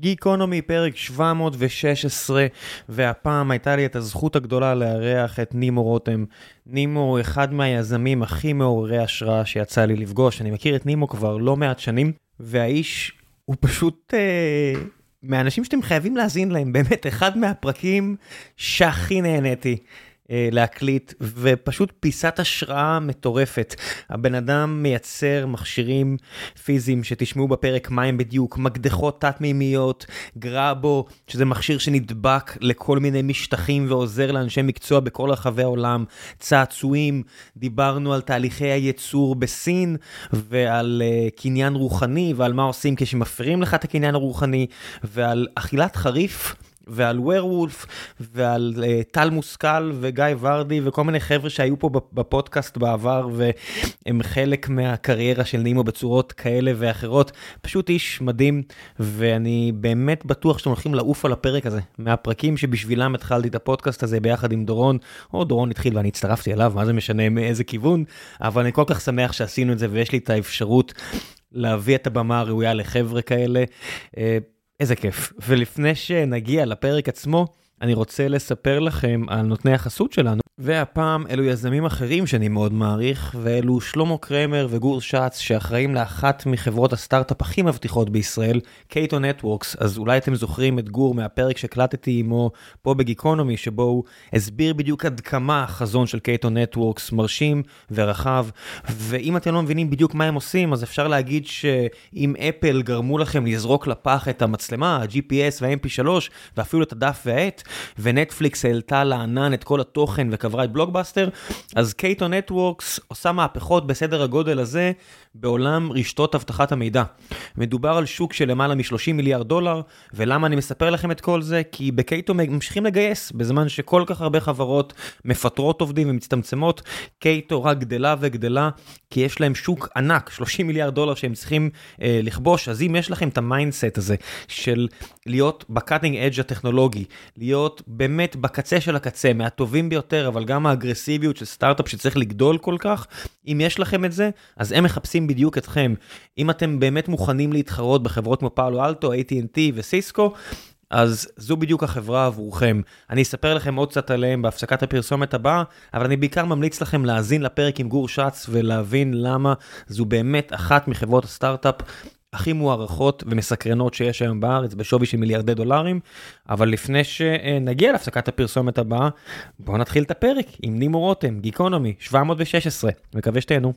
גיקונומי, פרק 716, והפעם הייתה לי את הזכות הגדולה לארח את נימו רותם. נימו הוא אחד מהיזמים הכי מעוררי השראה שיצא לי לפגוש. אני מכיר את נימו כבר לא מעט שנים, והאיש הוא פשוט אה, מהאנשים שאתם חייבים להאזין להם, באמת, אחד מהפרקים שהכי נהניתי. אה, להקליט, ופשוט פיסת השראה מטורפת. הבן אדם מייצר מכשירים פיזיים שתשמעו בפרק מה הם בדיוק, מקדחות תת-מימיות, גראבו, שזה מכשיר שנדבק לכל מיני משטחים ועוזר לאנשי מקצוע בכל רחבי העולם, צעצועים, דיברנו על תהליכי הייצור בסין, ועל uh, קניין רוחני, ועל מה עושים כשמפרים לך את הקניין הרוחני, ועל אכילת חריף. ועל ווירוולף, ועל uh, טל מושכל וגיא ורדי וכל מיני חבר'ה שהיו פה בפודקאסט בעבר והם חלק מהקריירה של נימו בצורות כאלה ואחרות. פשוט איש מדהים, ואני באמת בטוח שאתם הולכים לעוף על הפרק הזה, מהפרקים שבשבילם התחלתי את הפודקאסט הזה ביחד עם דורון, או דורון התחיל ואני הצטרפתי אליו, מה זה משנה מאיזה כיוון, אבל אני כל כך שמח שעשינו את זה ויש לי את האפשרות להביא את הבמה הראויה לחבר'ה כאלה. איזה כיף. ולפני שנגיע לפרק עצמו, אני רוצה לספר לכם על נותני החסות שלנו, והפעם אלו יזמים אחרים שאני מאוד מעריך, ואלו שלמה קרמר וגור שץ, שאחראים לאחת מחברות הסטארט-אפ הכי מבטיחות בישראל, Cato Networks. אז אולי אתם זוכרים את גור מהפרק שהקלטתי עמו פה בגיקונומי, שבו הוא הסביר בדיוק עד כמה החזון של Cato Networks מרשים ורחב, ואם אתם לא מבינים בדיוק מה הם עושים, אז אפשר להגיד שאם אפל גרמו לכם לזרוק לפח את המצלמה, ה-GPS וה-MP3, ואפילו את הדף והעט, ונטפליקס העלתה לענן את כל התוכן וקברה את בלוקבאסטר, אז Cato Networks עושה מהפכות בסדר הגודל הזה בעולם רשתות אבטחת המידע. מדובר על שוק של למעלה מ-30 מיליארד דולר, ולמה אני מספר לכם את כל זה? כי ב Cato ממשיכים לגייס, בזמן שכל כך הרבה חברות מפטרות עובדים ומצטמצמות, Cato רק גדלה וגדלה, כי יש להם שוק ענק, 30 מיליארד דולר שהם צריכים אה, לכבוש, אז אם יש לכם את ה mindset הזה של להיות ב cutting edge הטכנולוגי, להיות באמת בקצה של הקצה, מהטובים ביותר, אבל גם האגרסיביות של סטארט-אפ שצריך לגדול כל כך, אם יש לכם את זה, אז הם מחפשים בדיוק אתכם. אם אתם באמת מוכנים להתחרות בחברות כמו פאולו אלטו, AT&T וסיסקו, אז זו בדיוק החברה עבורכם. אני אספר לכם עוד קצת עליהם בהפסקת הפרסומת הבאה, אבל אני בעיקר ממליץ לכם להאזין לפרק עם גור שץ ולהבין למה זו באמת אחת מחברות הסטארט-אפ הכי מוערכות ומסקרנות שיש היום בארץ בשווי של מיליארדי דולרים, אבל לפני שנגיע להפסקת הפרסומת הבאה, בואו נתחיל את הפרק עם נימו רותם, גיקונומי 716, מקווה שתהנו.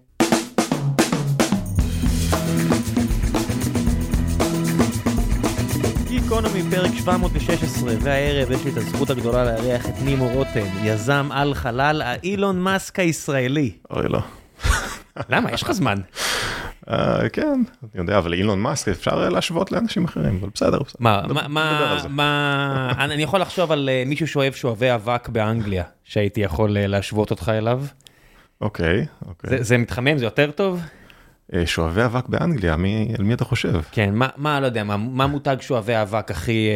פרק 716, והערב יש לי את הזכות הגדולה לארח את נימו רותם, יזם על חלל, האילון מאסק הישראלי. אוי לא. למה? יש לך זמן. אה, כן, אני יודע, אבל אילון מאסק אפשר להשוות לאנשים אחרים, אבל בסדר. מה, מה, מה, אני יכול לחשוב על אה, מישהו שאוהב שואבי אבק באנגליה, שהייתי יכול אה, להשוות אותך אליו. אוקיי, אוקיי. זה מתחמם, זה יותר טוב? אה, שואבי אבק באנגליה, מי, על מי אתה חושב? כן, מה, מה לא יודע, מה, מה מותג שואבי אבק הכי...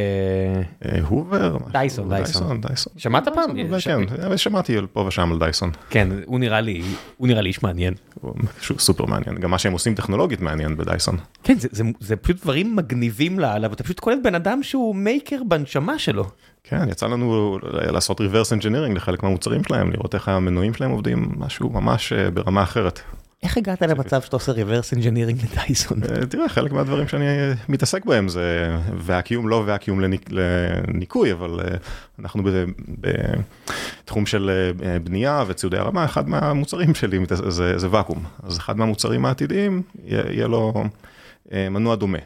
אה, אה, הובר? דייסון, דייסון. דייסון. שמעת פעם? כן, שמעתי פה ושם על דייסון. כן, הוא נראה לי, הוא נראה לי איש מעניין. הוא סופר מעניין, גם מה שהם עושים טכנולוגית מעניין בדייסון. כן, זה, זה, זה פשוט דברים מגניבים לאללה, ואתה פשוט קולט בן אדם שהוא מייקר בנשמה שלו. כן, יצא לנו לעשות reverse engineering לחלק מהמוצרים שלהם, לראות איך המנועים שלהם עובדים, משהו ממש ברמה אחרת. איך הגעת למצב שאתה עושה reverse engineering לדייסון? אה, תראה, חלק מהדברים שאני מתעסק בהם זה ואקיום, לא ואקיום לניקוי, אבל אה, אנחנו בתחום של אה, בנייה וציודי הרמה, אחד מהמוצרים שלי זה, זה ואקום. אז אחד מהמוצרים העתידיים יהיה לו מנוע דומה.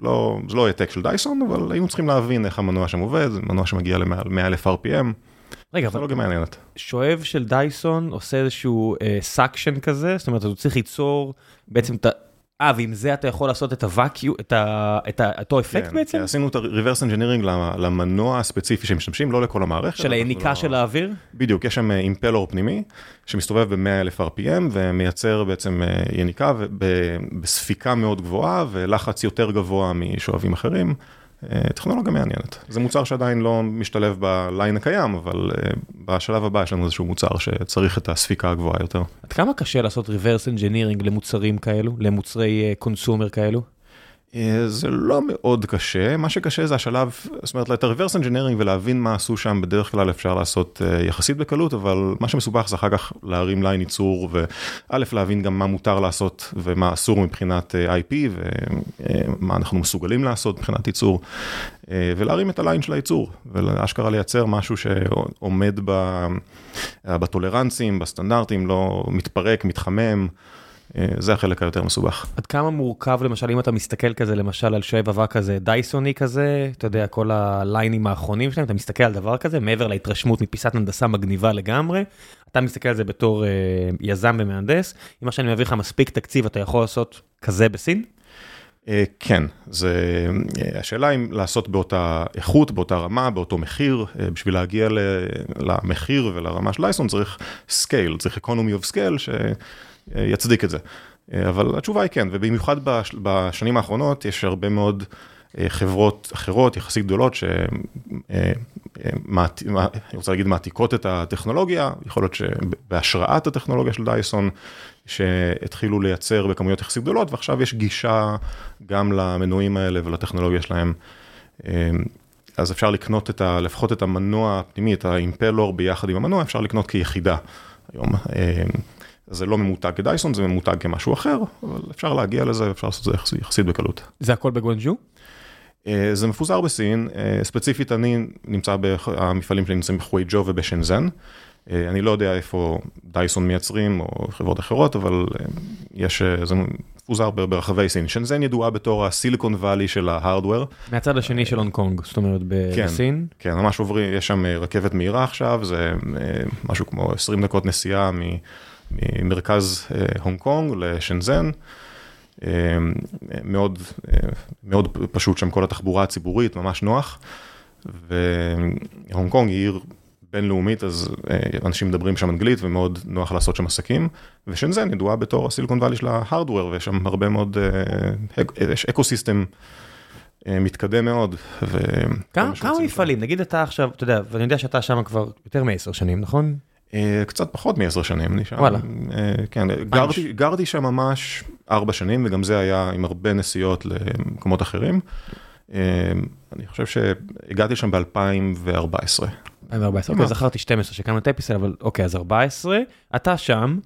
לא, זה לא העתק של דייסון, אבל היינו צריכים להבין איך המנוע שם עובד, מנוע שמגיע ל-100,000 RPM. רגע, אבל מעניינת. שואב של דייסון עושה איזשהו suction uh, כזה, זאת אומרת, הוא צריך ליצור בעצם את ה... אה, ועם זה אתה יכול לעשות את הוואקיום, את, ה, את ה, אותו אפקט כן, בעצם? עשינו את ה-reverse engineering למנוע הספציפי שמשתמשים, לא לכל המערכת. של היניקה לא... של האוויר? בדיוק, יש שם impeller פנימי, שמסתובב ב-100,000 RPM ומייצר בעצם אה, יניקה בספיקה מאוד גבוהה ולחץ יותר גבוה משואבים אחרים. אה, טכנולוגיה מעניינת. זה מוצר שעדיין לא משתלב בליין הקיים, אבל אה, בשלב הבא יש לנו איזשהו מוצר שצריך את הספיקה הגבוהה יותר. עד כמה קשה לעשות reverse engineering למוצרים כאלו, למוצרי קונסומר כאלו? זה לא מאוד קשה, מה שקשה זה השלב, זאת אומרת, את ה-reverse engineering ולהבין מה עשו שם, בדרך כלל אפשר לעשות יחסית בקלות, אבל מה שמסובך זה אחר כך להרים ליין ייצור, וא', להבין גם מה מותר לעשות ומה אסור מבחינת IP, ומה אנחנו מסוגלים לעשות מבחינת ייצור, ולהרים את הליין של הייצור, ולאשכרה לייצר משהו שעומד בטולרנסים, בסטנדרטים, לא מתפרק, מתחמם. זה החלק היותר מסובך. עד כמה מורכב למשל אם אתה מסתכל כזה למשל על שואב אבק כזה דייסוני כזה, אתה יודע כל הליינים האחרונים שלהם, אתה מסתכל על דבר כזה מעבר להתרשמות מפיסת הנדסה מגניבה לגמרי, אתה מסתכל על זה בתור אה, יזם ומהנדס, אם מה שאני מביא לך מספיק תקציב אתה יכול לעשות כזה בסין? כן, זה השאלה אם לעשות באותה איכות, באותה רמה, באותו מחיר, בשביל להגיע למחיר ולרמה של דייסון צריך scale, צריך economy of scale שיצדיק את זה. אבל התשובה היא כן, ובמיוחד בשנים האחרונות יש הרבה מאוד חברות אחרות יחסית גדולות שאני רוצה להגיד מעתיקות את הטכנולוגיה, יכול להיות שבהשראת הטכנולוגיה של דייסון, שהתחילו לייצר בכמויות יחסית גדולות, ועכשיו יש גישה גם למנועים האלה ולטכנולוגיה שלהם. אז אפשר לקנות את ה, לפחות את המנוע הפנימי, את האימפלור ביחד עם המנוע, אפשר לקנות כיחידה היום. זה לא ממותג כדייסון, זה ממותג כמשהו אחר, אבל אפשר להגיע לזה, אפשר לעשות את זה יחסית בקלות. זה הכל בגואנג'ו? זה מפוזר בסין, ספציפית אני נמצא במפעלים שלי נמצאים בחווייג'ו ובשנזן. אני לא יודע איפה דייסון מייצרים או חברות אחרות, אבל יש, זה מפוזר ברחבי סין. שנזן ידועה בתור הסיליקון וואלי של ההארדוור. מהצד השני של הונג קונג, זאת אומרת בסין? כן, ממש עוברים, יש שם רכבת מהירה עכשיו, זה משהו כמו 20 דקות נסיעה ממרכז הונג קונג לשנזן. מאוד, מאוד פשוט שם כל התחבורה הציבורית, ממש נוח. והונג קונג היא עיר בינלאומית, אז אנשים מדברים שם אנגלית ומאוד נוח לעשות שם עסקים. ושנזן ידועה בתור הסיליקון וואלי של ההארדוור, ויש שם הרבה מאוד, יש אקו סיסטם מתקדם מאוד. כמה מפעלים, נגיד אתה עכשיו, אתה יודע, ואני יודע שאתה שם כבר יותר מעשר שנים, נכון? קצת פחות מעשר שנים, אני שם, כן, גרתי שם ממש ארבע שנים, וגם זה היה עם הרבה נסיעות למקומות אחרים. אני חושב שהגעתי שם ב-2014. 2014, אוקיי, זכרתי 12 שקמנו את אפיסל, אבל אוקיי, אז 14, אתה שם,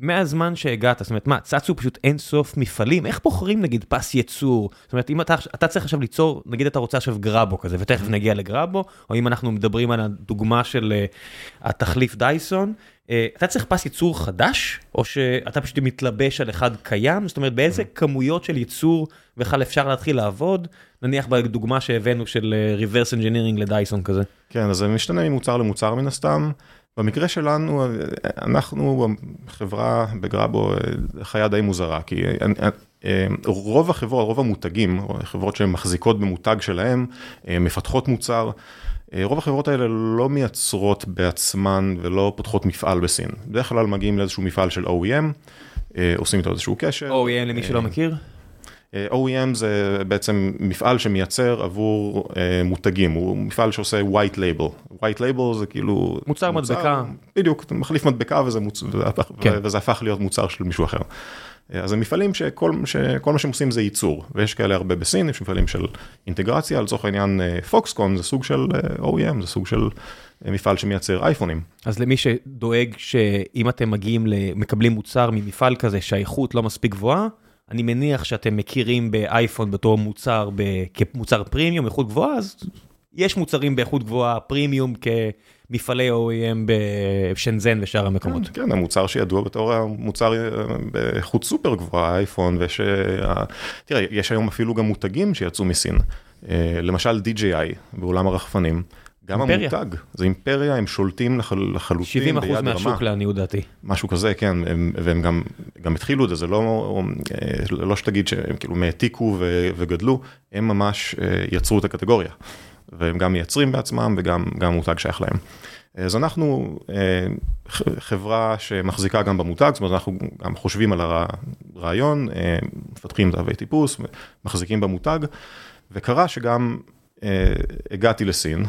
מהזמן שהגעת, זאת אומרת, מה, צצו פשוט אין סוף מפעלים, איך בוחרים נגיד פס ייצור? זאת אומרת, אם אתה צריך עכשיו ליצור, נגיד אתה רוצה עכשיו גראבו כזה, ותכף נגיע לגראבו, או אם אנחנו מדברים על הדוגמה של התחליף דייסון, אתה צריך פס ייצור חדש, או שאתה פשוט מתלבש על אחד קיים? זאת אומרת, באיזה כמויות של ייצור בכלל אפשר להתחיל לעבוד? נניח בדוגמה שהבאנו של reverse engineering לדייסון כזה. כן, אז זה משתנה ממוצר למוצר מן הסתם. במקרה שלנו, אנחנו חברה בגראבו חיה די מוזרה, כי רוב החברות, רוב המותגים, חברות שהן מחזיקות במותג שלהם, מפתחות מוצר, רוב החברות האלה לא מייצרות בעצמן ולא פותחות מפעל בסין. בדרך כלל מגיעים לאיזשהו מפעל של OEM, עושים איתו איזשהו קשר. OEM למי שלא מכיר? OEM זה בעצם מפעל שמייצר עבור מותגים, הוא מפעל שעושה white label, white label זה כאילו... מוצר מדבקה. בדיוק, אתה מחליף מדבקה וזה, מוצ... כן. וזה הפך להיות מוצר של מישהו אחר. אז זה מפעלים שכל, שכל מה שהם עושים זה ייצור, ויש כאלה הרבה בסין, יש מפעלים של אינטגרציה, לצורך העניין פוקסקון זה סוג של OEM, זה סוג של מפעל שמייצר אייפונים. אז למי שדואג שאם אתם מגיעים, מקבלים מוצר ממפעל כזה שהאיכות לא מספיק גבוהה, אני מניח שאתם מכירים באייפון בתור מוצר, כמוצר פרימיום, איכות גבוהה, אז יש מוצרים באיכות גבוהה, פרימיום כמפעלי OEM בשנזן ושאר המקומות. כן, כן, המוצר שידוע בתור המוצר באיכות סופר גבוהה, אייפון, ויש, תראה, יש היום אפילו גם מותגים שיצאו מסין, למשל DJI בעולם הרחפנים. גם אימפריה. המותג, זה אימפריה, הם שולטים לחלוטין 70 אחוז מהשוק לעניות דעתי. משהו כזה, כן, הם, והם גם, גם התחילו את זה, זה לא, לא שתגיד שהם כאילו מעתיקו וגדלו, הם ממש יצרו את הקטגוריה. והם גם מייצרים בעצמם וגם המותג שייך להם. אז אנחנו חברה שמחזיקה גם במותג, זאת אומרת אנחנו גם חושבים על הרעיון, מפתחים תאבי טיפוס, מחזיקים במותג, וקרה שגם הגעתי לסין,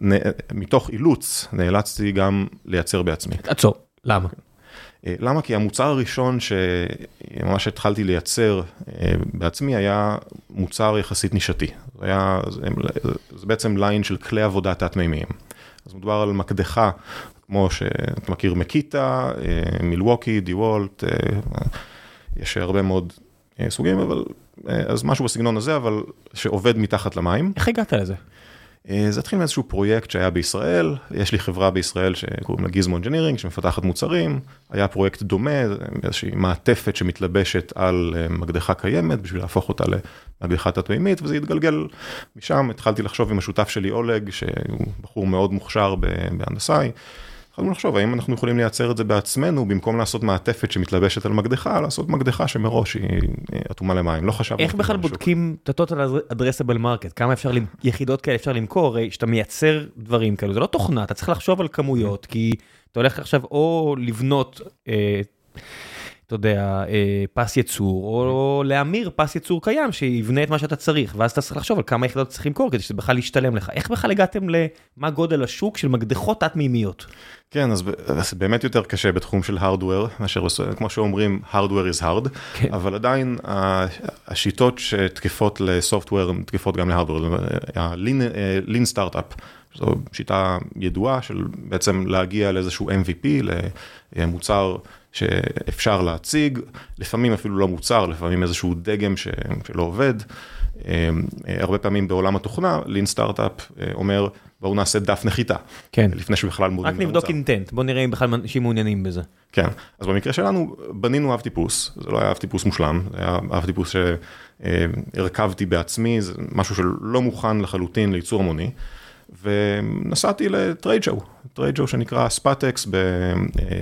ומתוך אילוץ נאלצתי גם לייצר בעצמי. עצור, למה? למה? כי המוצר הראשון שממש התחלתי לייצר בעצמי היה מוצר יחסית נישתי. זה, היה, זה, זה בעצם ליין של כלי עבודה תת-מימיים. אז מדובר על מקדחה, כמו שאתה מכיר מקיטה, מילווקי, דיוולט, יש הרבה מאוד סוגים, אבל אז משהו בסגנון הזה, אבל שעובד מתחת למים. איך הגעת לזה? זה התחיל מאיזשהו פרויקט שהיה בישראל, יש לי חברה בישראל שקוראים לה Gizmo Engineering, שמפתחת מוצרים, היה פרויקט דומה, איזושהי מעטפת שמתלבשת על מקדחה קיימת בשביל להפוך אותה למקדחה תת-מימית, וזה התגלגל משם, התחלתי לחשוב עם השותף שלי אולג, שהוא בחור מאוד מוכשר בהנדסאי. התחלנו לחשוב האם אנחנו יכולים לייצר את זה בעצמנו במקום לעשות מעטפת שמתלבשת על מקדחה, לעשות מקדחה שמראש היא אטומה למים, לא חשבנו. איך בכלל בודקים את ה-total addressable market, כמה אפשר, יחידות כאלה אפשר למכור, הרי שאתה מייצר דברים כאלו, זה לא תוכנה, אתה צריך לחשוב על כמויות, כי אתה הולך עכשיו או לבנות, אתה יודע, פס ייצור, או להמיר פס ייצור קיים שיבנה את מה שאתה צריך, ואז אתה צריך לחשוב על כמה יחידות צריך למכור כדי שזה בכלל ישתלם לך. איך בכלל הגעתם למה גודל השוק של מקדחות תת-מימיות? כן, אז זה באמת יותר קשה בתחום של Hardware, מאשר כמו שאומרים, Hardware is hard, כן. אבל עדיין השיטות שתקפות לסופטוור הן תקפות גם ל-Hardware, ה-Lean Startup, זו שיטה ידועה של בעצם להגיע לאיזשהו MVP, למוצר שאפשר להציג, לפעמים אפילו לא מוצר, לפעמים איזשהו דגם שלא עובד. הרבה פעמים בעולם התוכנה, Lean Startup אומר, בואו נעשה דף נחיתה. כן. לפני שבכלל מודדים את המוצר. רק נבדוק intent, בוא נראה אם בכלל אנשים מעוניינים בזה. כן, אז במקרה שלנו בנינו אב טיפוס, זה לא היה אב טיפוס מושלם, זה היה אב טיפוס שהרכבתי בעצמי, זה משהו שלא מוכן לחלוטין לייצור המוני. ונסעתי ל trade show, trade show שנקרא SPATEX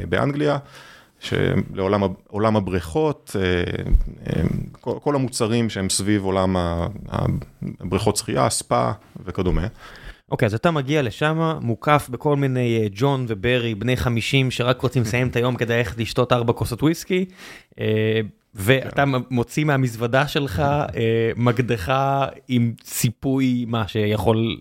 באנגליה. שלעולם הבריכות, כל המוצרים שהם סביב עולם הבריכות שחייה, ספא וכדומה. אוקיי, okay, אז אתה מגיע לשם, מוקף בכל מיני ג'ון וברי, בני 50, שרק רוצים לסיים את היום כדי ללכת לשתות ארבע כוסות וויסקי, ואתה כן. מוציא מהמזוודה שלך מקדחה עם ציפוי, מה שיכול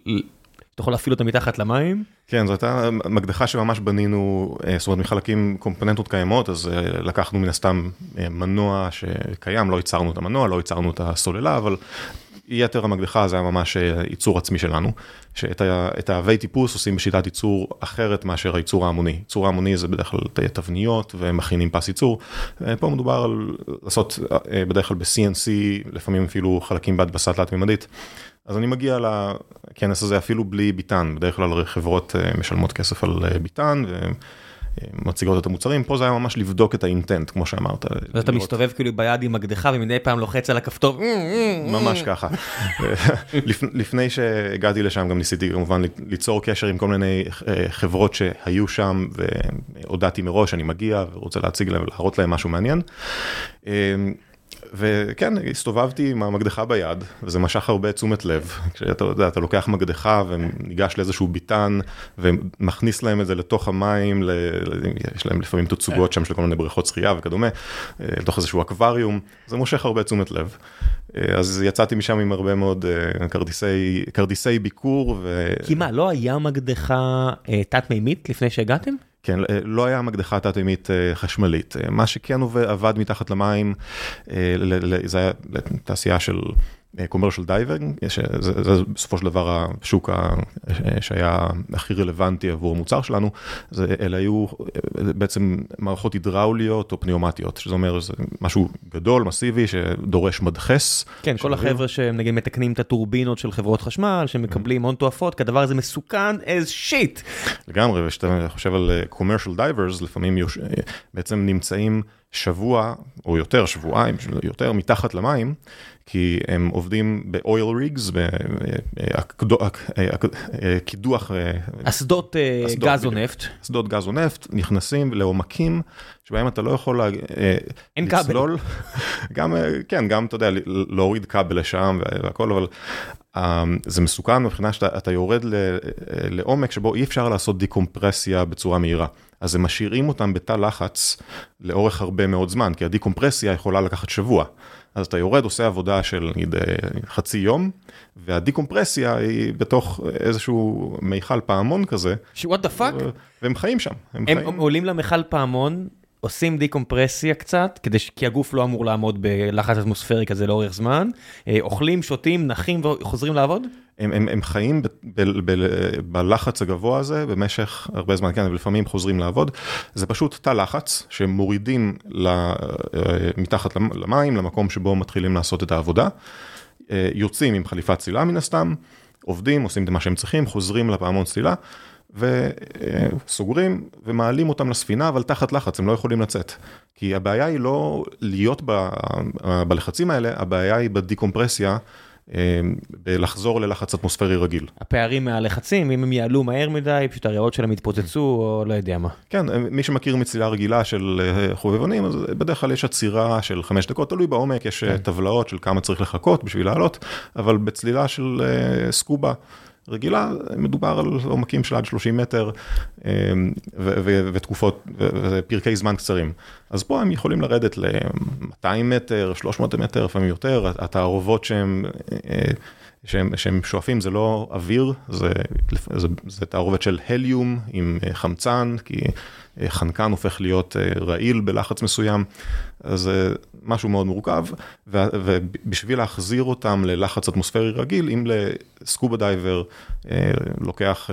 אתה יכול להפעיל אותה מתחת למים. כן, זו הייתה מקדחה שממש בנינו, זאת אומרת מחלקים קומפוננטות קיימות, אז לקחנו מן הסתם מנוע שקיים, לא ייצרנו את המנוע, לא ייצרנו את הסוללה, אבל יתר המקדחה זה היה ממש ייצור עצמי שלנו, שאת האבי טיפוס עושים בשיטת ייצור אחרת מאשר הייצור ההמוני. ייצור ההמוני זה בדרך כלל תבניות ומכינים פס ייצור. פה מדובר על לעשות בדרך כלל ב-CNC, לפעמים אפילו חלקים בהדפסה תלת-ממדית. אז אני מגיע לכנס הזה אפילו בלי ביטן, בדרך כלל חברות משלמות כסף על ביטן ומציגות את המוצרים, פה זה היה ממש לבדוק את האינטנט, כמו שאמרת. ואתה מסתובב כאילו ביד עם מקדחה ומדי פעם לוחץ על הכפתור. ממש ככה. לפני שהגעתי לשם גם ניסיתי כמובן ליצור קשר עם כל מיני חברות שהיו שם והודעתי מראש אני מגיע ורוצה להציג להם, להראות להם משהו מעניין. וכן, הסתובבתי עם המקדחה ביד, וזה משך הרבה תשומת לב. כשאתה יודע, אתה לוקח מקדחה וניגש לאיזשהו ביטן, ומכניס להם את זה לתוך המים, ל... יש להם לפעמים תצוגות שם של כל מיני בריכות שחייה וכדומה, לתוך איזשהו אקווריום, זה מושך הרבה תשומת לב. אז יצאתי משם עם הרבה מאוד כרטיסי, כרטיסי ביקור. ו... כי מה, לא היה מקדחה תת-מימית לפני שהגעתם? כן, לא היה מקדחה תת-ימית חשמלית. מה שכן עבד מתחת למים, זה היה תעשייה של commercial diving, זה בסופו של דבר השוק שהיה הכי רלוונטי עבור המוצר שלנו, אלה היו בעצם מערכות הידראוליות או פניאומטיות, שזה אומר זה משהו גדול, מסיבי, שדורש מדחס. כן, כל החבר'ה שנגיד מתקנים את הטורבינות של חברות חשמל, שמקבלים הון תועפות, כי הדבר הזה מסוכן as shit. לגמרי, וכשאתה חושב על commercial divers, לפעמים בעצם נמצאים שבוע או יותר, שבועיים, יותר מתחת למים. כי הם עובדים ב-oil rigs, בקידוח... אסדות גז או נפט. אסדות גז או נפט, נכנסים לעומקים שבהם אתה לא יכול לצלול. גם, כן, גם, אתה יודע, להוריד כבל לשם והכל, אבל זה מסוכן מבחינה שאתה יורד לעומק שבו אי אפשר לעשות דיקומפרסיה בצורה מהירה. אז הם משאירים אותם בתא לחץ לאורך הרבה מאוד זמן, כי הדיקומפרסיה יכולה לקחת שבוע. אז אתה יורד, עושה עבודה של נגיד חצי יום, והדיקומפרסיה היא בתוך איזשהו מיכל פעמון כזה. ש- what the fuck? והם חיים שם. הם, הם חיים... עולים למכל פעמון, עושים דיקומפרסיה קצת, כדי ש... כי הגוף לא אמור לעמוד בלחץ אטמוספרי כזה לאורך זמן, אה, אוכלים, שותים, נחים וחוזרים לעבוד? הם, הם, הם חיים ב, ב, ב, בלחץ הגבוה הזה במשך הרבה זמן, כן, ולפעמים חוזרים לעבוד. זה פשוט תא לחץ שמורידים ל, אה, מתחת למים, למקום שבו מתחילים לעשות את העבודה. אה, יוצאים עם חליפת צלילה מן הסתם, עובדים, עושים את מה שהם צריכים, חוזרים לפעמון צלילה. וסוגרים ומעלים אותם לספינה, אבל תחת לחץ, הם לא יכולים לצאת. כי הבעיה היא לא להיות ב, בלחצים האלה, הבעיה היא בדיקומפרסיה. לחזור ללחץ אטמוספרי רגיל. הפערים מהלחצים, אם הם יעלו מהר מדי, פשוט הריאות שלהם יתפוצצו או לא יודע מה. כן, מי שמכיר מצלילה רגילה של אה, חובבנים, אז בדרך כלל יש עצירה של חמש דקות, תלוי בעומק, יש כן. טבלאות של כמה צריך לחכות בשביל לעלות, אבל בצלילה של אה, סקובה. רגילה, מדובר על עומקים של עד 30 מטר אמ, ותקופות ופרקי זמן קצרים. אז פה הם יכולים לרדת ל-200 מטר, 300 מטר, לפעמים יותר, התערובות שהם... אה, שהם, שהם שואפים זה לא אוויר, זה, זה, זה תערובת של הליום עם אה, חמצן, כי אה, חנקן הופך להיות אה, רעיל בלחץ מסוים, אז זה משהו מאוד מורכב, ובשביל להחזיר אותם ללחץ אטמוספרי רגיל, אם לסקובה דייבר לוקח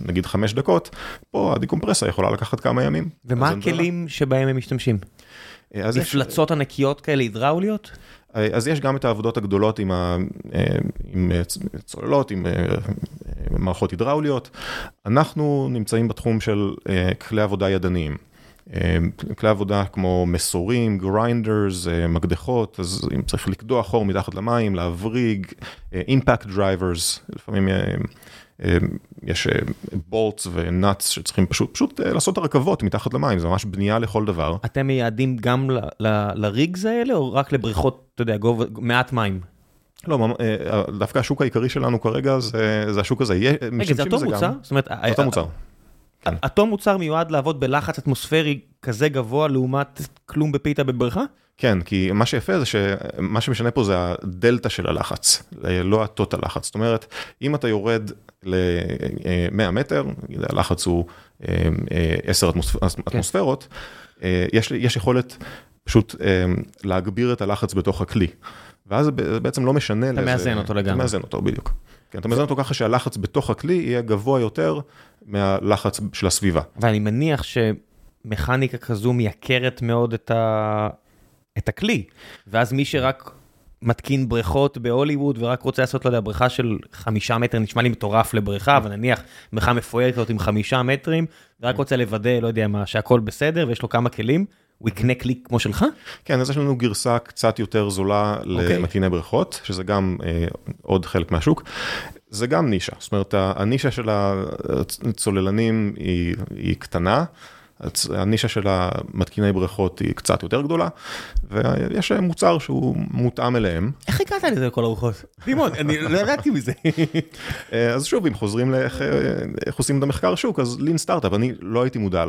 נגיד חמש דקות, פה הדיקומפרסיה יכולה לקחת כמה ימים. ומה הכלים שבהם הם משתמשים? מפלצות יש... ענקיות כאלה הידראוליות? אז יש גם את העבודות הגדולות עם, ה, עם צוללות, עם מערכות הידראוליות. אנחנו נמצאים בתחום של כלי עבודה ידניים. כלי עבודה כמו מסורים, grinders, מקדחות, אז אם צריך לקדוח חור מתחת למים, להבריג, impact drivers, לפעמים יש bolts ו nuts שצריכים פשוט, פשוט לעשות את הרכבות מתחת למים, זה ממש בנייה לכל דבר. אתם מייעדים גם לריגס האלה או רק לבריכות, אתה יודע, גובה, מעט מים? לא, דווקא השוק העיקרי שלנו כרגע זה, זה השוק הזה. רגע, זה אותו מוצר? זאת אומרת, זה אותו מוצר. כן. אותו מוצר מיועד לעבוד בלחץ אטמוספרי כזה גבוה לעומת כלום בפיתה בבריכה? כן, כי מה שיפה זה שמה שמשנה פה זה הדלתא של הלחץ, לא הטוטל לחץ. זאת אומרת, אם אתה יורד ל-100 מטר, הלחץ הוא 10 אטמוספרות, יש, יש יכולת פשוט להגביר את הלחץ בתוך הכלי. ואז זה בעצם לא משנה אתה מאזן אותו לגמרי. אתה מאזן אותו, בדיוק. כן, אתה מאזן אותו ככה שהלחץ בתוך הכלי יהיה גבוה יותר מהלחץ של הסביבה. ואני מניח שמכניקה כזו מייקרת מאוד את, ה... את הכלי, ואז מי שרק מתקין בריכות בהוליווד ורק רוצה לעשות, לא יודע, בריכה של חמישה מטר, נשמע לי מטורף לבריכה, אבל נניח בריכה מפוארת כזאת עם חמישה מטרים, ורק רוצה לוודא, לא יודע מה, שהכל בסדר ויש לו כמה כלים. הוא יקנה כלי כמו שלך? כן, אז יש לנו גרסה קצת יותר זולה okay. אוקיי. למתקיני בריכות, שזה גם אה, עוד חלק מהשוק. זה גם נישה, זאת אומרת, הנישה של הצוללנים היא, היא קטנה. הנישה של המתקיני בריכות היא קצת יותר גדולה, ויש מוצר שהוא מותאם אליהם. איך הגעת לזה לכל הרוחות? לימון, אני לא ירדתי מזה. אה, אז שוב, אם חוזרים לאיך עושים את המחקר שוק, אז לין סטארט-אפ, אני לא הייתי מודע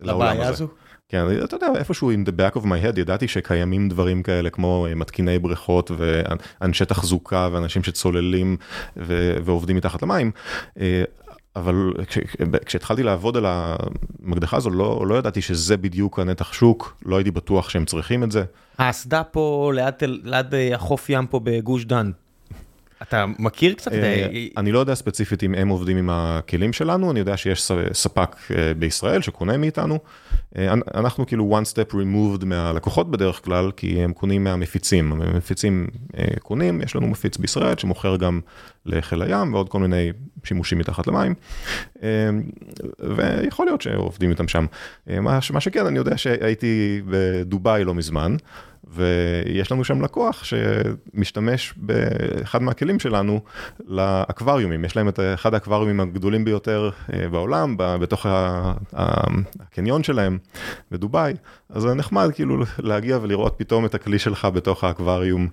לעולם הזה. הזו? כן, אתה יודע, איפשהו in the back of my head ידעתי שקיימים דברים כאלה כמו אה, מתקיני בריכות ואנשי תחזוקה ואנשים שצוללים ועובדים מתחת למים. אבל כש, כשהתחלתי לעבוד על המקדחה הזו, לא, לא ידעתי שזה בדיוק הנתח שוק, לא הייתי בטוח שהם צריכים את זה. האסדה פה ליד, ליד אה, החוף ים פה בגוש דן, אתה מכיר קצת? אני לא יודע ספציפית אם הם עובדים עם הכלים שלנו, אני יודע שיש ספק בישראל שקונה מאיתנו. אנחנו כאילו one step removed מהלקוחות בדרך כלל, כי הם קונים מהמפיצים. המפיצים קונים, יש לנו מפיץ בישראל שמוכר גם לחיל הים ועוד כל מיני שימושים מתחת למים. ויכול להיות שעובדים איתם שם. מה שכן, אני יודע שהייתי בדובאי לא מזמן. ויש לנו שם לקוח שמשתמש באחד מהכלים שלנו לאקווריומים, יש להם את אחד האקווריומים הגדולים ביותר אה, בעולם, בתוך הקניון שלהם בדובאי, אז זה נחמד כאילו להגיע ולראות פתאום את הכלי שלך בתוך האקווריום.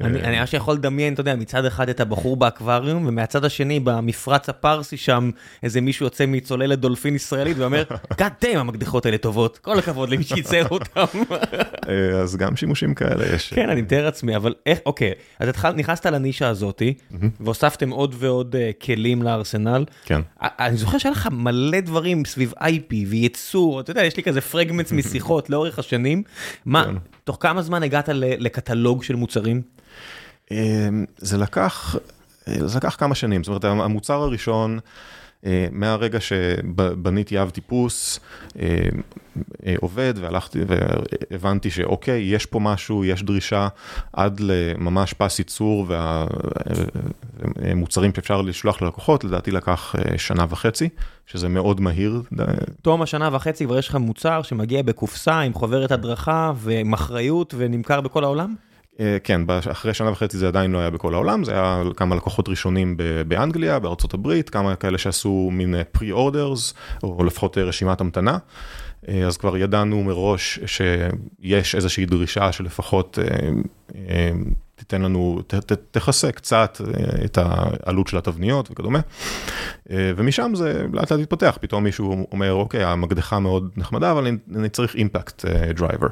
אני ממש יכול לדמיין, אתה יודע, מצד אחד את הבחור באקווריום, ומהצד השני במפרץ הפרסי שם איזה מישהו יוצא מצוללת דולפין ישראלית ואומר, God damn, המקדחות האלה טובות, כל הכבוד למי שייצר אותם. אה, אז גם שימושים כאלה יש. כן, אני מתאר לעצמי, אבל איך, אוקיי, אז נכנסת לנישה הזאתי, והוספתם עוד ועוד uh, כלים לארסנל. כן. אני זוכר שהיה לך מלא דברים סביב IP וייצור, אתה יודע, יש לי כזה פרגמנטס משיחות לאורך השנים. מה, כן. תוך כמה זמן הגעת לקטלוג של מוצרים? אמ, זה לקח, זה לקח כמה שנים, זאת אומרת המוצר הראשון, אה, מהרגע שבניתי אב טיפוס, אה, אה, עובד והלכתי והבנתי שאוקיי, יש פה משהו, יש דרישה עד לממש פס ייצור והמוצרים שאפשר לשלוח ללקוחות, לדעתי לקח שנה וחצי, שזה מאוד מהיר. תום השנה וחצי כבר יש לך מוצר שמגיע בקופסה עם חוברת הדרכה ועם אחריות ונמכר בכל העולם? כן, אחרי שנה וחצי זה עדיין לא היה בכל העולם, זה היה כמה לקוחות ראשונים באנגליה, בארצות הברית, כמה כאלה שעשו מין pre-orders, או לפחות רשימת המתנה. אז כבר ידענו מראש שיש איזושהי דרישה שלפחות תיתן לנו, תכסה קצת את העלות של התבניות וכדומה. ומשם זה לאט לאט התפתח, פתאום מישהו אומר, אוקיי, המקדחה מאוד נחמדה, אבל אני צריך impact driver.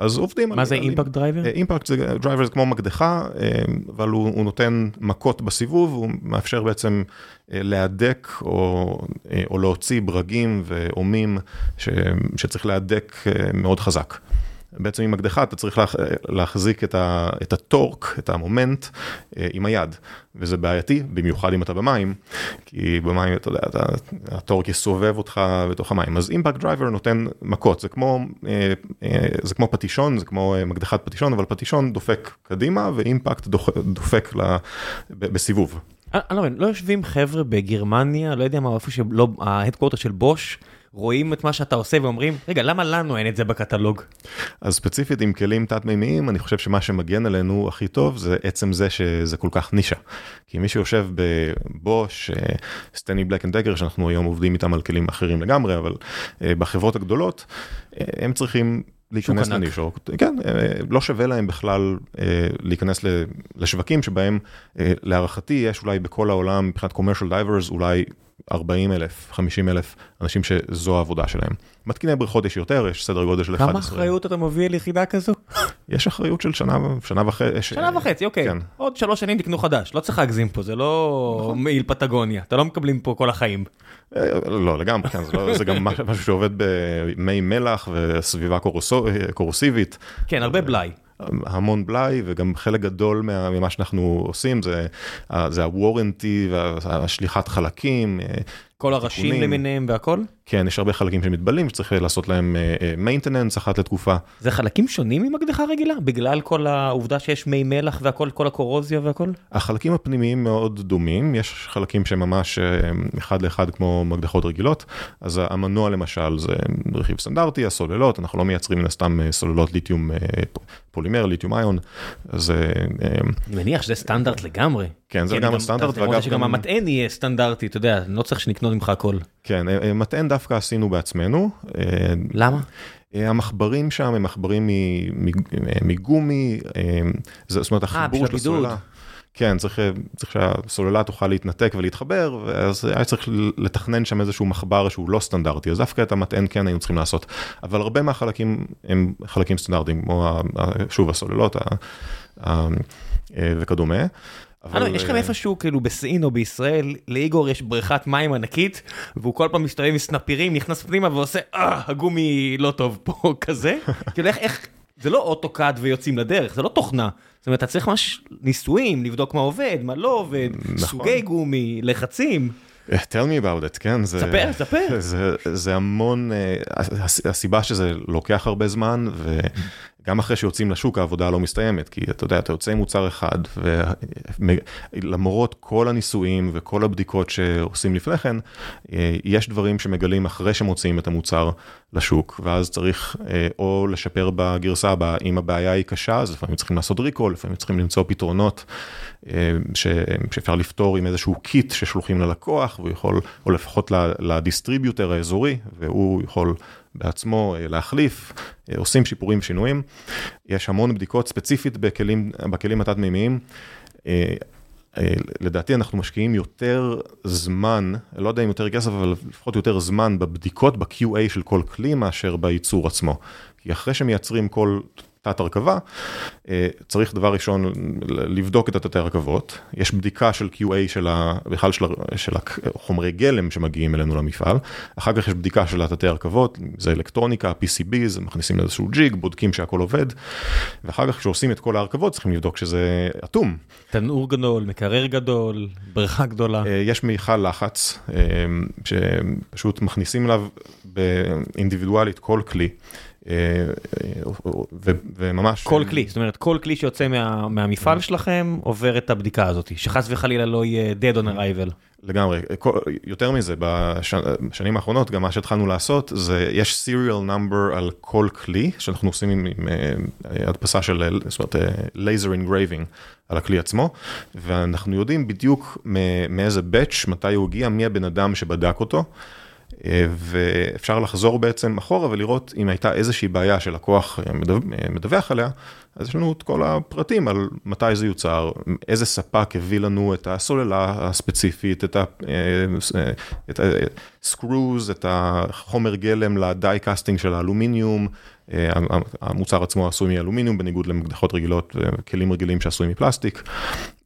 אז עובדים. מה זה impact driver? impact driver זה כמו מקדחה, אבל הוא, הוא נותן מכות בסיבוב, הוא מאפשר בעצם להדק או, או להוציא ברגים ואומים ש, שצריך להדק מאוד חזק. בעצם עם מקדחה אתה צריך להחזיק את, ה, את ה torque, את המומנט, עם היד, וזה בעייתי, במיוחד אם אתה במים, כי במים, אתה יודע, אתה, ה torque יסובב אותך בתוך המים. אז impact driver נותן מכות, זה כמו, זה כמו פטישון, זה כמו מקדחת פטישון, אבל פטישון דופק קדימה, ו impact דופק לה, בסיבוב. אני לא מבין, לא יושבים חבר'ה בגרמניה, לא יודע מה, איפה שלא, ה headquarter של בוש, רואים את מה שאתה עושה ואומרים, רגע, למה לנו אין את זה בקטלוג? אז ספציפית עם כלים תת-מימיים, אני חושב שמה שמגן עלינו הכי טוב זה עצם זה שזה כל כך נישה. כי מי שיושב בבוש, סטנלי בלק אנד דגר, שאנחנו היום עובדים איתם על כלים אחרים לגמרי, אבל בחברות הגדולות, הם צריכים... להיכנס לנישות, כן, לא שווה להם בכלל להיכנס לשווקים שבהם להערכתי יש אולי בכל העולם מבחינת commercial divers אולי 40 אלף, 50 אלף אנשים שזו העבודה שלהם. מתקיני בריכות יש יותר, יש סדר גודל של 11. כמה אחריות אתה מביא על יחידה כזו? יש אחריות של שנה, שנה וחצי. שנה וחצי, אוקיי. כן. עוד שלוש שנים תקנו חדש, לא צריך להגזים פה, זה לא נכון. מעיל פטגוניה, אתה לא מקבלים פה כל החיים. לא, לגמרי, כן, זה, לא, זה גם משהו שעובד במי מלח וסביבה קורוסיבית. כן, הרבה בלאי. המון בלאי וגם חלק גדול ממה שאנחנו עושים זה, זה הוורנטי והשליחת חלקים. כל הראשים למיניהם והכל? כן, יש הרבה חלקים שמתבלים שצריך לעשות להם maintenance אחת לתקופה. זה חלקים שונים ממקדחה רגילה? בגלל כל העובדה שיש מי מלח והכל, כל הקורוזיה והכל? החלקים הפנימיים מאוד דומים, יש חלקים שהם ממש אחד לאחד כמו מקדחות רגילות, אז המנוע למשל זה רכיב סטנדרטי, הסוללות, אנחנו לא מייצרים מן הסתם סוללות ליתיום פולימר, ליתיום איון, אז... אני מניח שזה סטנדרט לגמרי. כן, זה לגמרי סטנדרט. רוצה שגם המטען יהיה סטנדרטי, אתה יודע, לא צריך שנקנות ממך הכל. כן, מטען דווקא עשינו בעצמנו. למה? המחברים שם הם מחברים מגומי, זאת אומרת החיבור של הסוללה. כן, צריך, צריך שהסוללה תוכל להתנתק ולהתחבר, ואז היה צריך לתכנן שם איזשהו מחבר שהוא לא סטנדרטי, אז דווקא את המטען כן היינו צריכים לעשות, אבל הרבה מהחלקים הם חלקים סטנדרטיים, כמו שוב הסוללות וכדומה. אבל יש לכם איפשהו כאילו בסין או בישראל לאיגור יש בריכת מים ענקית והוא כל פעם מסתובב עם סנפירים נכנס פנימה ועושה אה הגומי לא טוב פה כזה כאילו איך זה לא אוטוקאד ויוצאים לדרך זה לא תוכנה זאת אומרת אתה צריך ממש ניסויים לבדוק מה עובד מה לא עובד סוגי גומי לחצים. tell me about it, כן, זה, ספר, ספר. זה, זה המון, הסיבה שזה לוקח הרבה זמן וגם אחרי שיוצאים לשוק העבודה לא מסתיימת, כי אתה יודע, אתה יוצא עם מוצר אחד ולמרות כל הניסויים וכל הבדיקות שעושים לפני כן, יש דברים שמגלים אחרי שמוציאים את המוצר לשוק, ואז צריך או לשפר בגרסה הבאה, אם הבעיה היא קשה, אז לפעמים צריכים לעשות recall, לפעמים צריכים למצוא פתרונות שאפשר לפתור עם איזשהו kit ששולחים ללקוח, יכול, או לפחות ל distributor האזורי, והוא יכול בעצמו להחליף, עושים שיפורים ושינויים. יש המון בדיקות ספציפית בכלים, בכלים התת-מימיים. לדעתי אנחנו משקיעים יותר זמן, לא יודע אם יותר כסף, אבל לפחות יותר זמן בבדיקות ב-QA של כל כלי מאשר בייצור עצמו. כי אחרי שמייצרים כל תת הרכבה, צריך דבר ראשון לבדוק את התתי הרכבות, יש בדיקה של QA של ה... בכלל של, של החומרי גלם שמגיעים אלינו למפעל, אחר כך יש בדיקה של התתי הרכבות, זה אלקטרוניקה, PCB, מכניסים לאיזשהו ג'יג, בודקים שהכל עובד, ואחר כך כשעושים את כל ההרכבות צריכים לבדוק שזה אטום. תנור גדול, מקרר גדול, בריכה גדולה. יש מיכל לחץ, שפשוט מכניסים אליו אינדיבידואלית כל כלי. וממש כל כלי זאת אומרת כל כלי שיוצא מהמפעל שלכם עובר את הבדיקה הזאת שחס וחלילה לא יהיה dead on arrival. לגמרי יותר מזה בשנים האחרונות גם מה שהתחלנו לעשות זה יש serial number על כל כלי שאנחנו עושים עם הדפסה של laser engraving על הכלי עצמו ואנחנו יודעים בדיוק מאיזה batch מתי הוא הגיע מי הבן אדם שבדק אותו. ואפשר לחזור בעצם אחורה ולראות אם הייתה איזושהי בעיה שלקוח מדווח עליה, אז יש לנו את כל הפרטים על מתי זה יוצר, איזה ספק הביא לנו את הסוללה הספציפית, את ה-screws, את החומר גלם ל die casting של האלומיניום, המוצר עצמו עשוי מאלומיניום בניגוד למקדחות רגילות וכלים רגילים שעשויים מפלסטיק.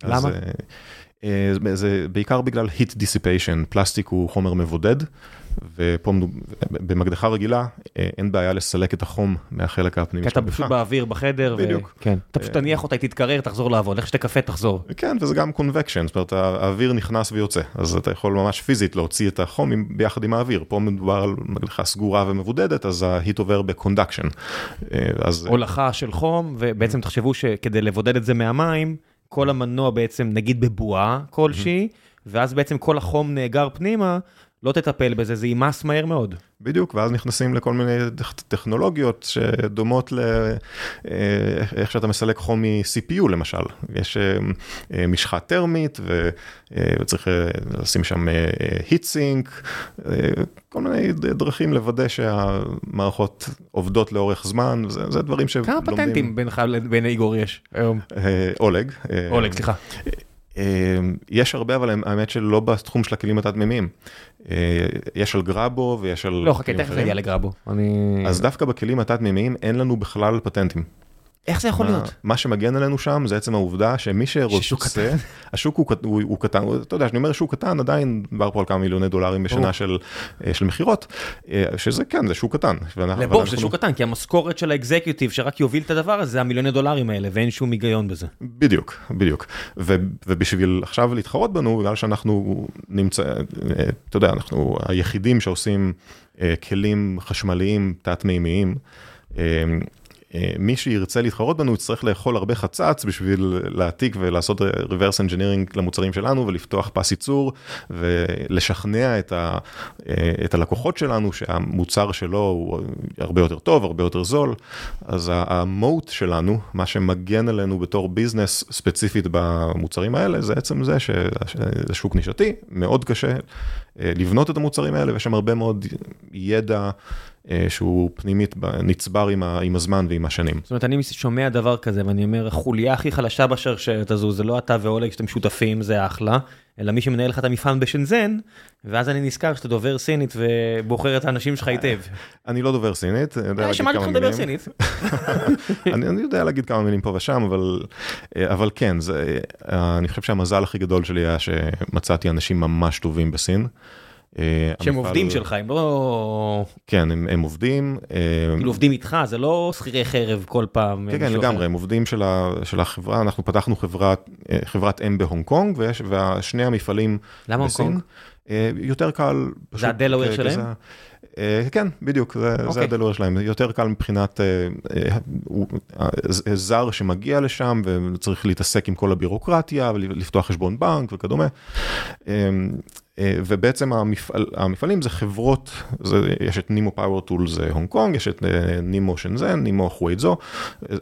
למה? זה בעיקר בגלל heat dissipation, פלסטיק הוא חומר מבודד. ופה במקדחה רגילה אין בעיה לסלק את החום מהחלק הפנימי של המקדחה. כי אתה פשוט באוויר בחדר. בדיוק. כן. אתה פשוט תניח אותה, תתקרר, תחזור לעבוד, לך שתה קפה, תחזור. כן, וזה גם convection, זאת אומרת האוויר נכנס ויוצא, אז אתה יכול ממש פיזית להוציא את החום ביחד עם האוויר. פה מדובר על מקדחה סגורה ומבודדת, אז ההיט עובר בקונדקשן. הולכה של חום, ובעצם תחשבו שכדי לבודד את זה מהמים, כל המנוע בעצם נגיד בבועה כלשהי, ואז בעצם כל החום נאגר פנימה. לא תטפל בזה, זה יימס מהר מאוד. בדיוק, ואז נכנסים לכל מיני טכנולוגיות שדומות לאיך שאתה מסלק חום מ-CPU למשל. יש משחה טרמית וצריך לשים שם heat sink, כל מיני דרכים לוודא שהמערכות עובדות לאורך זמן, זה דברים שלומדים. כמה פטנטים בינך לבין איגור יש היום? אולג. אולג, סליחה. יש הרבה, אבל האמת שלא בתחום של הכלים התת-מימיים. יש על גראבו ויש על... לא, חכה, תכף נגיע לגראבו. אז דווקא בכלים התת-מימיים אין לנו בכלל פטנטים. איך זה יכול להיות? מה שמגן עלינו שם זה עצם העובדה שמי שרוצה, השוק הוא קטן, אתה יודע, כשאני אומר שוק קטן, עדיין מדבר פה על כמה מיליוני דולרים בשנה של מכירות, שזה כן, זה שוק קטן. ברור, זה שוק קטן, כי המשכורת של האקזקיוטיב שרק יוביל את הדבר הזה, זה המיליוני דולרים האלה, ואין שום היגיון בזה. בדיוק, בדיוק. ובשביל עכשיו להתחרות בנו, בגלל שאנחנו נמצא, אתה יודע, אנחנו היחידים שעושים כלים חשמליים תת-מימיים, מי שירצה להתחרות בנו יצטרך לאכול הרבה חצץ בשביל להעתיק ולעשות reverse engineering למוצרים שלנו ולפתוח פס ייצור ולשכנע את, ה, את הלקוחות שלנו שהמוצר שלו הוא הרבה יותר טוב, הרבה יותר זול. אז המוט שלנו, מה שמגן עלינו בתור ביזנס ספציפית במוצרים האלה, זה עצם זה שזה שוק נישתי, מאוד קשה לבנות את המוצרים האלה ויש שם הרבה מאוד ידע. שהוא פנימית נצבר עם הזמן ועם השנים. זאת אומרת, אני שומע דבר כזה ואני אומר, החוליה הכי חלשה בשרשרת הזו זה לא אתה ואולג שאתם שותפים, זה אחלה, אלא מי שמנהל לך את המפעל בשנזן, ואז אני נזכר שאתה דובר סינית ובוחר את האנשים שלך היטב. אני לא דובר סינית, אני יודע להגיד כמה מילים. שמעתי אותך מדבר סינית. אני יודע להגיד כמה מילים פה ושם, אבל כן, אני חושב שהמזל הכי גדול שלי היה שמצאתי אנשים ממש טובים בסין. שהם עובדים שלך, הם לא... כן, הם עובדים. כאילו עובדים איתך, זה לא שכירי חרב כל פעם. כן, כן, לגמרי, הם עובדים של החברה, אנחנו פתחנו חברת אם בהונג קונג, ושני המפעלים. למה הונג קונג? יותר קל. זה הדלוור שלהם? כן, בדיוק, זה הדלוור שלהם, יותר קל מבחינת זר שמגיע לשם וצריך להתעסק עם כל הבירוקרטיה ולפתוח חשבון בנק וכדומה. ובעצם המפעל, המפעלים זה חברות, זה, יש את Nemo Power Tools הונג קונג, יש את נימו שנזן, נימו חווייזו,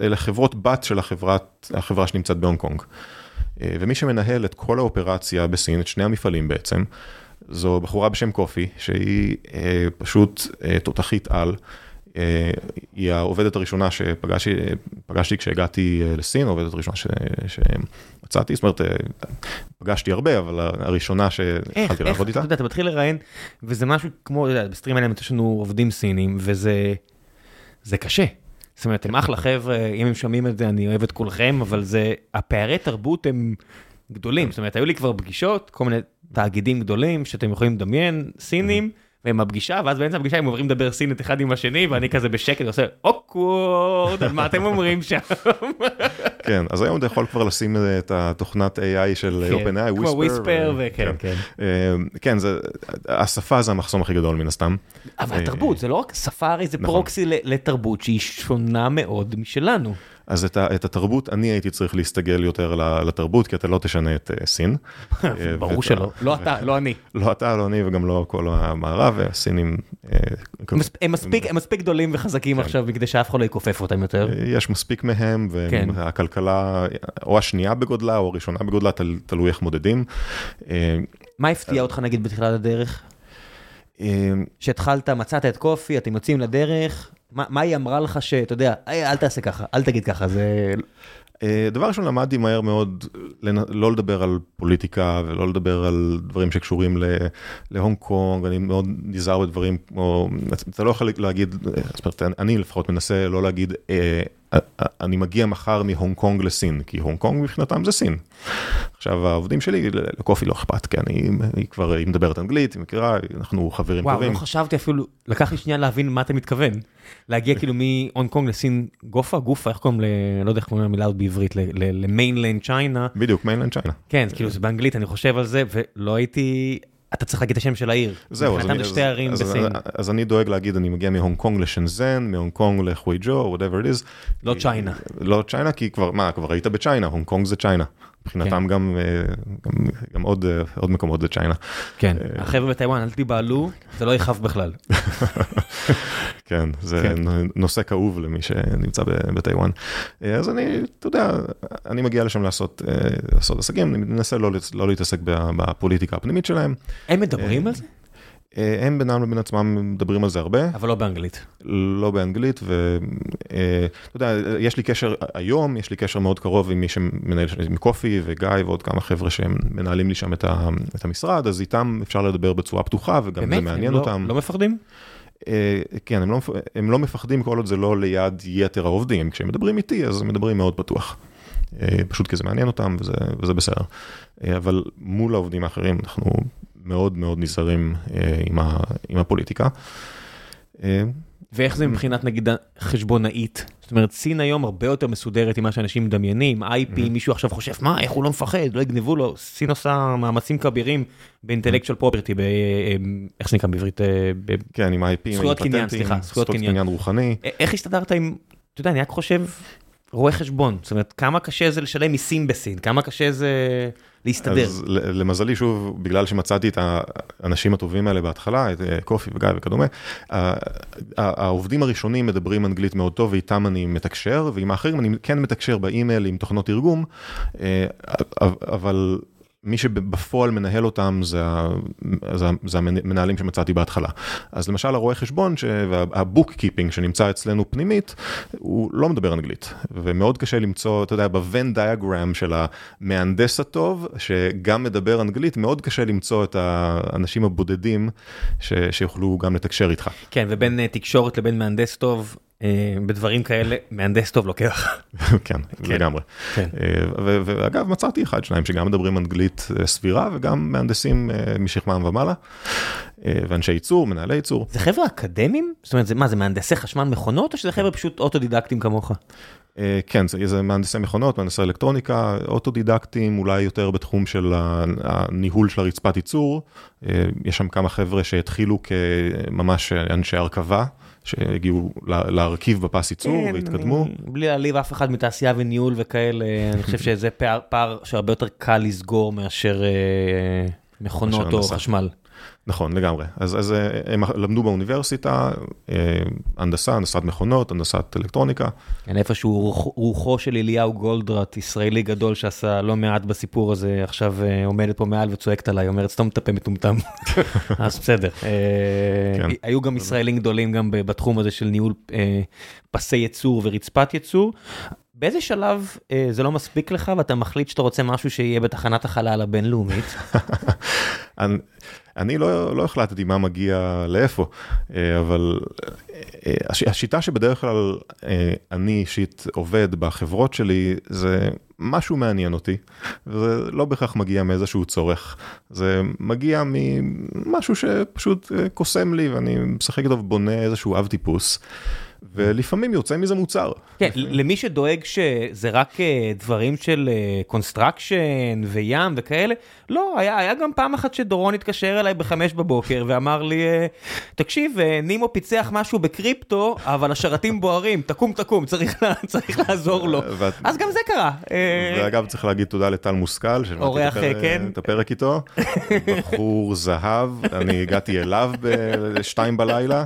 אלה חברות בת של החברת, החברה שנמצאת בהונג קונג. ומי שמנהל את כל האופרציה בסין, את שני המפעלים בעצם, זו בחורה בשם קופי, שהיא אה, פשוט אה, תותחית על. אה, היא העובדת הראשונה שפגשתי כשהגעתי אה, לסין, העובדת הראשונה שמצאתי, זאת אומרת, אה, פגשתי הרבה, אבל הראשונה שהתחלתי לעבוד איתה. איך, איך, אתה מתחיל לראיין, וזה משהו כמו, בסטרים האלה יש לנו עובדים סינים, וזה קשה. זאת אומרת, הם אחלה חבר'ה, אם הם שומעים את זה, אני אוהב את כולכם, אבל זה, הפערי תרבות הם גדולים. זאת אומרת, היו לי כבר פגישות, כל מיני תאגידים גדולים שאתם יכולים לדמיין, סינים. והם בפגישה, ואז באמצע הפגישה הם עוברים לדבר סינית אחד עם השני, ואני כזה בשקט עושה אוקוורד, מה אתם אומרים שם? כן, אז היום אתה יכול כבר לשים את התוכנת AI של כן, OpenAI, כמו וויספר, וכן, כן. אה, כן, זה- השפה זה המחסום הכי גדול מן הסתם. אבל אה, התרבות, זה לא רק שפה, הרי זה נכון. פרוקסי לתרבות שהיא שונה מאוד משלנו. אז את, ה, את התרבות, אני הייתי צריך להסתגל יותר לתרבות, כי אתה לא תשנה את אה, סין. אה, ברור ואת- שלא, לא אתה, לא אני. לא אתה, לא אני וגם לא כל המערב, והסינים, אה, הם מספיק- הם מספיק גדולים וחזקים כן. עכשיו מכדי שאף אחד לא יכופף אותם יותר. יש מספיק מהם, כן. והכלכלה, או השנייה בגודלה או הראשונה בגודלה, תל, תלוי איך מודדים. מה הפתיע אותך נגיד בתחילת הדרך? שהתחלת, מצאת את קופי, אתם יוצאים לדרך, מה מה היא אמרה לך שאתה יודע, "היי, אל תעשה ככה, אל תגיד ככה, זה... אה, דבר ראשון למדתי מהר מאוד לא לדבר על פוליטיקה ולא לדבר על דברים שקשורים להונג קונג, אני מאוד נזהר בדברים כמו, אתה לא יכול להגיד, אני לפחות מנסה לא להגיד, אה, אני מגיע מחר מהונג קונג לסין, כי הונג קונג מבחינתם זה סין. עכשיו העובדים שלי, לקופי לא אכפת, כי אני, היא כבר, היא מדברת אנגלית, היא מכירה, אנחנו חברים וואו, טובים. לא חשבתי אפילו, לקח לי שנייה להבין מה אתה מתכוון. להגיע כאילו מהונג קונג לסין, גופה, גופה, איך קוראים ל... לא יודע איך קוראים למילה הזאת בעברית, ל mainland China. בדיוק, mainland China. כן, כאילו זה באנגלית, אני חושב על זה, ולא הייתי... אתה צריך להגיד את השם של העיר. זהו, אז אני, שתי אז- ערים אז, בסין. אז אני דואג להגיד, אני מגיע מהונג קונג לשנזן, מהונג קונג לחוויג'ו, whatever it is. לא צ'יינה. לא צ'יינה, כי כבר, מה, כבר היית בצ'יינה, הונג קונג זה צ'יינה. מבחינתם גם, אה, גם, גם עוד, אה, עוד מקומות זה צ'יינה. כן, החבר'ה בטיוואן, אל תיבהלו, זה לא יכאב בכלל. כן, זה כן. נושא כאוב למי שנמצא בטיוואן. אה, אז אני, אתה יודע, אני מגיע לשם לעשות, אה, עסקים, אני מנסה לא, לא להתעסק בפוליטיקה הפנימית שלהם. הם מדברים על זה? אה, הם בינם לבין עצמם מדברים על זה הרבה. אבל לא באנגלית. לא באנגלית, ואתה יודע, יש לי קשר היום, יש לי קשר מאוד קרוב עם מי שמנהל, עם קופי וגיא ועוד כמה חבר'ה שהם מנהלים לי שם את, ה, את המשרד, אז איתם אפשר לדבר בצורה פתוחה וגם זה באמת? מעניין הם לא- אותם. לא מפחדים? אה, כן, הם לא, הם לא מפחדים כל עוד זה לא ליד יתר העובדים, כשהם מדברים איתי אז הם מדברים מאוד פתוח. אה, פשוט כי זה מעניין אותם וזה, וזה בסדר. אה, אבל מול העובדים האחרים אנחנו מאוד מאוד נזהרים אה, עם, ה, עם הפוליטיקה. אה, ואיך זה מבחינת נגיד חשבונאית? זאת אומרת, סין היום הרבה יותר מסודרת ממה שאנשים מדמיינים, IP, מישהו עכשיו חושב, מה, איך הוא לא מפחד, לא יגנבו לו, סין עושה מאמצים כבירים באינטלקטואל פרופרטי, איך זה נקרא בעברית? אה, ב- כן, עם ה-IP, עם זכויות קניין, סליחה, זכויות קניין. רוחני. איך הסתדרת עם, אתה יודע, אני רק חושב, רואה חשבון, זאת אומרת, כמה קשה זה לשלם מיסים בסין, כמה קשה זה להסתדר. אז למזלי, שוב, בגלל שמצאתי את האנשים הטובים האלה בהתחלה, את אה, קופי וגיא וכדומה, העובדים הראשונים מדברים אנגלית מאוד טוב, ואיתם אני מתקשר, ועם האחרים אני כן מתקשר באימייל עם תוכנות תרגום, אה, אבל... מי שבפועל מנהל אותם זה, זה, זה המנהלים שמצאתי בהתחלה. אז למשל הרואה חשבון וה bookkeeping שנמצא אצלנו פנימית, הוא לא מדבר אנגלית, ומאוד קשה למצוא, אתה יודע, ב Venn diagram של המהנדס הטוב, שגם מדבר אנגלית, מאוד קשה למצוא את האנשים הבודדים ש, שיוכלו גם לתקשר איתך. כן, ובין אה, תקשורת לבין מהנדס טוב, בדברים כאלה, מהנדס טוב לוקח. כן, לגמרי. כן. אה, ואגב, מצאתי אחד, שניים שגם מדברים אנגלית אה, סבירה, וגם מהנדסים אה, משכמם ומעלה, אה, ואנשי ייצור, מנהלי ייצור. זה חבר'ה אקדמיים? זאת אומרת, מה, זה מהנדסי חשמל מכונות, או שזה חבר'ה פשוט אוטודידקטים כמוך? אה, כן, זה, זה מהנדסי מכונות, מהנדסי אלקטרוניקה, אוטודידקטים, אולי יותר בתחום של הניהול של הרצפת ייצור. אה, יש שם כמה חבר'ה שהתחילו כממש אנשי הרכבה, שהגיעו לה- להרכיב בפס ייצור כן, והתקדמו. אני- בלי להעליב אף אחד מתעשייה וניהול וכאלה, אני חושב שזה פער, פער שהרבה יותר קל לסגור מאשר אה, מכונות או. חשמל. נכון, לגמרי. אז, אז אה, הם למדו באוניברסיטה, אה, הנדסה, הנדסת מכונות, הנדסת אלקטרוניקה. כן, איפשהו רוח, רוחו של אליהו גולדרט, ישראלי גדול שעשה לא מעט בסיפור הזה, עכשיו אה, עומדת פה מעל וצועקת עליי, אומרת סתום את הפה מטומטם. אז בסדר. כן. היו גם ישראלים גדולים גם בתחום הזה של ניהול פסי ייצור ורצפת ייצור. באיזה שלב אה, זה לא מספיק לך ואתה מחליט שאתה רוצה משהו שיהיה בתחנת החלל הבינלאומית? אני, לא, לא החלטתי מה מגיע לאיפה, אה, אבל אה, הש, השיטה שבדרך כלל אה, אני אישית עובד בחברות שלי, זה משהו מעניין אותי, וזה לא בהכרח מגיע מאיזשהו צורך, זה מגיע ממשהו שפשוט קוסם לי ואני משחק איתו ובונה איזשהו אב טיפוס. ולפעמים יוצא מזה מוצר. כן, למי שדואג שזה רק אה, דברים של construction אה, וים וכאלה, לא, היה, היה גם פעם אחת שדורון התקשר אליי בחמש בבוקר ואמר לי, אה, תקשיב, נימו פיצח משהו בקריפטו, אבל השרתים בוערים, תקום תקום, צריך, צריך לעזור לו. ואת... אז גם זה קרה. ואגב, צריך להגיד תודה לטל מושכל, אורח, כן. את הפרק איתו, בחור זהב, אני הגעתי אליו בשתיים בלילה,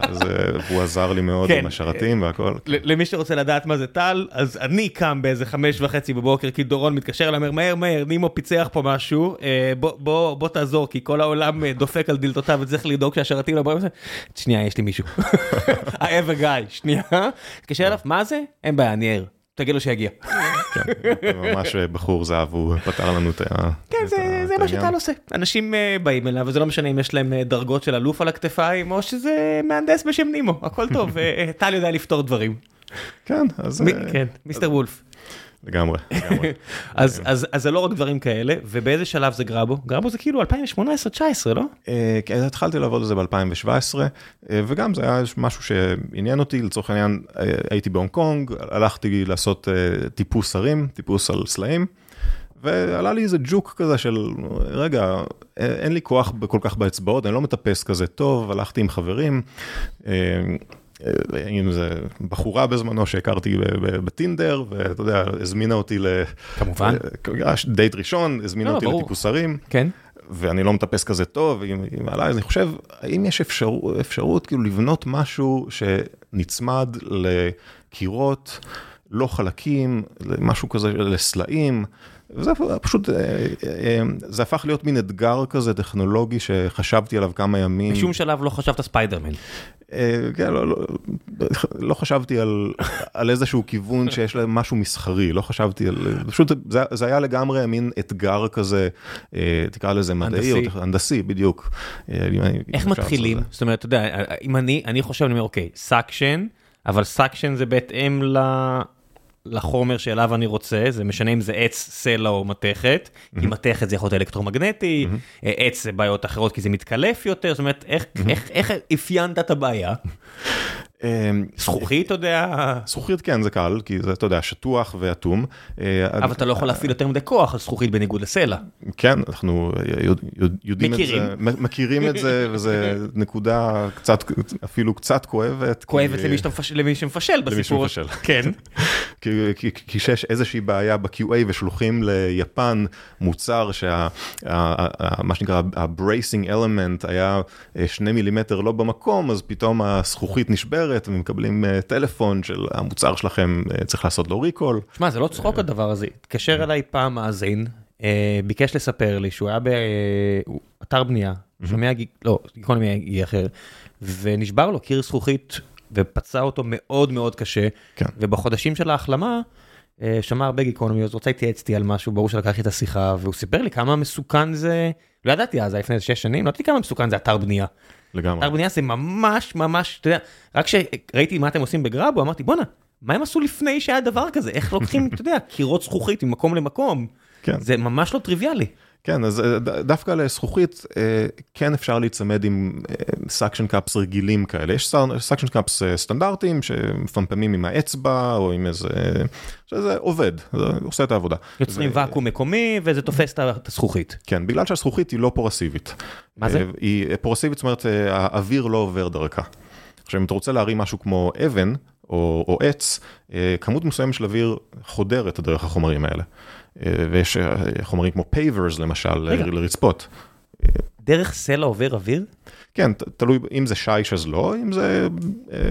אז הוא עזר לי מאוד. כן. עם השרתים והכל. למי שרוצה לדעת מה זה טל, אז אני קם באיזה חמש וחצי בבוקר, כי דורון מתקשר אליי, אומר, מהר מהר, נימו פיצח פה משהו, אה, בוא תעזור, כי כל העולם אה, דופק על דלתותיו וצריך לדאוג שהשרתים לא באים. שנייה, יש לי מישהו. I have a guy, שנייה. מתקשר אליו, מה זה? אין בעיה, אני ער. תגיד לו שיגיע. כן, ממש בחור זהב, הוא פתר לנו את העניין. כן, זה מה שטל עושה. אנשים אה, באים אליו, וזה לא משנה אם יש להם אה, דרגות של אלוף על הכתפיים, או שזה מהנדס בשם נימו, הכל טוב, אה, טל יודע לפתור דברים. כן, אז... כן, מיסטר וולף. לגמרי, לגמרי. אז, אז, אז זה לא רק דברים כאלה, ובאיזה שלב זה גרבו? גרבו זה כאילו 2018-2019, לא? כן, התחלתי לעבוד על זה ב-2017, וגם זה היה משהו שעניין אותי, לצורך העניין הייתי בהונג קונג, הלכתי לעשות טיפוס הרים, טיפוס על סלעים. ועלה לי איזה ג'וק כזה של, רגע, אין לי כוח כל כך באצבעות, אני לא מטפס כזה טוב, הלכתי עם חברים. עם איזה בחורה בזמנו שהכרתי בטינדר, ואתה יודע, הזמינה אותי ל... כמובן. דייט ראשון, הזמינה לא, אותי לטיפוס הרים. כן. ואני לא מטפס כזה טוב, היא מעלה, אז אני חושב, האם יש אפשר, אפשרות כאילו לבנות משהו שנצמד לקירות, לא חלקים, משהו כזה לסלעים. וזה פשוט, אה, אה, זה הפך להיות מין אתגר כזה טכנולוגי שחשבתי עליו כמה ימים. בשום שלב לא חשבת ספיידרמן. אה, כן, לא, לא, לא חשבתי על, איזשהו כיוון שיש להם משהו מסחרי, לא חשבתי על, פשוט זה, היה לגמרי מין אתגר כזה, תקרא לזה מדעי, הנדסי, בדיוק. איך מתחילים? זאת אומרת, אתה יודע, אם אני, אני חושב, אני אומר, אוקיי, suction, אבל suction זה בהתאם ל... לחומר שאליו אני רוצה, זה משנה אם זה עץ, סלע או מתכת, כי מתכת זה יכול להיות אלקטרומגנטי, עץ זה בעיות אחרות כי זה מתקלף יותר, זאת אומרת, איך אפיינת את הבעיה? אמ, זכוכית, אתה יודע? זכוכית כן, זה קל, כי זה, אתה יודע, שטוח ואטום. אה, אבל אתה לא יכול להפעיל יותר מדי כוח על זכוכית בניגוד לסלע. כן, אנחנו יודעים את זה, מכירים את זה, וזו נקודה קצת, אפילו קצת כואבת. כואבת למי שמפשל בסיפור. למי שמפשל. כן. כי כשיש איזושהי בעיה ב-QA ושולחים ליפן מוצר שמה שנקרא ה-bracing element היה אה, שני מילימטר לא במקום, אז פתאום הזכוכית נשברת. אחרת ומקבלים uh, טלפון של המוצר שלכם uh, צריך לעשות לו ריקול. שמע זה לא צחוק uh, הדבר הזה, התקשר אליי פעם מאזין, ביקש לספר לי שהוא היה באתר בנייה, שומע, לא, גיקונומי אחר, ונשבר לו קיר זכוכית ופצע אותו מאוד מאוד קשה, כן. ובחודשים של ההחלמה, שמע הרבה גיקונומי, אז רוצה להתייעץ איתי על משהו, ברור שלקח לי את השיחה, והוא סיפר לי כמה מסוכן זה, לא ידעתי אז, לפני 6 שנים, לא ידעתי כמה מסוכן זה אתר בנייה. לגמרי. אתר בנייה זה ממש ממש, אתה יודע, רק כשראיתי מה אתם עושים בגראבו, אמרתי בואנה, מה הם עשו לפני שהיה דבר כזה? איך לוקחים, אתה יודע, קירות זכוכית ממקום למקום? כן. זה ממש לא טריוויאלי. כן, אז אה, דווקא לזכוכית אה, כן אפשר להיצמד עם suction cups רגילים כאלה. יש suction cups סטנדרטיים שמפמפים עם האצבע או עם איזה... שזה עובד, זה עושה את העבודה. יוצרים ואקום מקומי וזה תופס את הזכוכית. כן, בגלל שהזכוכית היא לא פורוסיבית. מה זה? היא פורוסיבית, זאת אומרת, האוויר לא עובר דרכה. עכשיו, אם אתה רוצה להרים משהו כמו אבן או, או עץ, כמות מסוימת של אוויר חודרת דרך החומרים האלה. ויש חומרים כמו fibers למשל, לרצפות. דרך סלע עובר אוויר? כן, תלוי אם זה שיש אז לא, אם זה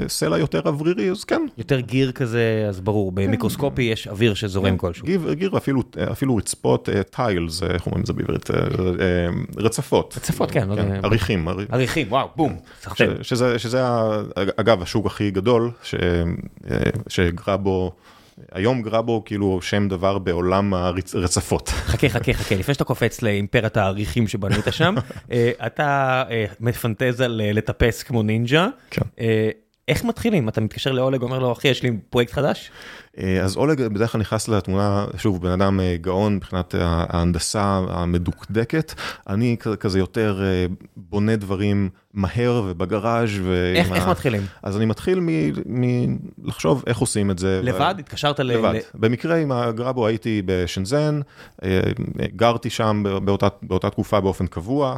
סלע יותר אוורירי אז כן. יותר גיר כזה, אז ברור, במיקרוסקופי יש אוויר שזורם כלשהו. גיר אפילו רצפות טיילס, איך אומרים את זה בעברית? רצפות. רצפות, כן. עריכים. עריכים, וואו, בום. שזה אגב השוק הכי גדול, שגרבו היום גרבו כאילו שם דבר בעולם הרצפות. חכה, חכה, חכה, לפני שאתה קופץ לאימפרית האריכים שבנית שם, אה, אתה אה, מפנטז על אה, לטפס כמו נינג'ה. כן. איך מתחילים? אתה מתקשר לאולג, אומר לו, אחי, יש לי פרויקט חדש? אז אולג בדרך כלל נכנס לתמונה, שוב, בן אדם גאון מבחינת ההנדסה המדוקדקת, אני כזה יותר בונה דברים מהר ובגראז' איך, איך מתחילים? אז אני מתחיל מלחשוב איך עושים את זה. לבד? ו... התקשרת ל... לבד. ל... במקרה עם הגרבו הייתי בשנזן, גרתי שם באותה, באותה תקופה באופן קבוע,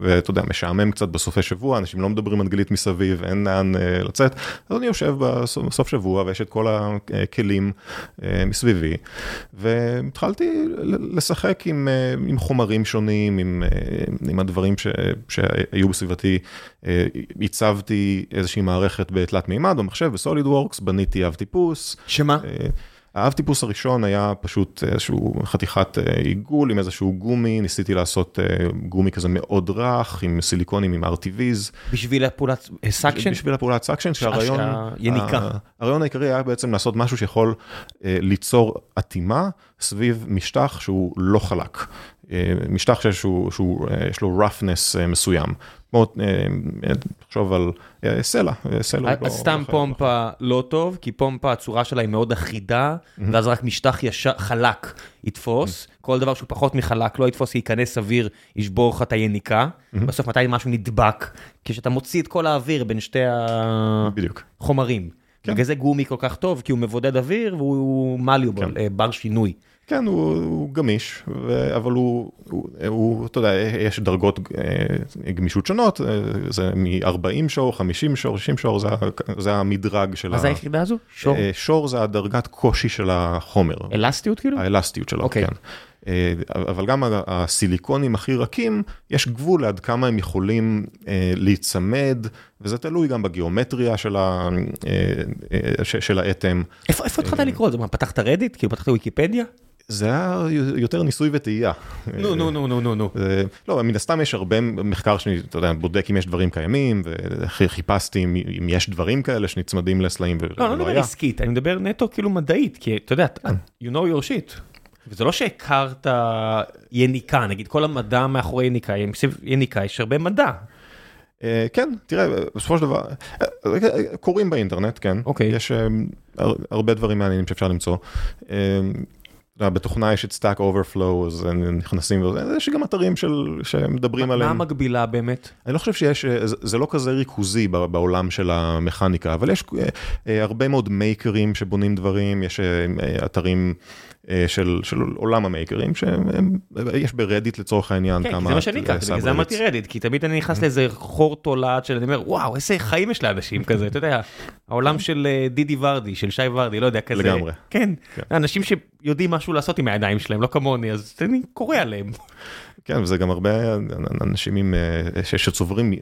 ואתה יודע, משעמם קצת בסופי שבוע, אנשים לא מדברים אנגלית מסביב, אין לאן לצאת, אז אני יושב בסוף שבוע ויש את כל ה... כלים אה, מסביבי, והתחלתי לשחק עם, אה, עם חומרים שונים, עם, אה, עם הדברים ש, שהיו בסביבתי. הצבתי איזושהי מערכת בתלת מימד במחשב, בסוליד וורקס, בניתי אב טיפוס. שמה? האב טיפוס הראשון היה פשוט איזשהו חתיכת עיגול עם איזשהו גומי, ניסיתי לעשות גומי כזה מאוד רך, עם סיליקונים, עם RTVs. בשביל הפעולת suction? בשביל הפעולת suction, שהרעיון... יניקה. הרעיון העיקרי היה בעצם לעשות משהו שיכול ליצור אטימה סביב משטח שהוא לא חלק. משטח שיש לו roughness מסוים. כמו, תחשוב על סלע, סלע. אז סתם פומפה לא טוב, כי פומפה הצורה שלה היא מאוד אחידה, ואז רק משטח חלק יתפוס, כל דבר שהוא פחות מחלק לא יתפוס, ייכנס אוויר, ישבור לך את היניקה, בסוף מתי משהו נדבק, כשאתה מוציא את כל האוויר בין שתי החומרים. כן. בגלל זה גומי כל כך טוב, כי הוא מבודד אוויר והוא מליובל, כן. בר שינוי. כן, הוא, הוא גמיש, ו... אבל הוא, הוא, הוא, אתה יודע, יש דרגות אה, גמישות שונות, אה, זה מ-40 שור, 50 שור, 60 שור, זה, זה המדרג של ה... מה זה היחידה הזו? שור? אה, שור זה הדרגת קושי של החומר. אלסטיות כאילו? האלסטיות שלו, okay. כן. אבל גם הסיליקונים הכי רכים, יש גבול עד כמה הם יכולים להיצמד, וזה תלוי גם בגיאומטריה של, ה, של האטם. איפה, איפה התחלת לקרוא את זה? מה, פתחת רדיט? כאילו פתחת ויקיפדיה? זה היה יותר ניסוי וטעייה. נו, נו, נו, נו, נו, נו. לא, מן הסתם יש הרבה מחקר שאני, אתה יודע, בודק אם יש דברים קיימים, וחיפשתי אם יש דברים כאלה שנצמדים לסלעים ולא היה. לא, לא מדבר עסקית, אני מדבר נטו כאילו מדעית, כי אתה יודע, you know your shit. וזה לא שהכרת יניקה, נגיד כל המדע מאחורי יניקה, יניקה יש הרבה מדע. כן, תראה, בסופו של דבר, קוראים באינטרנט, כן. אוקיי. יש הרבה דברים מעניינים שאפשר למצוא. בתוכנה יש את Stack Overflow, אז נכנסים, יש גם אתרים של, שמדברים עליהם. מה המקבילה באמת? אני לא חושב שיש, זה לא כזה ריכוזי בעולם של המכניקה, אבל יש הרבה מאוד מייקרים שבונים דברים, יש אתרים של, של עולם המייקרים, שיש ברדיט לצורך העניין כן, כמה... כן, זה מה שאני קראתי, בגלל זה אמרתי רדיט, כי תמיד אני נכנס לאיזה חור תולעת של אני אומר, וואו, איזה חיים יש לאנשים כזה, אתה יודע, העולם של דידי ורדי, של שי ורדי, לא יודע, כזה. לגמרי. כן, כן. אנשים שיודעים משהו לעשות עם הידיים שלהם, לא כמוני, אז אני קורא עליהם. כן, וזה גם הרבה אנשים עם, שצוברים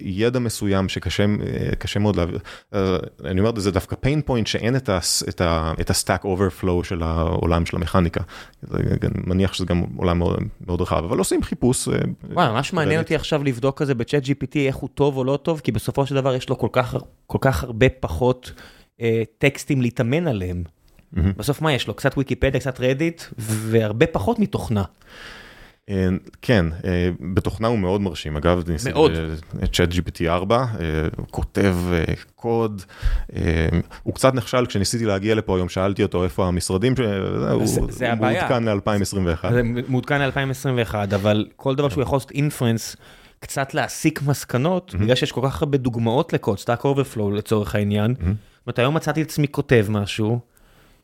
ידע מסוים שקשה מאוד להעביר. אני אומר, זה דווקא pain point שאין את ה-stack overflow של העולם של המכניקה. אני מניח שזה גם עולם מאוד, מאוד רחב, אבל עושים חיפוש. וואי, ממש מעניין אותי עכשיו לבדוק כזה בצ'אט GPT איך הוא טוב או לא טוב, כי בסופו של דבר יש לו כל כך, כל כך הרבה פחות אה, טקסטים להתאמן עליהם. Mm-hmm. בסוף מה יש לו? קצת ויקיפדיה, קצת רדיט, והרבה פחות מתוכנה. כן, בתוכנה הוא מאוד מרשים, אגב, מאוד. ChatGPT 4, הוא כותב קוד, הוא קצת נכשל. כשניסיתי להגיע לפה היום, שאלתי אותו איפה המשרדים, הוא מעודכן ל-2021. זה מעודכן ל-2021, אבל כל דבר שהוא יכול לעשות inference, קצת להסיק מסקנות, בגלל שיש כל כך הרבה דוגמאות לקוד, Stack Overflow לצורך העניין, זאת אומרת, היום מצאתי את עצמי כותב משהו,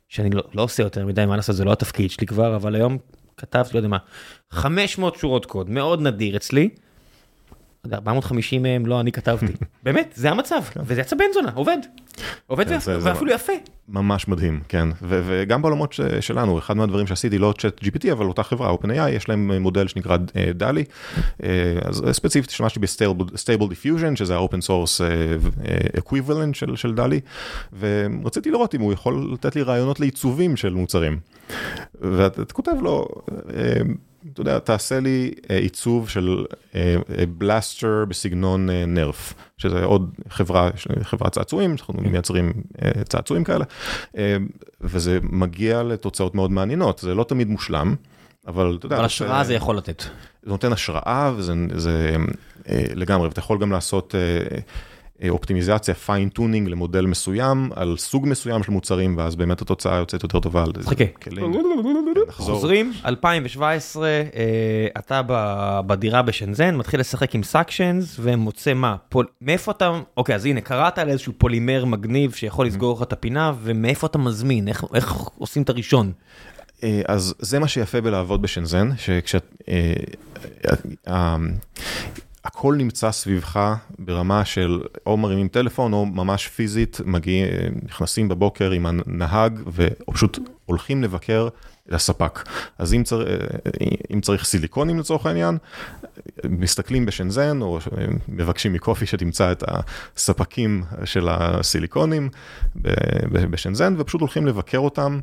שאני לא עושה יותר מדי, מה לעשות, זה לא התפקיד שלי כבר, אבל היום... כתבתי, לא יודע מה, 500 שורות קוד, מאוד נדיר אצלי. 450 מהם לא אני כתבתי, באמת, זה המצב, כן. וזה יצא בן זונה, עובד, עובד כן, ואפילו יפה. ממש מדהים, כן, וגם בעולמות שלנו, אחד מהדברים שעשיתי, לא צ'אט GPT, אבל אותה חברה, OpenAI, יש להם מודל שנקרא דלי, אז ספציפית השתמשתי ב-Stable Diffusion, שזה ה-open source equivalent של דלי, ורציתי לראות אם הוא יכול לתת לי רעיונות לעיצובים של מוצרים. ואתה כותב לו, אתה יודע, תעשה לי אה, עיצוב של blaster בסגנון נרף, שזה עוד חברה, חברה צעצועים, אנחנו כן. מייצרים צעצועים כאלה, וזה מגיע לתוצאות מאוד מעניינות, זה לא תמיד מושלם. אבל אתה יודע, אבל השראה זה יכול לתת. זה נותן השראה וזה זה, לגמרי, ואתה יכול גם לעשות אופטימיזציה, fine-tuning למודל מסוים, על סוג מסוים של מוצרים, ואז באמת התוצאה יוצאת יותר טובה על חכה. כלים. חוזרים, 2017, אה, אתה בדירה בשנזן, מתחיל לשחק עם suctions, ומוצא מה? מאיפה אתה, אוקיי, אז הנה, קראת על איזשהו פולימר מגניב שיכול לסגור לך את הפינה, ומאיפה אתה מזמין? איך עושים את הראשון? אה, אז זה מה שיפה בלעבוד בשנזן, שכשאת... הכל נמצא סביבך ברמה של או מרימים טלפון או ממש פיזית מגיעים, נכנסים בבוקר עם הנהג ופשוט הולכים לבקר את הספק. אז אם, צר, אם צריך סיליקונים לצורך העניין, מסתכלים בשנזן או מבקשים מקופי שתמצא את הספקים של הסיליקונים בשנזן ופשוט הולכים לבקר אותם.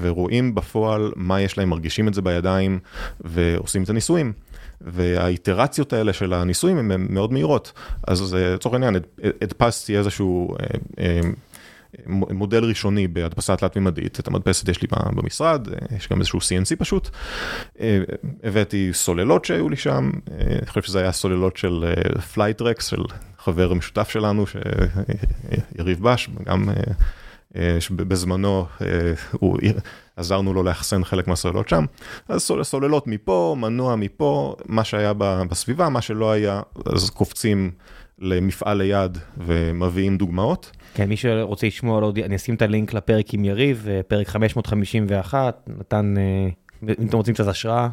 ורואים בפועל מה יש להם, מרגישים את זה בידיים ועושים את הניסויים. והאיטרציות האלה של הניסויים הן מאוד מהירות. אז לצורך העניין, הדפסתי איזשהו אה, אה, מודל ראשוני בהדפסה תלת-ממדית, את המדפסת יש לי במשרד, אה, יש גם איזשהו CNC פשוט. הבאתי סוללות שהיו לי שם, אני חושב שזה היה סוללות של פלייטרקס, של חבר משותף שלנו, יריב בש, גם שבזמנו הוא עזרנו לו לאחסן חלק מהסוללות שם. אז סוללות מפה, מנוע מפה, מה שהיה בסביבה, מה שלא היה, אז קופצים למפעל ליד ומביאים דוגמאות. כן, מי שרוצה לשמוע, לא אני אשים את הלינק לפרק עם יריב, פרק 551, נתן, אה, אם אתם רוצים קצת השראה.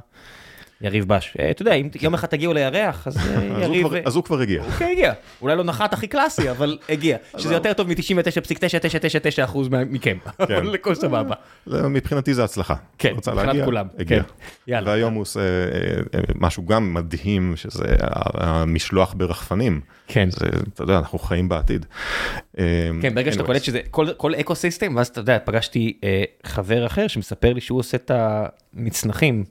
יריב בש. אה, אתה יודע, אם יום אחד תגיעו לירח, אז אה, יריב... אז הוא כבר הגיע. אוקיי, הגיע. אולי לא נחת הכי קלאסי, אבל הגיע. שזה יותר טוב מ-99.999% מכם. כן. אבל לכל סבבה. מבחינתי זה הצלחה. כן, מבחינת כולם. הגיע. כן. והיום הוא עושה אה, משהו גם מדהים, שזה המשלוח ברחפנים. כן. אתה יודע, אנחנו חיים בעתיד. כן, ברגע שאתה קולט שזה כל ecosystem, ואז אתה יודע, פגשתי חבר אחר שמספר לי שהוא עושה את המצנחים.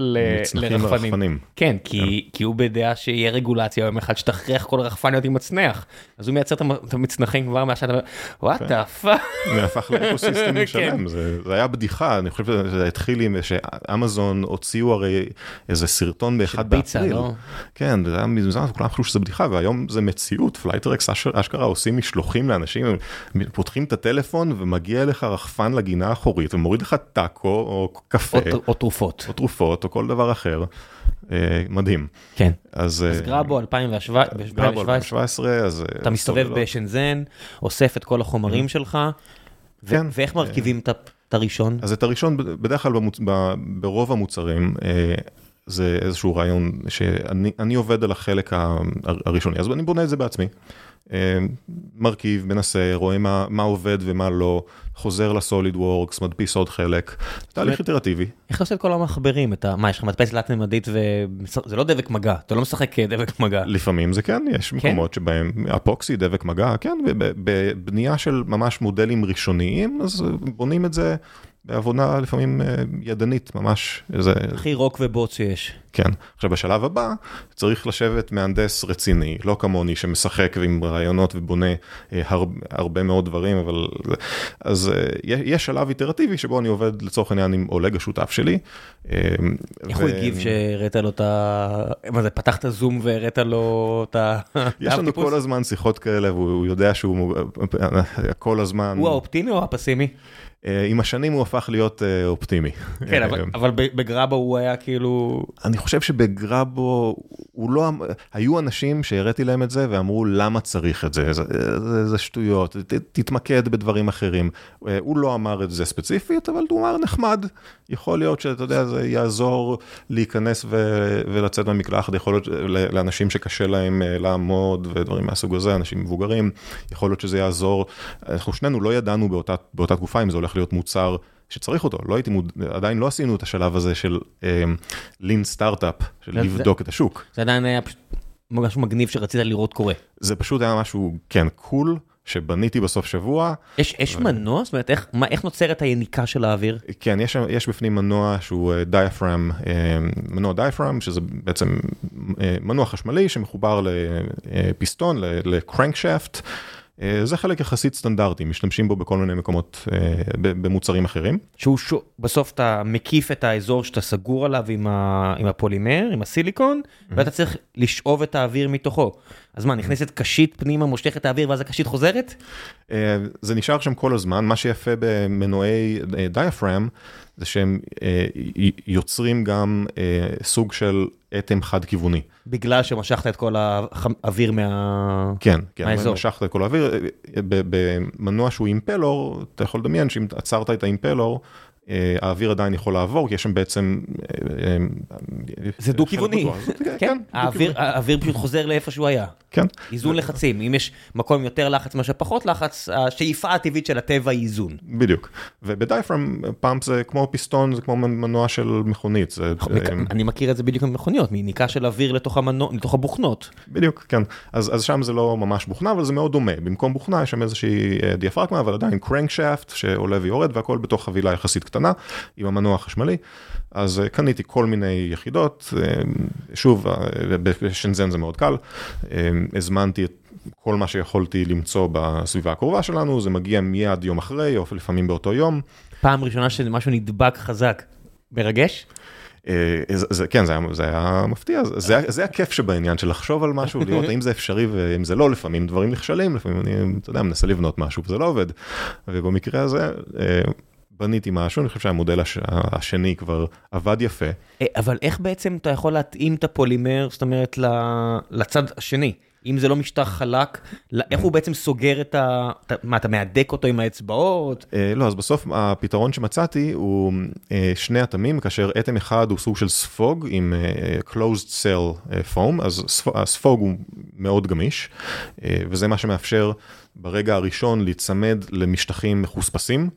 לרחפנים. כן, כי, כי הוא בדעה שיהיה רגולציה יום אחד שתכריח כל רחפן להיות עם מצנח. אז הוא מייצר את המצנחים כבר מהשאלה, what the fuck. זה הפך ל ecosystem כן. שלם, זה, זה היה בדיחה, אני חושב שזה התחיל עם שאמזון הוציאו הרי איזה סרטון באחד באפריל. לא? כן, זה היה מזמן, כולם חשבו שזה בדיחה, והיום זה מציאות, פלייטרקס אשכרה עושים משלוחים לאנשים, פותחים את הטלפון ומגיע לך רחפן לגינה האחורית ומוריד לך טאקו או קפה. או, או תרופות. או תרופות. או כל דבר אחר. אה, מדהים. כן. אז אז גראבו 2017, אז אתה מסתובב בשנזן, אוסף את כל החומרים שלך, כן. ואיך מרכיבים את הראשון? אז את הראשון בדרך כלל ברוב המוצרים. אה, זה איזשהו רעיון שאני עובד על החלק הראשוני, אז אני בונה את זה בעצמי. אה, מרכיב, מנסה, רואה מה, מה עובד ומה לא, חוזר לסוליד וורקס, מדפיס עוד חלק, תהליך איטרטיבי. איך אתה עושה את כל המחברים? אתה, מה, יש לך מדפסת תלת-ממדית וזה לא דבק מגע, אתה לא משחק דבק מגע. לפעמים זה כן, יש כן? מקומות שבהם אפוקסי, דבק מגע, כן, ובבנייה של ממש מודלים ראשוניים, אז בונים את זה בעבודה לפעמים אה, ידנית, ממש איזה... הכי רוק ובוץ שיש. כן. עכשיו בשלב הבא צריך לשבת מהנדס רציני, לא כמוני שמשחק ועם רעיונות ובונה אה, הרבה, הרבה מאוד דברים, אבל... אז אה, יש שלב איטרטיבי שבו אני עובד לצורך העניין עם אולג השותף שלי. איך ו... הוא הגיב שהראית לו את ה... מה זה, פתחת זום והראית לו את ה... יש לנו כל הזמן שיחות כאלה והוא יודע שהוא כל הזמן... הוא האופטימי או הפסימי? אה, עם השנים הוא הפך להיות אה, אופטימי. כן, אבל, אה, אבל בגרבו הוא היה כאילו... אני חושב שבגרבו הוא לא... אמ- היו אנשים שהראיתי להם את זה ואמרו למה צריך את זה, זה, זה, זה שטויות, ת, תתמקד בדברים אחרים. הוא לא אמר את זה ספציפית, אבל הוא אמר נחמד. יכול להיות שאתה יודע, זה יעזור להיכנס ו, ולצאת מהמקלחת, יכול להיות לאנשים שקשה להם לעמוד ודברים מהסוג הזה, אנשים מבוגרים, יכול להיות שזה יעזור. אנחנו שנינו לא ידענו באותה, באותה תקופה אם זה הולך להיות מוצר שצריך אותו, לא הייתי מוד... עדיין לא עשינו את השלב הזה של לין um, סטארט-אפ, של זה, לבדוק זה, את השוק. זה עדיין היה פשוט משהו מגניב שרצית לראות קורה. זה פשוט היה משהו, כן, cool, שבניתי בסוף שבוע. יש, יש מנוע? זאת אומרת, איך, מה, איך נוצרת היניקה של האוויר? כן, יש, יש בפנים מנוע שהוא diaphragm, מנוע diaphragm, שזה בעצם מנוע חשמלי שמחובר לפיסטון, ל crankshaft. זה חלק יחסית סטנדרטי, משתמשים בו בכל מיני מקומות במוצרים אחרים. שהוא ש... בסוף אתה מקיף את האזור שאתה סגור עליו עם, ה... עם הפולימר, עם הסיליקון, mm-hmm. ואתה צריך לשאוב את האוויר מתוכו. אז מה, נכנסת קשית פנימה, מושכת את האוויר ואז הקשית חוזרת? זה נשאר שם כל הזמן, מה שיפה במנועי דיאפרם זה שהם יוצרים גם סוג של אטם חד כיווני. בגלל שמשכת את כל האוויר מה... כן, כן, משכת את כל האוויר, במנוע שהוא אימפלור, אתה יכול לדמיין שאם עצרת את האימפלור, האוויר עדיין יכול לעבור, כי יש שם בעצם... זה דו-כיווני, כן, האוויר פשוט חוזר לאיפה שהוא היה. כן. איזון לחצים, אם יש מקום יותר לחץ מאשר פחות לחץ, השאיפה הטבעית של הטבע היא איזון. בדיוק, ובדייפרם פאמפ זה כמו פיסטון, זה כמו מנוע של מכונית. אני מכיר את זה בדיוק במכוניות, מיניקה של אוויר לתוך הבוכנות. בדיוק, כן, אז שם זה לא ממש בוכנה, אבל זה מאוד דומה, במקום בוכנה יש שם איזושהי דיאפרגמה, אבל עדיין crankshaft שעולה ויורד, והכל בתוך חבילה יחסית קטנה, עם המנוע החשמלי. אז קניתי כל מיני יחידות, שוב, בשנזן זה מאוד קל, הזמנתי את כל מה שיכולתי למצוא בסביבה הקרובה שלנו, זה מגיע מיד יום אחרי, או לפעמים באותו יום. פעם ראשונה שמשהו נדבק חזק, מרגש? זה, כן, זה היה, זה היה מפתיע, זה, זה הכיף שבעניין של לחשוב על משהו, לראות האם זה אפשרי ואם זה לא, לפעמים דברים נכשלים, לפעמים אני, אתה יודע, מנסה לבנות משהו וזה לא עובד. ובמקרה הזה, בניתי משהו, אני חושב שהמודל הש... השני כבר עבד יפה. אבל איך בעצם אתה יכול להתאים את הפולימר, זאת אומרת, לצד השני? אם זה לא משטח חלק, איך הוא בעצם סוגר את ה... מה, אתה מהדק אותו עם האצבעות? לא, אז בסוף הפתרון שמצאתי הוא שני אטמים, כאשר אטם אחד הוא סוג של ספוג עם closed cell foam, אז הספוג הוא מאוד גמיש, וזה מה שמאפשר ברגע הראשון להיצמד למשטחים מחוספסים.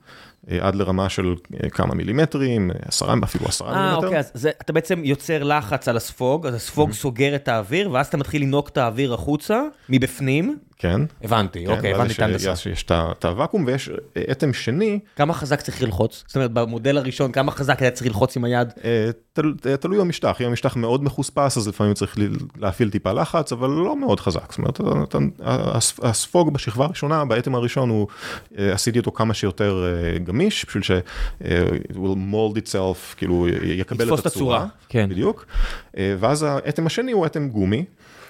עד לרמה של כמה מילימטרים, עשרה, אפילו עשרה מילימטר. אה, אוקיי, אז זה, אתה בעצם יוצר לחץ על הספוג, אז הספוג mm-hmm. סוגר את האוויר, ואז אתה מתחיל לנוק את האוויר החוצה, מבפנים. כן. הבנתי, כן, אוקיי, הבנתי את ההנדסה. יש, יש את הוואקום ויש אטם שני. כמה חזק צריך ללחוץ? זאת אומרת, במודל הראשון, כמה חזק היה צריך ללחוץ עם היד? תל, תלוי במשטח, אם המשטח מאוד מחוספס, אז לפעמים צריך להפעיל טיפה לחץ, אבל לא מאוד חזק. זאת אומרת, הספוג בשכבה הראשונה, באטם הראשון, הוא, עשיתי אותו כמה שיותר גמיש, בשביל ש- it will mold itself, כאילו, יקבל את הצורה. כן. בדיוק. ואז האטם השני הוא אטם גומי.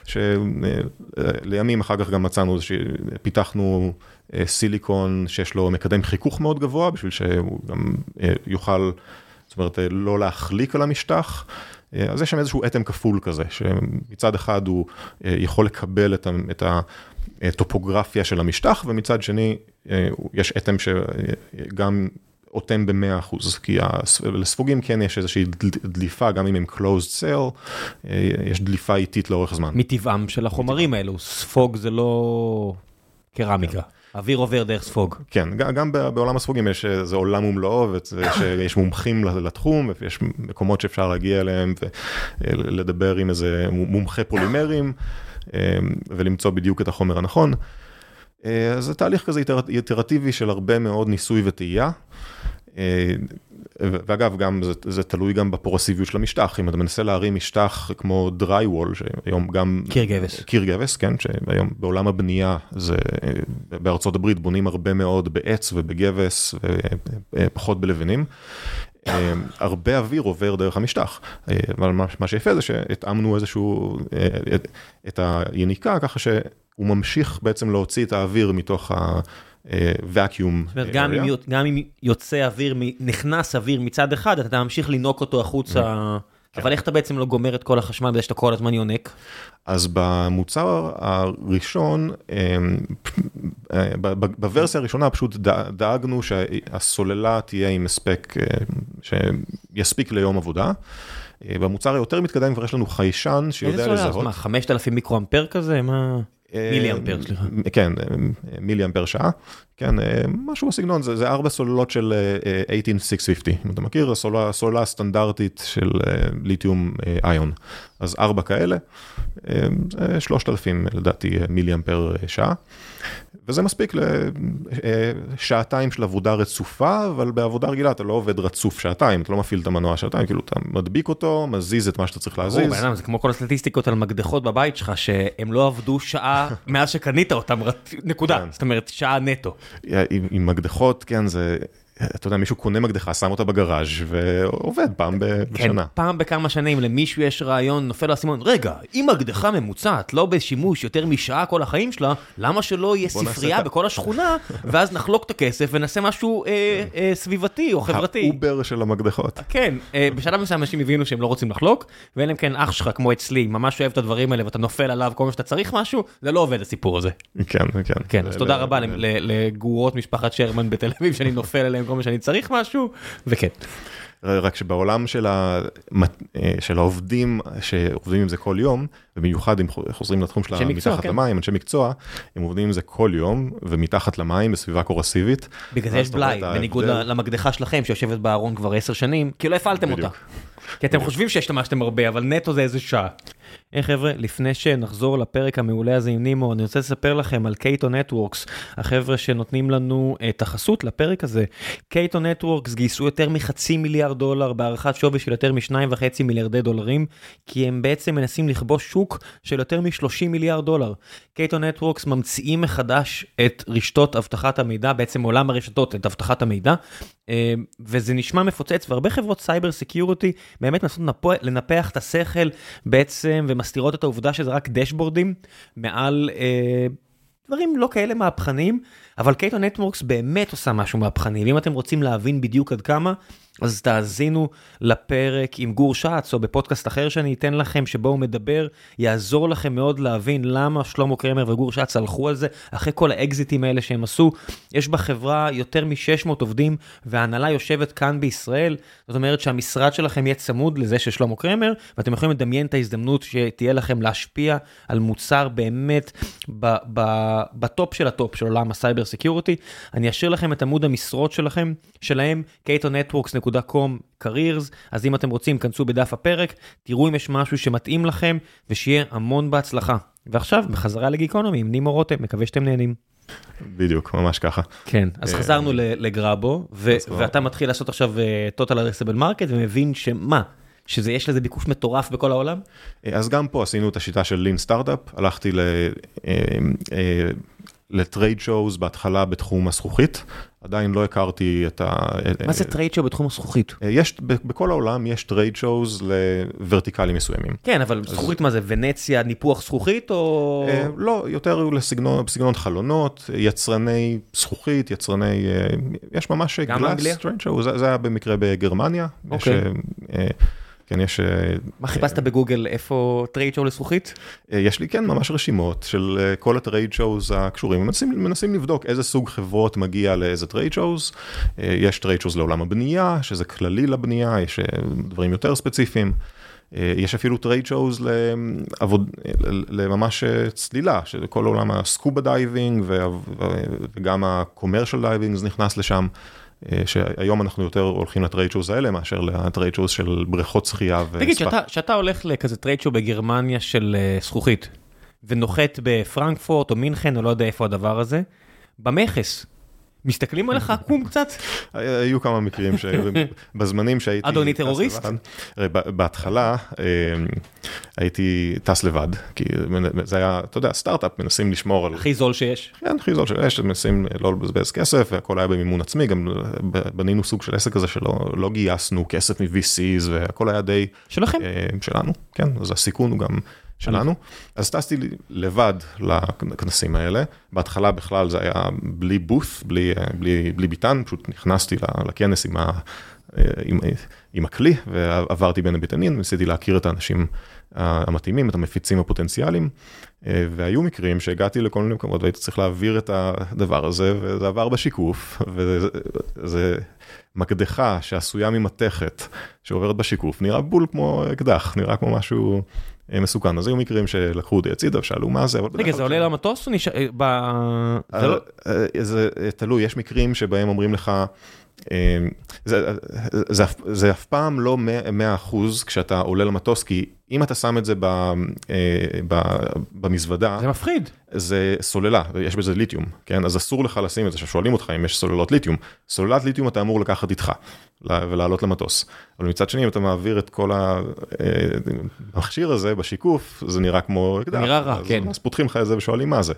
שלימים אחר כך גם מצאנו שפיתחנו סיליקון שיש לו מקדם חיכוך מאוד גבוה בשביל שהוא גם יוכל, זאת אומרת, לא להחליק על המשטח. אז יש שם איזשהו אטם כפול כזה, שמצד אחד הוא יכול לקבל את הטופוגרפיה של המשטח, ומצד שני יש אטם שגם אוטם ב-100%, כי לספוגים כן יש איזושהי דליפה, גם אם הם closed cell, יש דליפה איטית לאורך זמן. מטבעם של החומרים האלו, ספוג זה לא קרמיקה. אוויר עובר דרך ספוג. כן, גם בעולם הספוגים יש איזה עולם ומלואו, ויש מומחים לתחום, ויש מקומות שאפשר להגיע אליהם ולדבר עם איזה מומחה פולימרים, ולמצוא בדיוק את החומר הנכון. אז זה תהליך כזה איטרטיבי של הרבה מאוד ניסוי וטעייה. ואגב, גם זה, זה תלוי גם בפורסיביות של המשטח, אם אתה מנסה להרים משטח כמו dry wall, שהיום גם... קיר גבס. קיר גבס, כן, שהיום בעולם הבנייה, זה בארצות הברית בונים הרבה מאוד בעץ ובגבס ופחות בלבנים. הרבה אוויר עובר דרך המשטח, אבל מה שיפה זה שהתאמנו איזשהו, את היניקה ככה שהוא ממשיך בעצם להוציא את האוויר מתוך ה... ואקיום. זאת אומרת, גם אם יוצא אוויר, נכנס אוויר מצד אחד, אתה ממשיך לנוק אותו החוצה. אבל איך אתה בעצם לא גומר את כל החשמל בזה שאתה כל הזמן יונק? אז במוצר הראשון, בוורסיה הראשונה פשוט דאגנו שהסוללה תהיה עם הספק שיספיק ליום עבודה. במוצר היותר מתקדם כבר יש לנו חיישן שיודע לזהות. איזה סוללה? מה, 5,000 מיקרו-אמפר כזה? מה... מילי אמפר, סליחה. כן, מילי אמפר שעה, כן, משהו בסגנון, זה ארבע סוללות של 18650, אם אתה מכיר, סוללה סטנדרטית של ליתיום איון. אז ארבע כאלה, זה 3,000 לדעתי מיליאמפר שעה. וזה מספיק לשעתיים של עבודה רצופה, אבל בעבודה רגילה אתה לא עובד רצוף שעתיים, אתה לא מפעיל את המנוע שעתיים, כאילו אתה מדביק אותו, מזיז את מה שאתה צריך להזיז. זה כמו כל הסטטיסטיקות על מקדחות בבית שלך, שהם לא עבדו שעה מאז שקנית אותם, נקודה, זאת אומרת שעה נטו. עם מקדחות, כן, זה... אתה יודע, מישהו קונה מקדחה, שם אותה בגראז' ועובד פעם בשנה. כן, פעם בכמה שנים למישהו יש רעיון, נופל לו האסימון, רגע, אם מקדחה ממוצעת לא בשימוש יותר משעה כל החיים שלה, למה שלא יהיה ספרייה בכל השכונה, ואז נחלוק את הכסף ונעשה משהו אה, אה, סביבתי או חברתי. ה Uber של המקדחות. כן, אה, בשלב מסוים אנשים הבינו שהם לא רוצים לחלוק, ואם להם כן אח שלך כמו אצלי, ממש אוהב את הדברים האלה ואתה נופל עליו כל מה שאתה צריך משהו, זה לא עובד הסיפור הזה. כן, כן. כן, אז תודה רבה לגרורות משפחת שרמן בתל אביב שאני נופל עליהם כל מה שאני צריך משהו, וכן. רק שבעולם של, ה... של העובדים שעובדים עם זה כל יום, ובמיוחד אם חוזרים לתחום של מתחת כן. למים, אנשי מקצוע, הם עובדים עם זה כל יום, ומתחת למים בסביבה קורסיבית. בגלל זה יש בלאי, בניגוד למקדחה שלכם שיושבת בארון כבר עשר שנים, כי לא הפעלתם אותה. כי אתם חושבים שהשתמשתם הרבה, אבל נטו זה איזה שעה. היי חבר'ה, לפני שנחזור לפרק המעולה הזה עם נימו, אני רוצה לספר לכם על Cato Networks, החבר'ה שנותנים לנו את החסות לפרק הזה. Cato Networks גייסו יותר מחצי מיליארד דולר בהערכת שווי של יותר משניים וחצי מיליארדי דולרים, כי הם בעצם מנסים לכבוש שוק של יותר מ-30 מיליארד דולר. Cato Networks ממציאים מחדש את רשתות אבטחת המידע, בעצם עולם הרשתות, את אבטחת המידע, אה, וזה נשמע מפוצץ, והרבה חברות cyber security באמת מנסות לנפח את השכל בעצם, ומסתירות את העובדה שזה רק דשבורדים מעל אה, דברים לא כאלה מהפכניים, אבל קייטו נטוורקס באמת עושה משהו מהפכני, ואם אתם רוצים להבין בדיוק עד כמה, אז תאזינו לפרק עם גור שץ, או בפודקאסט אחר שאני אתן לכם, שבו הוא מדבר, יעזור לכם מאוד להבין למה שלמה קרמר וגור שץ הלכו על זה, אחרי כל האקזיטים האלה שהם עשו. יש בחברה יותר מ-600 עובדים, וההנהלה יושבת כאן בישראל, זאת אומרת שהמשרד שלכם יהיה צמוד לזה של שלמה קרמר, ואתם יכולים לדמיין את ההזדמנות שתהיה לכם להשפיע על מוצר באמת ב top של ה top של עולם ה cyber security. אני אשאיר לכם את עמוד המשרות שלכם, שלהם, catonetworks.com careers, אז אם אתם רוצים, כנסו בדף הפרק, תראו אם יש משהו שמתאים לכם, ושיהיה המון בהצלחה. ועכשיו, בחזרה לגיקונומי עם נימו רותם, מקווה שאתם נהנים. בדיוק, ממש ככה. כן, אז אה, חזרנו לגרבו, ואתה מתחיל לעשות עכשיו אה, total addressable market ומבין שמה? שיש לזה ביקוש מטורף בכל העולם? אה, אז גם פה עשינו את השיטה של lean startup, הלכתי ל trade shows בהתחלה בתחום הזכוכית, עדיין לא הכרתי את ה... מה זה trade show בתחום הזכוכית? יש, בכל העולם יש trade shows לוורטיקלים מסוימים. כן, אבל זכוכית מה זה, ונציה, ניפוח זכוכית או... לא, יותר בסגנון חלונות, יצרני זכוכית, יצרני... יש ממש glass trade show, זה היה במקרה בגרמניה. אוקיי. כן, יש... מה חיפשת בגוגל, איפה trade show לזכוכית? יש לי, כן, ממש רשימות של כל ה trade shows הקשורים. מנסים, מנסים לבדוק איזה סוג חברות מגיע לאיזה trade shows. יש trade shows לעולם הבנייה, שזה כללי לבנייה, יש דברים יותר ספציפיים. יש אפילו trade shows לעבוד, לממש צלילה, שכל עולם ה scuba diving וגם ה commercial diving נכנס לשם. שהיום אנחנו יותר הולכים ל trade shows האלה מאשר ל trade shows של בריכות שחייה וספא. תגיד, כשאתה הולך לכזה trade show בגרמניה של זכוכית, ונוחת בפרנקפורט או מינכן או לא יודע איפה הדבר הזה, במכס, מסתכלים עליך עקום קצת? היו כמה מקרים שבזמנים שהייתי... אדוני טרוריסט? בהתחלה הייתי טס לבד, כי זה היה, אתה יודע, סטארט-אפ, מנסים לשמור על... הכי זול שיש. כן, הכי זול שיש, מנסים לא לבזבז כסף, והכל היה במימון עצמי, גם בנינו סוג של עסק כזה שלא לא גייסנו כסף מ-VCs, והכל היה די... שלכם? שלנו, כן, אז הסיכון הוא גם... שלנו, אז טסתי לבד לכנסים האלה, בהתחלה בכלל זה היה בלי בוף, בלי, בלי, בלי ביטן, פשוט נכנסתי לכנס עם, ה, עם, עם הכלי ועברתי בין הביטנים, ניסיתי להכיר את האנשים המתאימים, את המפיצים הפוטנציאליים, והיו מקרים שהגעתי לכל מיני מקומות והייתי צריך להעביר את הדבר הזה, וזה עבר בשיקוף, וזה מקדחה שעשויה ממתכת שעוברת בשיקוף, נראה בול כמו אקדח, נראה כמו משהו... מסוכן, אז היו מקרים שלקחו אותי הצידה ושאלו מה זה. רגע, זה עולה למטוס או נשאר... זה תלוי, יש מקרים שבהם אומרים לך, זה, זה, זה אף פעם לא 100 אחוז כשאתה עולה למטוס, כי אם אתה שם את זה ב, ב, במזוודה, זה מפחיד. זה סוללה, יש בזה ליתיום, כן? אז אסור לך לשים את זה, שואלים אותך אם יש סוללות ליתיום. סוללת ליתיום אתה אמור לקחת איתך ולעלות למטוס. אבל מצד שני, אם אתה מעביר את כל המכשיר הזה בשיקוף, זה נראה כמו אקדח. נראה רע, אז, כן. אז פותחים לך את זה ושואלים מה זה.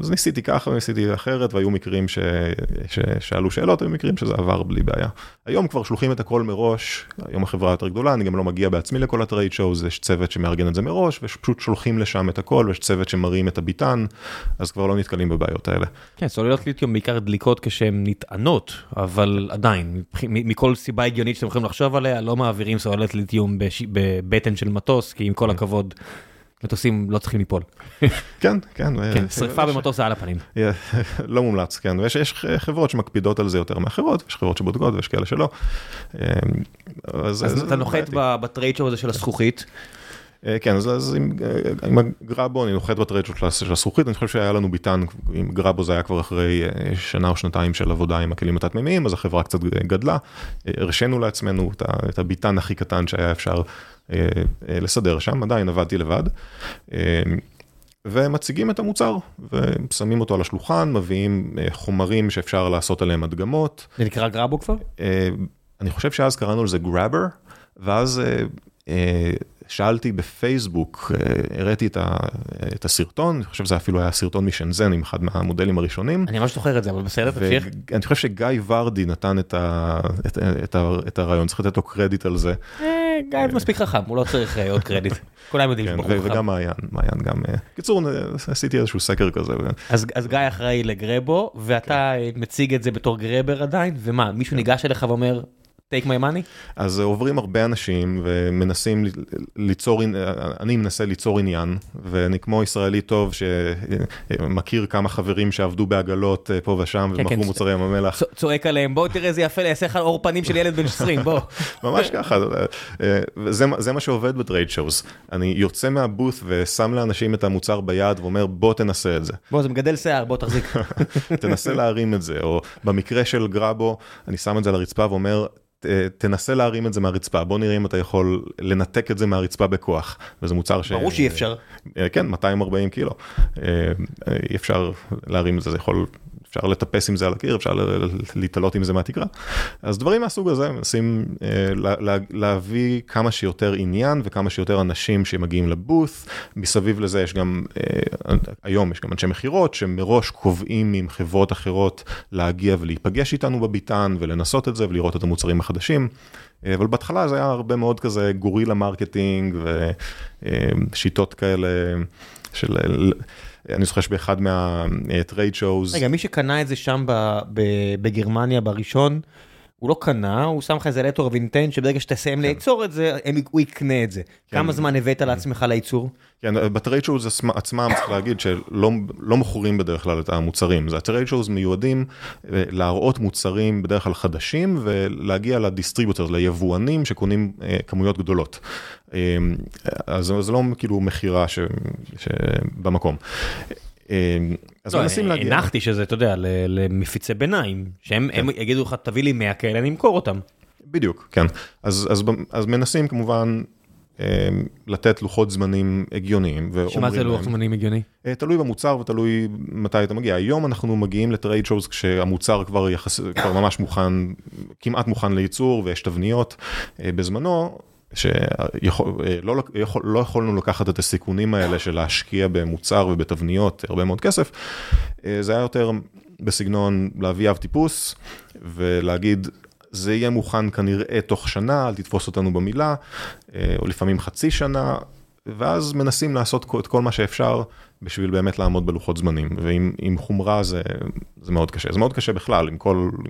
אז ניסיתי ככה וניסיתי אחרת, והיו מקרים ש... ששאלו שאלות, היו מקרים שזה עבר בלי בעיה. היום כבר שלוחים את הכל מראש, היום החברה יותר גדולה, אני גם לא מגיע בעצמי לכל הטרייד שואו, יש צוות שמארגן את זה מראש, ופשוט שולחים לשם את הכל, ויש צוות שמרים את הביטן, אז כבר לא נתקלים בבעיות האלה. כן, סוללות ליתיום בעיקר דליקות כשהן נטענות, אבל עדיין, מכל סיבה הגיונית שאתם יכולים לחשוב עליה, לא מעבירים סוללת ליתיום בבטן של מטוס, כי עם כל הכבוד... מטוסים לא צריכים ליפול. כן, כן. כן, שריפה במטוס זה על הפנים. לא מומלץ, כן, ויש חברות שמקפידות על זה יותר מאחרות, יש חברות שבודקות ויש כאלה שלא. אז אתה נוחת ב trade show הזה של הזכוכית. כן, אז עם הגרבו אני נוחת ב trade של הזכוכית, אני חושב שהיה לנו ביטן, עם גרבו זה היה כבר אחרי שנה או שנתיים של עבודה עם הכלים התת-מימיים, אז החברה קצת גדלה, הרשינו לעצמנו את הביטן הכי קטן שהיה אפשר לסדר שם, עדיין עבדתי לבד. ומציגים את המוצר ושמים אותו על השולחן, מביאים חומרים שאפשר לעשות עליהם הדגמות. זה נקרא גרבו כבר? אני חושב שאז קראנו לזה גראבר, ואז שאלתי בפייסבוק, הראיתי את הסרטון, אני חושב שזה אפילו היה סרטון משנזן עם אחד מהמודלים הראשונים. אני ממש זוכר את זה, אבל בסדר, תמשיך. אני חושב שגיא ורדי נתן את הרעיון, צריך לתת לו קרדיט על זה. גיא מספיק חכם, הוא לא צריך עוד קרדיט. כולם יודעים שבחור חכם. וגם מעיין, מעיין גם, קיצור, עשיתי איזשהו סקר כזה. אז גיא אחראי לגרבו, ואתה מציג את זה בתור גרבר עדיין, ומה, מישהו ניגש אליך ואומר, take my money? אז עוברים הרבה אנשים ומנסים ליצור, אני מנסה ליצור עניין, ואני כמו ישראלי טוב שמכיר כמה חברים שעבדו בעגלות פה ושם ומכרו מוצרי ים המלח. צועק עליהם, בוא תראה איזה יפה, יעשה לך אור פנים של ילד בן 20, בוא. ממש ככה, זה מה שעובד ב trade shows. אני יוצא מה booth ושם לאנשים את המוצר ביד ואומר, בוא תנסה את זה. בוא, זה מגדל שיער, בוא תחזיק. תנסה להרים את זה, או במקרה של גרבו, אני שם את זה על הרצפה ואומר, תנסה להרים את זה מהרצפה, בוא נראה אם אתה יכול לנתק את זה מהרצפה בכוח, וזה מוצר ש... ברור שאי אפשר. כן, 240 קילו, אי אפשר להרים את זה, זה יכול... אפשר לטפס עם זה על הקיר, אפשר להתלות עם זה מהתקרה. אז דברים מהסוג הזה, מנסים להביא כמה שיותר עניין וכמה שיותר אנשים שמגיעים ל booth. מסביב לזה יש גם, היום יש גם אנשי מכירות שמראש קובעים עם חברות אחרות להגיע ולהיפגש איתנו בביטן ולנסות את זה ולראות את המוצרים החדשים. אבל בהתחלה זה היה הרבה מאוד כזה guerrilla marketing ושיטות כאלה של... אני זוכר שבאחד מה trade shows. רגע, מי שקנה את זה שם בגרמניה בראשון, הוא לא קנה, הוא שם לך איזה letter of intent שברגע שתסיים לייצור את זה, הוא יקנה את זה. כמה זמן הבאת לעצמך לייצור? כן, ב trade shows עצמם צריך להגיד שלא מוכרים בדרך כלל את המוצרים. ה trade shows מיועדים להראות מוצרים בדרך כלל חדשים ולהגיע ל distributor, ליבואנים שקונים כמויות גדולות. אז זה לא כאילו מכירה במקום. אז מנסים להגיע. הנחתי שזה, אתה יודע, למפיצי ביניים, שהם יגידו לך, תביא לי 100 כאלה, אני אמכור אותם. בדיוק, כן. אז מנסים כמובן לתת לוחות זמנים הגיוניים. שמה זה לוח זמנים הגיוני? תלוי במוצר ותלוי מתי אתה מגיע. היום אנחנו מגיעים לטרייד שואוס כשהמוצר כבר ממש מוכן, כמעט מוכן לייצור ויש תבניות. בזמנו, שלא יכולנו לקחת את הסיכונים האלה של להשקיע במוצר ובתבניות הרבה מאוד כסף, זה היה יותר בסגנון להביא אב טיפוס ולהגיד, זה יהיה מוכן כנראה תוך שנה, אל תתפוס אותנו במילה, או לפעמים חצי שנה, ואז מנסים לעשות את כל מה שאפשר בשביל באמת לעמוד בלוחות זמנים, ועם חומרה זה מאוד קשה, זה מאוד קשה בכלל, עם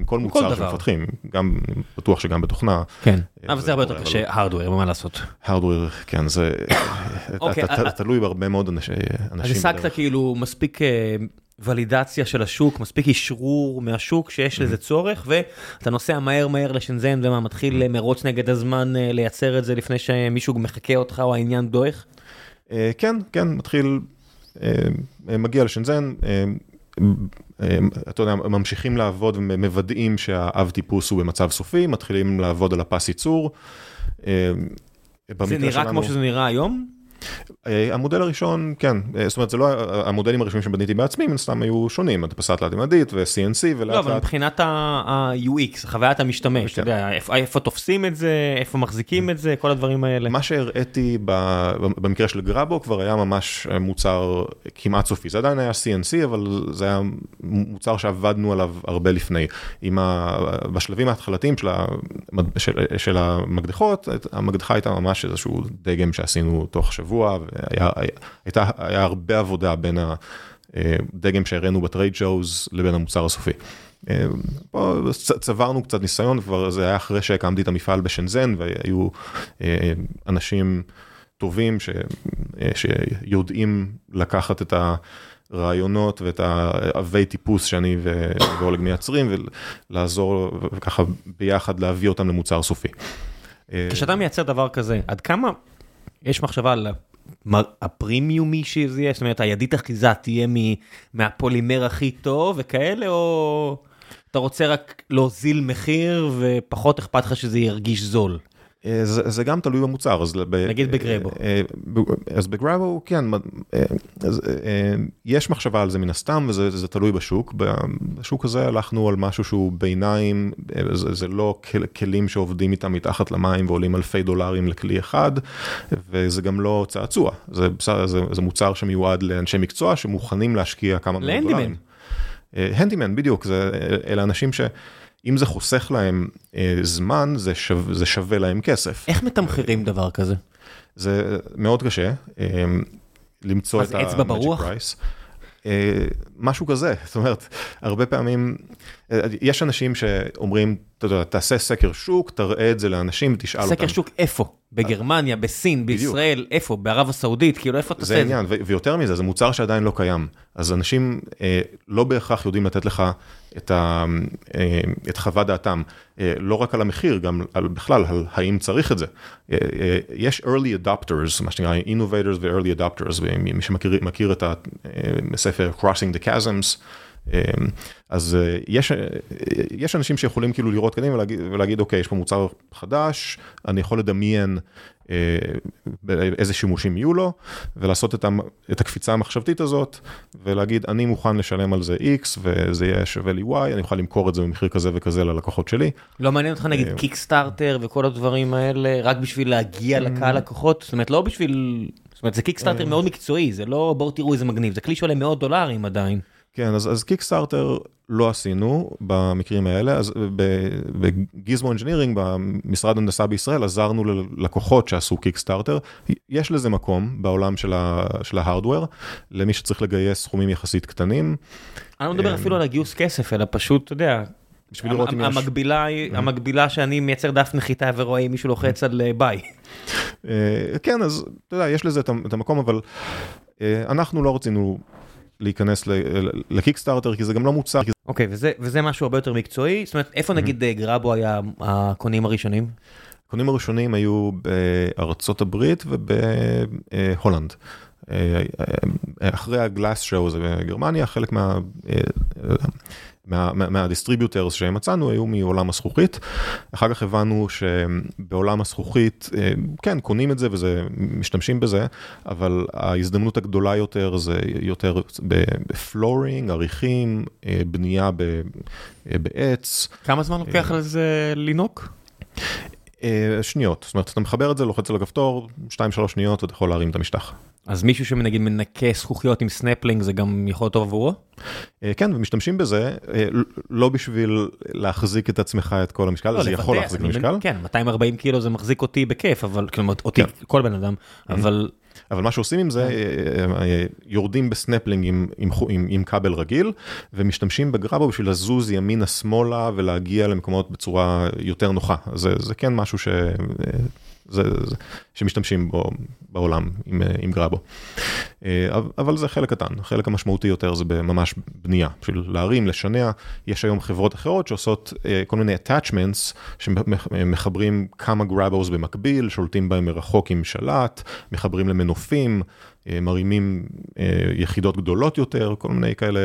כל מוצר שמפתחים, גם בטוח שגם בתוכנה. כן, אבל זה הרבה יותר קשה, הארדוור, מה לעשות? הארדוור, כן, זה תלוי בהרבה מאוד אנשים. אז השגת כאילו מספיק ולידציה של השוק, מספיק אישרור מהשוק שיש לזה צורך, ואתה נוסע מהר מהר לשנזן, ומה, מתחיל מרוץ נגד הזמן לייצר את זה לפני שמישהו מחכה אותך או העניין דועך? כן, כן, מתחיל, מגיע לשנזן, אתה יודע, ממשיכים לעבוד ומוודאים שהאב טיפוס הוא במצב סופי, מתחילים לעבוד על הפס ייצור. זה נראה כמו שזה נראה היום? המודל הראשון, כן, זאת אומרת, זה לא, המודלים הראשונים שבניתי בעצמי, מן הסתם היו שונים, הדפסה תלת-ממדית ו-CNC ולאט לאט. לא, אבל מבחינת ה-UX, חוויית המשתמש, אתה יודע, איפה תופסים את זה, איפה מחזיקים את זה, כל הדברים האלה. מה שהראיתי במקרה של גראבו כבר היה ממש מוצר כמעט סופי, זה עדיין היה CNC, אבל זה היה מוצר שעבדנו עליו הרבה לפני. בשלבים ההתחלתיים של המקדחות, המקדחה הייתה ממש איזשהו דגם שעשינו תוך שבוע. שבוע, והיה הרבה עבודה בין הדגם שהראינו בטרייד שואוז לבין המוצר הסופי. פה צברנו קצת ניסיון, כבר זה היה אחרי שהקמתי את המפעל בשנזן, והיו אנשים טובים ש, שיודעים לקחת את הרעיונות ואת העבי טיפוס שאני ואולג מייצרים, ולעזור וככה ביחד להביא אותם למוצר סופי. כשאתה מייצר דבר כזה, עד כמה יש מחשבה על הפרימיומי שזה יהיה, זאת אומרת הידית אחיזה תהיה מהפולימר הכי טוב וכאלה, או אתה רוצה רק להוזיל מחיר ופחות אכפת לך שזה ירגיש זול? זה, זה גם תלוי במוצר, אז נגיד בגרבו. אז בגרבו, כן, אז, יש מחשבה על זה מן הסתם, וזה תלוי בשוק. בשוק הזה הלכנו על משהו שהוא ביניים, זה, זה לא כלים שעובדים איתם מתחת למים ועולים אלפי דולרים לכלי אחד, וזה גם לא צעצוע, זה, זה, זה מוצר שמיועד לאנשי מקצוע שמוכנים להשקיע כמה דולרים. להנדימן. הנדימן, בדיוק, זה, אלה אנשים ש... אם זה חוסך להם אה, זמן, זה, שו, זה שווה להם כסף. איך מתמחרים דבר כזה? זה מאוד קשה, אה, למצוא את ה-magic price. אה, משהו כזה, זאת אומרת, הרבה פעמים, אה, יש אנשים שאומרים, אתה יודע, תעשה סקר שוק, תראה את זה לאנשים, תשאל אותם. סקר שוק איפה? בגרמניה, בסין, בישראל, איפה? בערב הסעודית, כאילו איפה אתה עושה את זה? זה עניין, ויותר מזה, זה מוצר שעדיין לא קיים. אז אנשים אה, לא בהכרח יודעים לתת לך את, ה, אה, את חוות דעתם, אה, לא רק על המחיר, גם על, בכלל, על האם צריך את זה. אה, אה, יש early adopters, מה שנקרא innovators ו-early adopters, ומי שמכיר את הספר Crossing the Chasms, אז יש, יש אנשים שיכולים כאילו לראות קדימה ולהגיד, ולהגיד אוקיי, יש פה מוצר חדש, אני יכול לדמיין איזה שימושים יהיו לו, ולעשות את, את הקפיצה המחשבתית הזאת, ולהגיד אני מוכן לשלם על זה X וזה יהיה שווה לי Y, אני אוכל למכור את זה במחיר כזה וכזה ללקוחות שלי. לא מעניין אותך נגיד קיקסטארטר וכל הדברים האלה, רק בשביל להגיע לקהל לקוחות? זאת אומרת לא בשביל, זאת אומרת זה קיקסטארטר מאוד מקצועי, זה לא בואו תראו איזה מגניב, זה כלי שעולה מאות דולרים עדיין. כן, אז, אז קיקסטארטר לא עשינו במקרים האלה, אז בגיזמו אנג'ינירינג, במשרד הנדסה בישראל, עזרנו ללקוחות שעשו קיקסטארטר. יש לזה מקום בעולם של ההארדוור, למי שצריך לגייס סכומים יחסית קטנים. אני לא מדבר אפילו על הגיוס כסף, אלא פשוט, אתה יודע, בשביל לראות אם יש... המקבילה היא, המקבילה שאני מייצר דף נחיתה ורואה אם מישהו לוחץ על אה, ביי. אה, כן, אז אתה יודע, יש לזה את המקום, אבל אה, אנחנו לא רצינו להיכנס לקיקסטארטר, כי זה גם לא מוצר. אוקיי, okay, וזה, וזה משהו הרבה יותר מקצועי? זאת אומרת, איפה נגיד אה, גרבו היה הקונים הראשונים? הקונים הראשונים היו בארצות הברית ובהולנד. אה, אחרי ה glass show זה בגרמניה, חלק מה... מה distributors מה, שמצאנו היו מעולם הזכוכית. אחר כך הבנו שבעולם הזכוכית, אה, כן, קונים את זה וזה, משתמשים בזה, אבל ההזדמנות הגדולה יותר זה יותר ב flooring, אריחים, אה, בנייה אה, בעץ. כמה זמן לוקח על זה לינוק? שניות, זאת אומרת, אתה מחבר את זה, לוחץ על הכפתור, 2-3 שניות, אתה יכול להרים את המשטח. אז מישהו שנגיד מנקה זכוכיות עם סנפלינג זה גם יכול להיות טוב עבורו? אה, כן, ומשתמשים בזה אה, לא בשביל להחזיק את עצמך את כל המשקל, לא, זה יכול להחזיק משקל. כן, 240 קילו זה מחזיק אותי בכיף, אבל כלומר אותי, כן. כל בן אדם, אבל... אבל מה שעושים עם זה, אה, יורדים בסנפלינג עם, עם, עם, עם כבל רגיל, ומשתמשים בגרבו בשביל לזוז ימינה שמאלה ולהגיע למקומות בצורה יותר נוחה. זה, זה כן משהו ש... זה, זה, שמשתמשים בו בעולם עם, עם גרבו. אבל זה חלק קטן, החלק המשמעותי יותר זה ממש בנייה, בשביל להרים, לשנע, יש היום חברות אחרות שעושות כל מיני attachments שמחברים כמה grabos במקביל, שולטים בהם מרחוק עם שלט, מחברים למנופים. מרימים יחידות גדולות יותר, כל מיני כאלה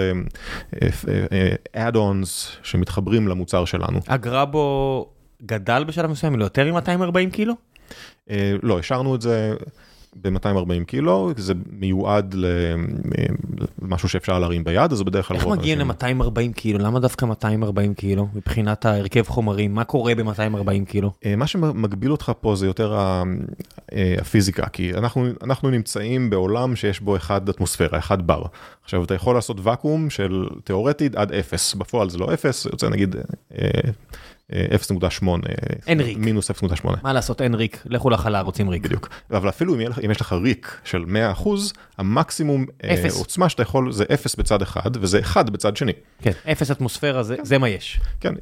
add-ons שמתחברים למוצר שלנו. הגרבו גדל בשלב מסוים ליותר מ-240 קילו? לא, השארנו את זה ב-240 קילו, זה מיועד למשהו שאפשר להרים ביד, אז זה בדרך כלל... איך מגיעים ל-240 קילו? למה דווקא 240 קילו מבחינת ההרכב חומרים? מה קורה ב-240 קילו? מה שמגביל אותך פה זה יותר הפיזיקה, כי אנחנו, אנחנו נמצאים בעולם שיש בו אחד אטמוספירה, אחד בר. עכשיו, אתה יכול לעשות ואקום של תיאורטית עד 0, בפועל זה לא 0, יוצא נגיד... 0.8, אין ריק, מינוס 0.8. מה לעשות אין ריק, לכו לחלל רוצים ריק. בדיוק, אבל אפילו אם יש לך ריק של 100%, המקסימום עוצמה שאתה יכול זה 0 בצד אחד וזה 1 בצד שני. כן, 0 אטמוספירה זה מה יש. כן,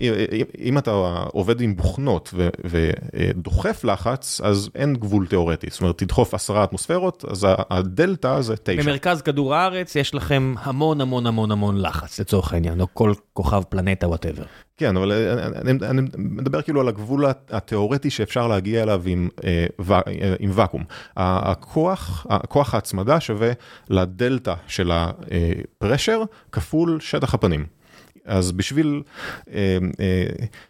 אם אתה עובד עם בוכנות ודוחף לחץ, אז אין גבול תיאורטי, זאת אומרת תדחוף 10 אטמוספירות, אז הדלתא זה 9. במרכז כדור הארץ יש לכם המון המון המון המון לחץ לצורך העניין, או כל כוכב פלנטה וואטאבר. כן, אבל אני, אני מדבר כאילו על הגבול התיאורטי שאפשר להגיע אליו עם, עם ואקום. הכוח, הכוח ההצמדה שווה לדלתא של הפרשר כפול שטח הפנים. אז בשביל,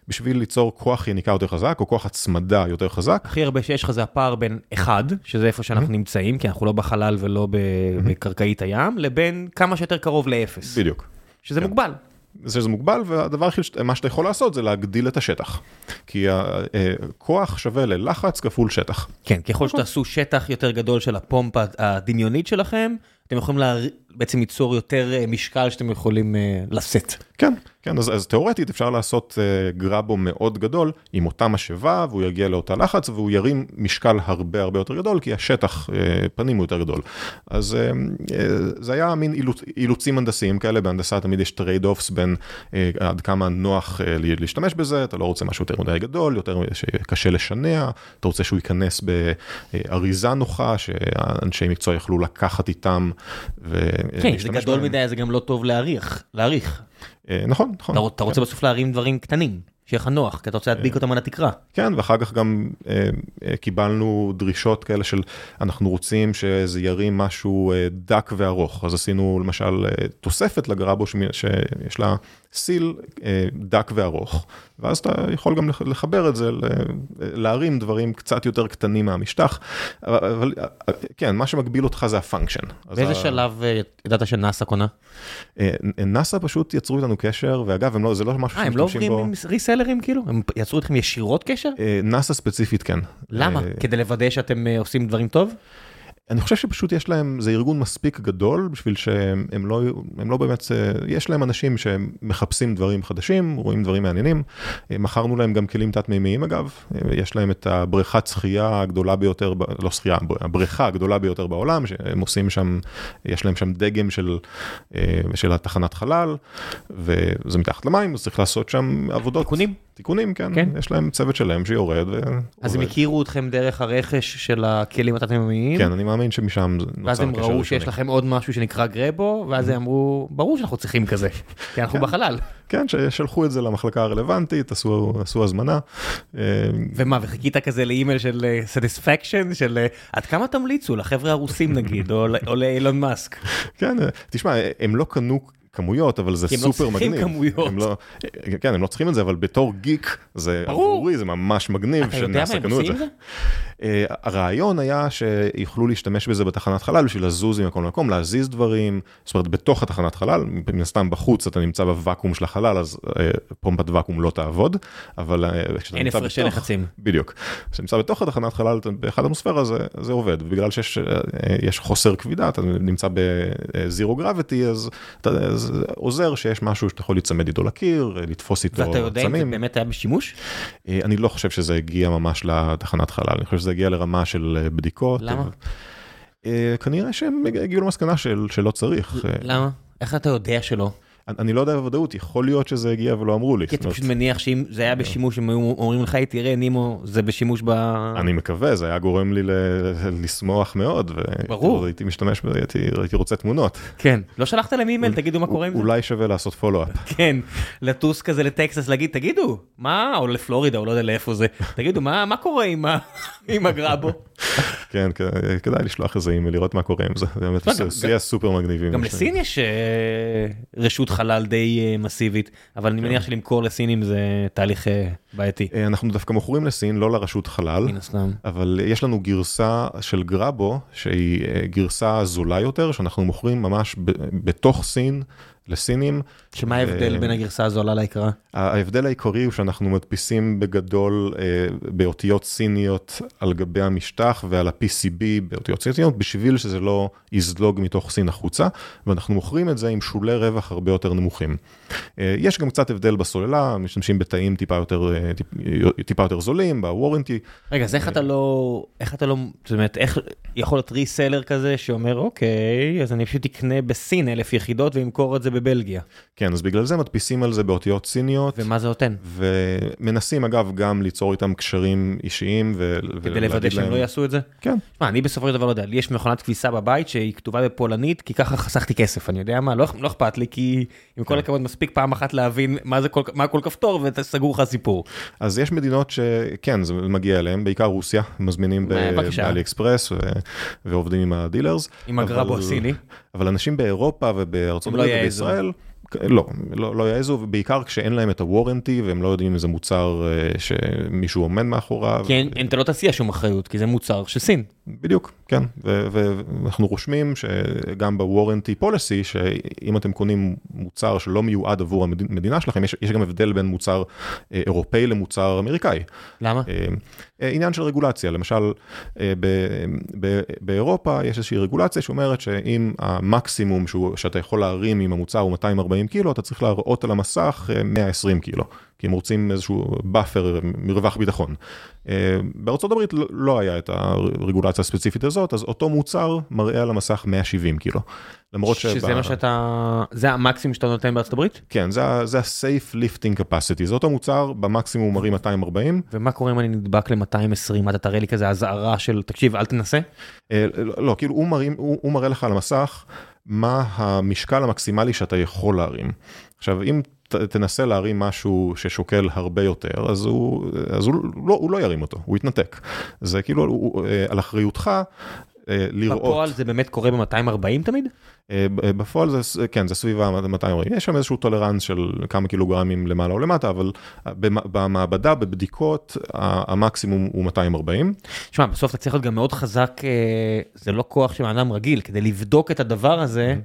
בשביל ליצור כוח יניקה יותר חזק, או כוח הצמדה יותר חזק. הכי הרבה שיש לך זה הפער בין 1, שזה איפה שאנחנו נמצאים, כי אנחנו לא בחלל ולא בקרקעית הים, לבין כמה שיותר קרוב ל-0. בדיוק. שזה מוגבל. זה מוגבל והדבר הכי מה שאתה יכול לעשות זה להגדיל את השטח. כי הכוח שווה ללחץ כפול שטח. כן, ככל שתעשו שטח יותר גדול של הפומפה הדמיונית שלכם, אתם יכולים לה... בעצם ליצור יותר משקל שאתם יכולים לשאת. כן, כן, אז, אז תאורטית אפשר לעשות uh, גרבו מאוד גדול עם אותה משאבה והוא יגיע לאותה לחץ והוא ירים משקל הרבה הרבה יותר גדול כי השטח פנים הוא יותר גדול. אז זה היה מין אילוצ, אילוצים הנדסיים כאלה, בהנדסה תמיד יש trade-offs בין עד כמה נוח להשתמש בזה, אתה לא רוצה משהו יותר מדי גדול, יותר שקשה לשנע, אתה רוצה שהוא ייכנס באריזה נוחה, שאנשי מקצוע יוכלו לקחת איתם. כן, זה גדול מדי, זה גם לא טוב להעריך, להעריך. נכון, נכון. אתה רוצה בסוף להרים דברים קטנים, שיהיה לך נוח, כי אתה רוצה להדביק אותם על התקרה. כן, ואחר כך גם קיבלנו דרישות כאלה של אנחנו רוצים שזה ירים משהו דק וארוך, אז עשינו למשל תוספת לגרבו שיש לה סיל דק וארוך, ואז אתה יכול גם לחבר את זה, להרים דברים קצת יותר קטנים מהמשטח, אבל כן, מה שמגביל אותך זה הפונקשן. באיזה שלב ידעת שנאסא קונה? נאסא פשוט יצרו איתנו קשר, ואגב, זה לא משהו שמשתמשים בו. הם לא עוברים עם ריסלרים כאילו? הם יצרו איתכם ישירות קשר? נאסא ספציפית כן. למה? כדי לוודא שאתם עושים דברים טוב? אני חושב שפשוט יש להם, זה ארגון מספיק גדול בשביל שהם לא, הם לא באמת, יש להם אנשים שמחפשים דברים חדשים, רואים דברים מעניינים. מכרנו להם גם כלים תת-מימיים אגב, יש להם את הבריכת שחייה הגדולה ביותר, לא שחייה, הבריכה הגדולה ביותר בעולם, שהם עושים שם, יש להם שם דגם של, של התחנת חלל, וזה מתחת למים, אז צריך לעשות שם עבודות. תיקונים? תיקונים, כן, כן, יש להם צוות שלם שיורד. אז הם הכירו אתכם דרך הרכש של הכלים התת-מימיים? כן, אני מאמין שמשם נוצר קשר ואז הם ראו שיש לכם עוד משהו שנקרא גרבו, ואז הם אמרו, ברור שאנחנו צריכים כזה, כי אנחנו בחלל. כן, שלחו את זה למחלקה הרלוונטית, עשו הזמנה. ומה, וחיכית כזה לאימייל של satisfaction, של עד כמה תמליצו לחבר'ה הרוסים נגיד, או לאילון מאסק. כן, תשמע, הם לא קנו... כמויות, אבל זה סופר מגניב. כי הם לא צריכים כמויות. הם לא, כן, הם לא צריכים את זה, אבל בתור גיק, זה עבורי, זה ממש מגניב שנאסא קנו את זה. הרעיון היה שיוכלו להשתמש בזה בתחנת חלל בשביל לזוז ממקום למקום, להזיז דברים, זאת אומרת, בתוך התחנת חלל, מן הסתם בחוץ אתה נמצא בוואקום של החלל, אז פומפת ואקום לא תעבוד, אבל אין הפרשי לחצים. בדיוק. כשאתה נמצא בתוך התחנת חלל, באחד המוספירה זה עובד, ובגלל שיש חוסר כבידה, אתה נמצא בזירו גרביטי, אז זה עוזר שיש משהו שאתה יכול להצמד איתו לקיר, לתפוס איתו צמים. ואתה יודע אם זה באמת היה בשימוש? אני לא חושב שזה הגיע ממש לתחנת חלל, אני חושב שזה הגיע לרמה של בדיקות. למה? כנראה שהם הגיעו למסקנה שלא צריך. למה? איך אתה יודע שלא? אני לא יודע בוודאות, יכול להיות שזה הגיע ולא אמרו לי. כי אתה פשוט מניח שאם זה היה בשימוש, הם היו אומרים לך, "היי, תראה, נימו, זה בשימוש ב... אני מקווה, זה היה גורם לי לשמוח מאוד. ברור. הייתי משתמש, הייתי רוצה תמונות. כן. לא שלחת להם אימייל, תגידו מה קורה עם זה? אולי שווה לעשות פולו-אפ. כן, לטוס כזה לטקסס, להגיד, תגידו, מה, או לפלורידה, או לא יודע לאיפה זה, תגידו, מה קורה עם ה- עם הגרבו? כן, כדאי לשלוח איזה אימייל, לראות מה קורה עם זה. באמת גם- זה יהיה סופר מגניבים. גם לסין יש אה, רשות חלל די אה, מסיבית, אבל אני מניח שלמכור לסינים זה תהליך אה, בעייתי, אה, אנחנו דווקא מוכרים לסין, לא לרשות חלל. אבל יש לנו גרסה של גרבו שהיא גרסה זולה יותר שאנחנו מוכרים ממש בתוך סין לסינים. שמה ההבדל אה, בין הגרסה הזולה ליקרה? ההבדל העיקרי הוא שאנחנו מדפיסים בגדול אה, באותיות סיניות על גבי המשטח ועל ה-PCB באותיות סיניות בשביל שזה לא יזלוג מתוך סין החוצה ואנחנו מוכרים את זה עם שולי רווח הרבה יותר נמוכים. אה, יש גם קצת הבדל בסוללה, משתמשים בתאים טיפה יותר, טיפ, טיפה יותר זולים, בוורנטי. רגע, אז איך אתה לא, איך אתה לא, זאת אומרת, איך יכול להיות ריסלר כזה שאומר, אוקיי, אז אני פשוט אקנה בסין אלף יחידות ואמכור את זה בבלגיה. כן, אז בגלל זה מדפיסים על זה באותיות סיניות. ומה זה נותן? ומנסים אגב גם ליצור איתם קשרים אישיים ו... כדי לוודא שהם לא יעשו את זה? כן, שמע, אני בסופו של דבר לא יודע, לי יש מכונת כביסה בבית שהיא כתובה בפולנית, כי ככה חסכתי כסף, אני יודע מה, לא, לא אכפת לי, כי עם כל הכבוד מספיק פעם אחת להבין מה זה כל, מה כל כפתור וסגור לך הסיפור. אז יש מדינות שכן, זה מגיע אליהם, בעיקר רוסיה, מזמינים אה. באלי אקספרס ו... ועובדים עם ה dealers. עם הגרבו אבל- הסיני. אבל אנשים באירופה ובארצות לא הברית יעזו. ובישראל, לא, לא, לא יעזו, ובעיקר כשאין להם את הוורנטי והם לא יודעים אם זה מוצר אה, שמישהו עומד מאחוריו. אין- אתה לא תציע שום אחריות, כי זה מוצר של סין. בדיוק, כן, ואנחנו רושמים שגם בוורנטי פוליסי, שאם אתם קונים מוצר שלא מיועד עבור המדינה שלכם, יש, יש גם הבדל בין מוצר אה, אירופאי למוצר אמריקאי. למה? אה, אה, עניין של רגולציה, למשל אה, ב- ב- באירופה יש איזושהי רגולציה שאומרת שאם המקסימום שהוא, שאתה יכול להרים עם המוצר הוא 240 קילו, אתה צריך להראות על המסך אה, 120 קילו, כי הם רוצים איזשהו buffer, מרווח ביטחון. אה, בארצות הברית לא- לא היה את הרגולציה הספציפית הזאת, אז אותו מוצר מראה על המסך 170 קילו. למרות שזה שב- מה שאתה, זה המקסימום שאתה נותן בארצות הברית? כן, זה זה ה-safe lifting capacity, זה אותו מוצר, במקסימום הוא מרים 240, ומה קורה אם אני נדבק ל-220? אתה תראה לי כזה אזהרה של, תקשיב, אל תנסה? אה, לא, לא, כאילו הוא, מרים, הוא, הוא מראה לך על המסך מה המשקל המקסימלי שאתה יכול להרים. עכשיו, אם תנסה להרים משהו ששוקל הרבה יותר, אז הוא, אז הוא, לא, הוא לא ירים אותו, הוא יתנתק. זה כאילו הוא, אה, על אחריותך אה, לראות. בפועל זה באמת קורה ב-240 תמיד? אה, בפועל זה, כן, זה סביב ה-240, יש שם איזשהו טולרנס של כמה קילוגרמים למעלה או למטה, אבל במ- במעבדה, בבדיקות, המקסימום הוא 240. שמע, בסוף אתה צריך להיות גם מאוד חזק, זה לא כוח של אדם רגיל, כדי לבדוק את הדבר הזה,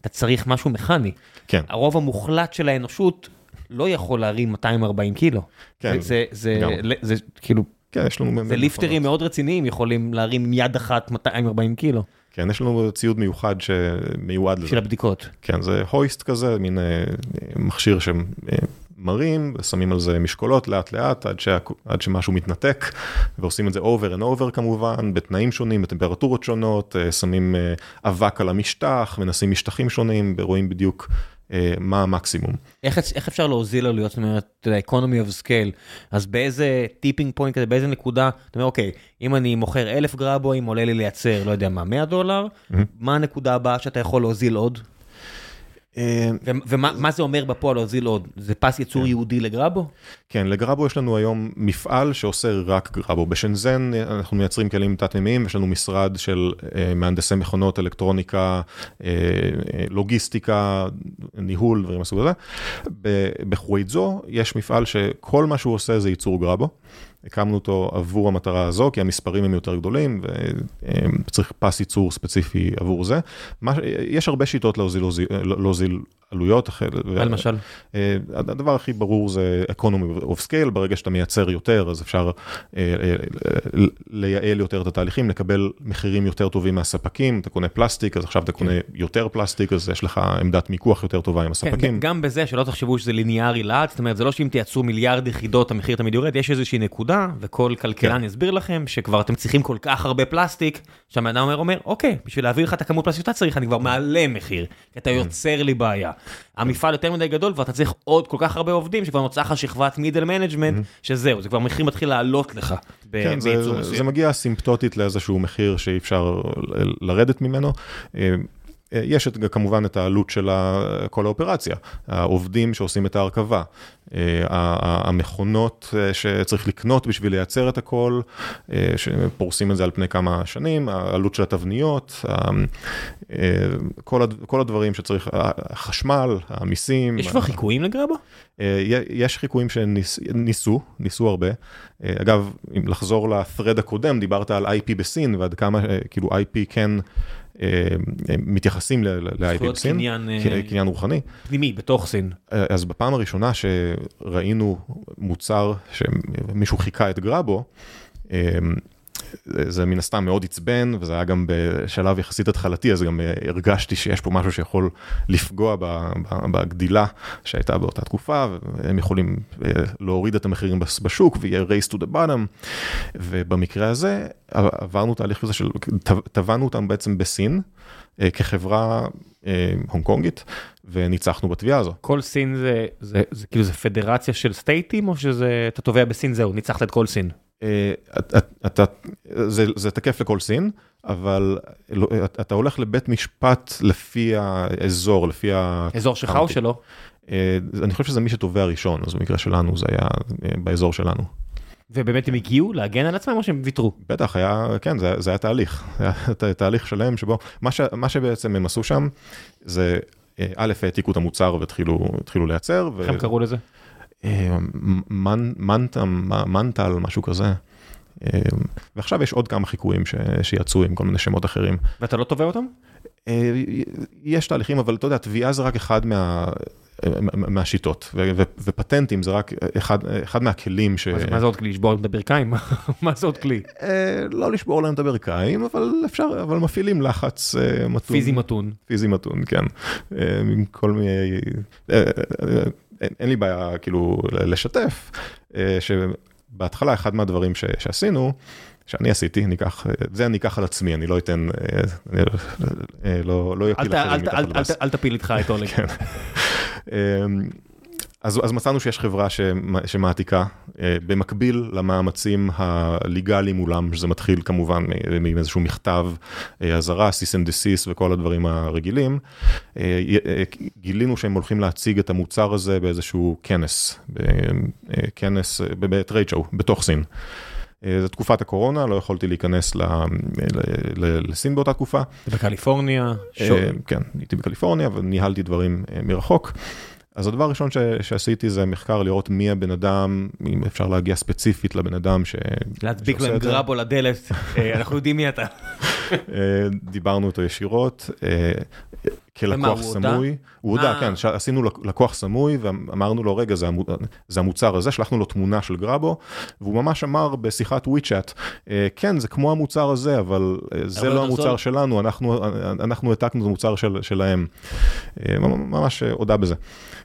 אתה צריך משהו מכני. כן. הרוב המוחלט של האנושות לא יכול להרים 240 קילו. כן, זה, זה. זה, זה כאילו, כן, יש לנו... זה ליפטרים מאוד רציניים יכולים להרים עם יד אחת 240 קילו כן, יש לנו ציוד מיוחד שמיועד לזה. של הבדיקות. כן, זה הויסט כזה, מין אה, מכשיר שמרים, ושמים על זה משקולות לאט לאט עד, שה, עד שמשהו מתנתק, ועושים את זה over and over כמובן, בתנאים שונים, בטמפרטורות שונות, אה, שמים אה, אבק על המשטח, מנסים משטחים שונים, ורואים בדיוק אה, מה המקסימום. איך, איך אפשר להוזיל עלויות, זאת אומרת, אתה יודע, economy of scale, אז באיזה tipping point כזה, באיזה נקודה, אתה אומר, אוקיי, אם אני מוכר אלף גרבואים, עולה לי לייצר, לא יודע מה, 100 דולר, מה הנקודה הבאה שאתה יכול להוזיל עוד? אה, ומה מה זה אומר בפועל להוזיל עוד? זה פס ייצור ייעודי לגרבו? כן, לגרבו יש לנו היום מפעל שעושה רק גרבו. בשנזן אנחנו מייצרים כלים תת-מימיים, יש לנו משרד של אה, מהנדסי מכונות, אלקטרוניקה, אה, לוגיסטיקה, ניהול, דברים מהסוג הזה. ב- בחווידזו יש מפעל שכל מה שהוא עושה זה ייצור גרבו. הקמנו אותו עבור המטרה הזו, כי המספרים הם יותר גדולים וצריך פס ייצור ספציפי עבור זה. מה, יש הרבה שיטות להוזיל, להוזיל, להוזיל עלויות. מה למשל? אה, הדבר הכי ברור זה economy of scale, ברגע שאתה מייצר יותר אז אפשר אה, אה, לייעל יותר את התהליכים, לקבל מחירים יותר טובים מהספקים, אתה קונה פלסטיק אז עכשיו אתה קונה יותר פלסטיק אז יש לך עמדת מיקוח יותר טובה עם כן, הספקים. גם בזה שלא תחשבו שזה ליניארי לאט, זאת אומרת זה לא שאם תייצרו מיליארד יחידות המחיר תמיד יורד, יש איזושהי נקודה וכל כלכלן כן. יסביר לכם שכבר אתם צריכים כל כך הרבה פלסטיק, שהבן אדם אומר, אומר אוקיי, בשביל להביא לך את הכמות פלסטיק שאתה צריך אני כבר מעלה מחיר, כי אתה יוצר לי בעיה. המפעל יותר מדי גדול ואתה צריך עוד כל כך הרבה עובדים שכבר נוצר לך שכבת middle management, שזהו, זה כבר מחיר מתחיל לעלות לך. כן, זה, מגיע אסימפטוטית לאיזשהו מחיר שאי אפשר לרדת ממנו. יש את, כמובן את העלות של כל האופרציה, העובדים שעושים את ההרכבה, אה, המכונות אה, שצריך לקנות בשביל לייצר את הכל, אה, שפורסים את זה על פני כמה שנים, העלות של התבניות, כל, הד- כל הדברים שצריך, החשמל, המיסים. יש כבר חיקויים לגרבו? אה, יש חיקויים שניסו, ניסו הרבה. אגב, אם לחזור ל-thread הקודם, דיברת על IP בסין ועד כמה כאילו IP כן מתייחסים ל- ל-IP זכויות קניין, אה, קניין רוחני. פנימי, בתוך סין. אה, אז בפעם הראשונה שראינו מוצר שמישהו חיכה את גרבו, אה, זה מן הסתם מאוד עצבן, וזה היה גם בשלב יחסית התחלתי, אז גם אה, הרגשתי שיש פה משהו שיכול לפגוע בגדילה שהייתה באותה תקופה, והם יכולים אה, להוריד את המחירים בשוק, ויהיה race to the bottom, ובמקרה הזה עברנו תהליך כזה של, טבענו אותם בעצם בסין, אה, כחברה הונג קונגית, וניצחנו בתביעה הזו. כל סין זה, זה, זה כאילו זה פדרציה של סטייטים או שזה אתה תובע בסין זהו ניצחת את כל סין. אה, את- את- אתה, זה, זה תקף לכל סין, אבל אתה הולך לבית משפט לפי האזור, לפי ה... אזור שלך או שלא? אה, אני חושב שזה מי שתובע ראשון, אז במקרה שלנו זה היה אה, באזור שלנו. ובאמת הם הגיעו להגן על עצמם או שהם ויתרו? בטח, היה, כן, זה, זה היה תהליך, היה תהליך שלם שבו, מה, ש, מה שבעצם הם עשו שם, זה א', העתיקו את המוצר והתחילו התחילו לייצר, ו- איך הם קראו לזה? אה, מנטל, משהו כזה. אה, ועכשיו יש עוד כמה חיקויים ש, שיצאו עם כל מיני שמות אחרים. ואתה לא תובע אותם? אה, יש תהליכים, אבל אתה יודע, תביעה זה רק אחד מה... מהשיטות, ו- ו- ופטנטים זה רק אחד, אחד מהכלים ש... מה זה- עוד כלי? לשבור את הברכיים? מה זה עוד כלי? לא לשבור להם את הברכיים, אבל אפשר, אבל מפעילים לחץ מתון. פיזי מתון. פיזי מתון, כן. כל מיני... אה, אה, אה, אין, אין לי בעיה כאילו לשתף, אה, שבהתחלה אחד מהדברים ש, שעשינו, שאני עשיתי, ניקח, את זה אני אקח על עצמי, אני לא אתן, אה, אני לא- אה, לא, לא יפיל אחרים מתחת לבאס. אל תפיל איתך את אולג. אז, אז מצאנו שיש חברה שמ- שמעתיקה, אה, במקביל למאמצים הליגליים מולם, שזה מתחיל כמובן מאיזשהו מכתב אה, אזהרה, cease and desist וכל הדברים הרגילים. אה, גילינו שהם הולכים להציג את המוצר הזה באיזשהו כנס, בכנס, ב trade show, בתוך סין. זו תקופת הקורונה, לא יכולתי להיכנס ל- ל- ל- לסין באותה תקופה. בקליפורניה. כן, הייתי בקליפורניה וניהלתי דברים מרחוק. אז הדבר הראשון ש- שעשיתי זה מחקר לראות מי הבן אדם, אם אפשר להגיע ספציפית לבן אדם ש... להדביק להם. גרבו לדלת, אה, אנחנו יודעים מי אתה. אה, דיברנו איתו ישירות, אה, כלקוח? סמוי. הוא הודה. כן, עשינו לק- לקוח סמוי ואמרנו לו, רגע, זה המו- זה המוצר הזה, שלחנו לו תמונה של גרבו, והוא ממש אמר בשיחת וויצ'אט, כן, זה כמו המוצר הזה, אבל זה לא המוצר זול." שלנו, אנחנו- העתקנו את המוצר של- שלהם. ממש הודה בזה.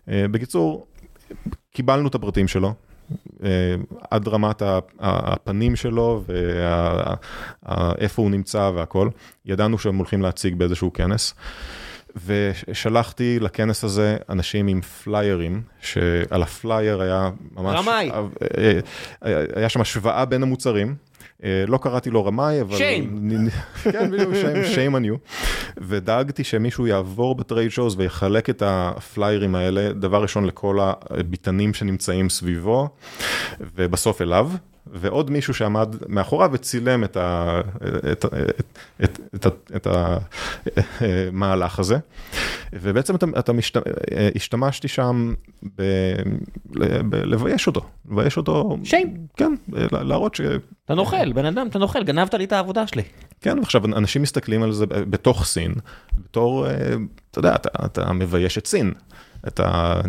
אה, בקיצור, קיבלנו את הפרטים שלו. אה, עד רמת הפנים שלו ואיפה הוא נמצא והכל. ידענו שהם הולכים להציג באיזשהו כנס. ושלחתי לכנס הזה אנשים עם פליירים, שעל הפלייר היה ממש... רמאי. אה, היה שם השוואה בין המוצרים. אה, לא קראתי לו רמאי, אבל... Shame. כן, בדיוק, shame, shame on you. ודאגתי שמישהו יעבור ב trade shows ויחלק את הפליירים האלה, דבר ראשון לכל הביתנים שנמצאים סביבו, ובסוף אליו. ועוד מישהו שעמד מאחוריו וצילם את, ה, את, את, את, את, את המהלך הזה. ובעצם אתה, אתה משת, השתמשתי שם ב, ב, לבייש אותו, לבייש אותו, שיים. כן, להראות ש... אתה נוכל, בן אדם, אתה נוכל, גנבת לי את העבודה שלי. כן, ועכשיו אנשים מסתכלים על זה בתוך סין, בתור, אתה יודע, אתה, אתה מבייש את סין. אתה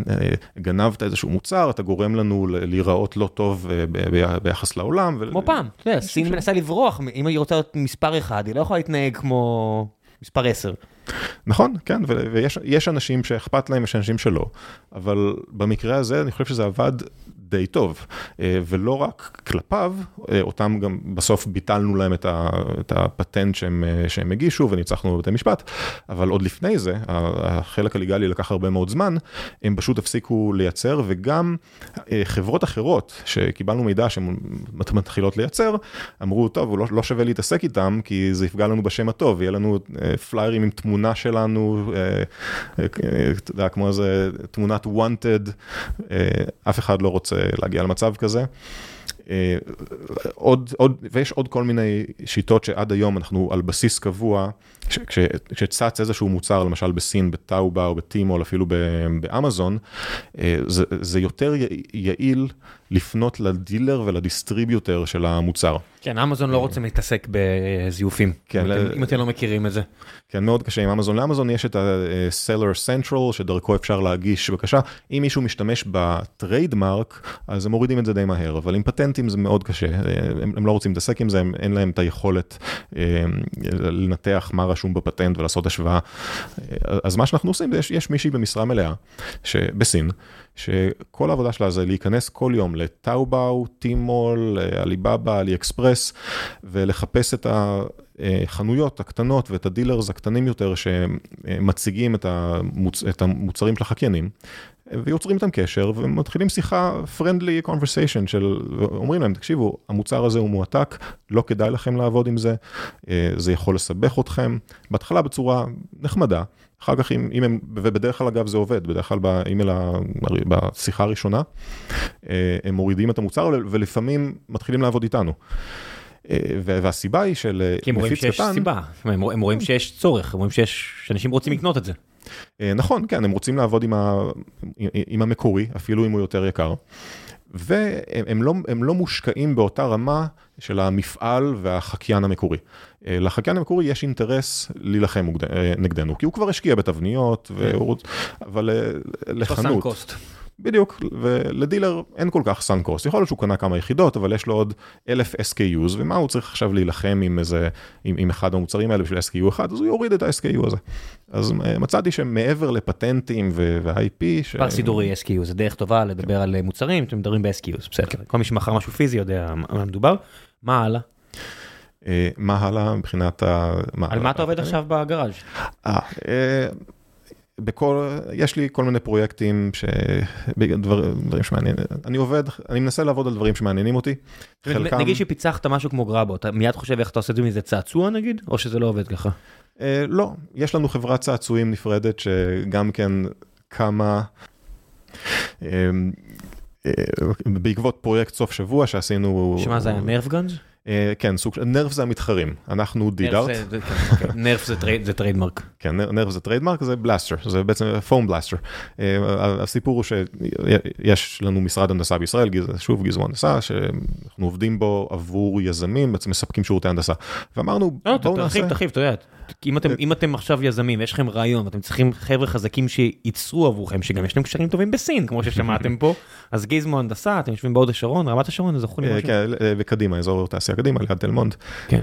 גנבת איזשהו מוצר, אתה גורם לנו להיראות לא טוב ביחס לעולם. כמו פעם, אתה יודע, סין מנסה לברוח, אם היא רוצה להיות מספר אחד, היא לא יכולה להתנהג כמו מספר 10. נכון, כן, ויש אנשים שאכפת להם, יש אנשים שלא, אבל במקרה הזה אני חושב שזה עבד די טוב, ולא רק כלפיו, אותם גם בסוף ביטלנו להם את הפטנט שהם שהם הגישו וניצחנו בבתי משפט, אבל עוד לפני זה, החלק הליגלי לקח הרבה מאוד זמן, הם פשוט הפסיקו לייצר, וגם חברות אחרות שקיבלנו מידע שהן מתחילות לייצר, אמרו, טוב, לא, לא שווה להתעסק איתם, כי זה יפגע לנו בשם הטוב, יהיה לנו פליירים עם תמונה שלנו, אתה יודע, כמו איזה תמונת wanted, אף אחד לא רוצה להגיע למצב כזה. עוד, עוד, ויש עוד כל מיני שיטות שעד היום אנחנו על בסיס קבוע, כשצץ איזשהו מוצר, למשל בסין, ב-Taobao או ב-Tmall, אפילו באמזון, זה, זה יותר יעיל לפנות ל-dealer ול-distributor של המוצר. כן, אמזון לא רוצים להתעסק בזיופים, כן, אם אתם לא מכירים את זה. כן, מאוד קשה עם אמזון. לאמזון יש את ה-Seller Central, שדרכו אפשר להגיש בקשה. אם מישהו משתמש ב-trademark, אז הם מורידים את זה די מהר, אבל עם פטנטים זה מאוד קשה. הם, הם לא רוצים להתעסק עם זה, הם, אין להם את היכולת אה, לנתח מה רשום בפטנט ולעשות השוואה. אז מה שאנחנו עושים, יש, יש מישהי במשרה מלאה, בסין, שכל העבודה שלה זה להיכנס כל יום ל-Taobao, Tmall, עליבאבא, עלי אקספרס, ולחפש את החנויות הקטנות ואת ה-dealers הקטנים יותר שמציגים את, המוצ... את המוצרים של החקיינים. ויוצרים איתם קשר ומתחילים שיחה friendly conversation של אומרים להם תקשיבו המוצר הזה הוא מועתק לא כדאי לכם לעבוד עם זה זה יכול לסבך אתכם בהתחלה בצורה נחמדה אחר כך אם, אם הם ובדרך כלל אגב זה עובד בדרך כלל באימייל בשיחה הראשונה הם מורידים את המוצר ולפעמים מתחילים לעבוד איתנו. והסיבה היא של כי הם רואים שיש קטן, סיבה הם רואים שיש צורך הם רואים שיש שאנשים רוצים לקנות את זה. אה, נכון, כן, הם רוצים לעבוד עם, ה, עם המקורי, אפילו אם הוא יותר יקר. והם לא, לא מושקעים באותה רמה של המפעל והחקיין המקורי. אה, לחקיין המקורי יש אינטרס להילחם אה, נגדנו, כי הוא כבר השקיע בתבניות, והוא, אבל לחנות... בדיוק, ולדילר אין כל כך סאן קוסט, יכול להיות שהוא קנה כמה יחידות, אבל יש לו עוד אלף SKUs, ומה הוא צריך עכשיו להילחם עם איזה, עם, עם אחד המוצרים האלה בשביל SKU אחד, אז הוא יוריד את ה-SKU הזה. אז אה, מצאתי שמעבר לפטנטים וה-IP, ש... פער סידורי SKU, זה דרך טובה לדבר על מוצרים, אתם מדברים ב-SKUs, בסדר, כל מי שמכר משהו פיזי יודע מה מדובר. מה הלאה? אה, מה הלאה מבחינת ה... על מה אתה עובד עכשיו בגראז'? בכל, יש לי כל מיני פרויקטים, דבר, דברים שמעניינים, אני עובד, אני מנסה לעבוד על דברים שמעניינים אותי. חלקם... נגיד שפיצחת משהו כמו גראבו, אתה מיד חושב איך אתה עושה את זה מזה צעצוע נגיד, או שזה לא עובד ככה? אה, לא, יש לנו חברת צעצועים נפרדת שגם כן כמה... אה, אה, בעקבות פרויקט סוף שבוע שעשינו... שמה זה היה Nerf guns? אה, כן, סוג של, Nerf זה המתחרים, אנחנו D-Dart. נרף זה טריידמרק. כן, Nerf זה trademark, זה blaster, זה בעצם foam blaster. אה, הסיפור הוא שיש לנו משרד הנדסה בישראל, שוב גיזמו הנדסה, שאנחנו עובדים בו עבור יזמים, בעצם מספקים שירותי הנדסה. ואמרנו, לא, בואו נעשה... תרחיב, תרחיב, אתה יודע. אם אתם, אם אתם עכשיו יזמים, יש לכם רעיון, ואתם צריכים חבר'ה חזקים שייצרו עבורכם, שגם יש להם קשרים טובים בסין, כמו ששמעתם פה, אז גיזמו הנדסה, אתם יושבים בהוד השרון, רמת השרון, זכור לי משהו. כן, וקדימה, אזור תעשייה קדימה, ליד תל מונד. כן.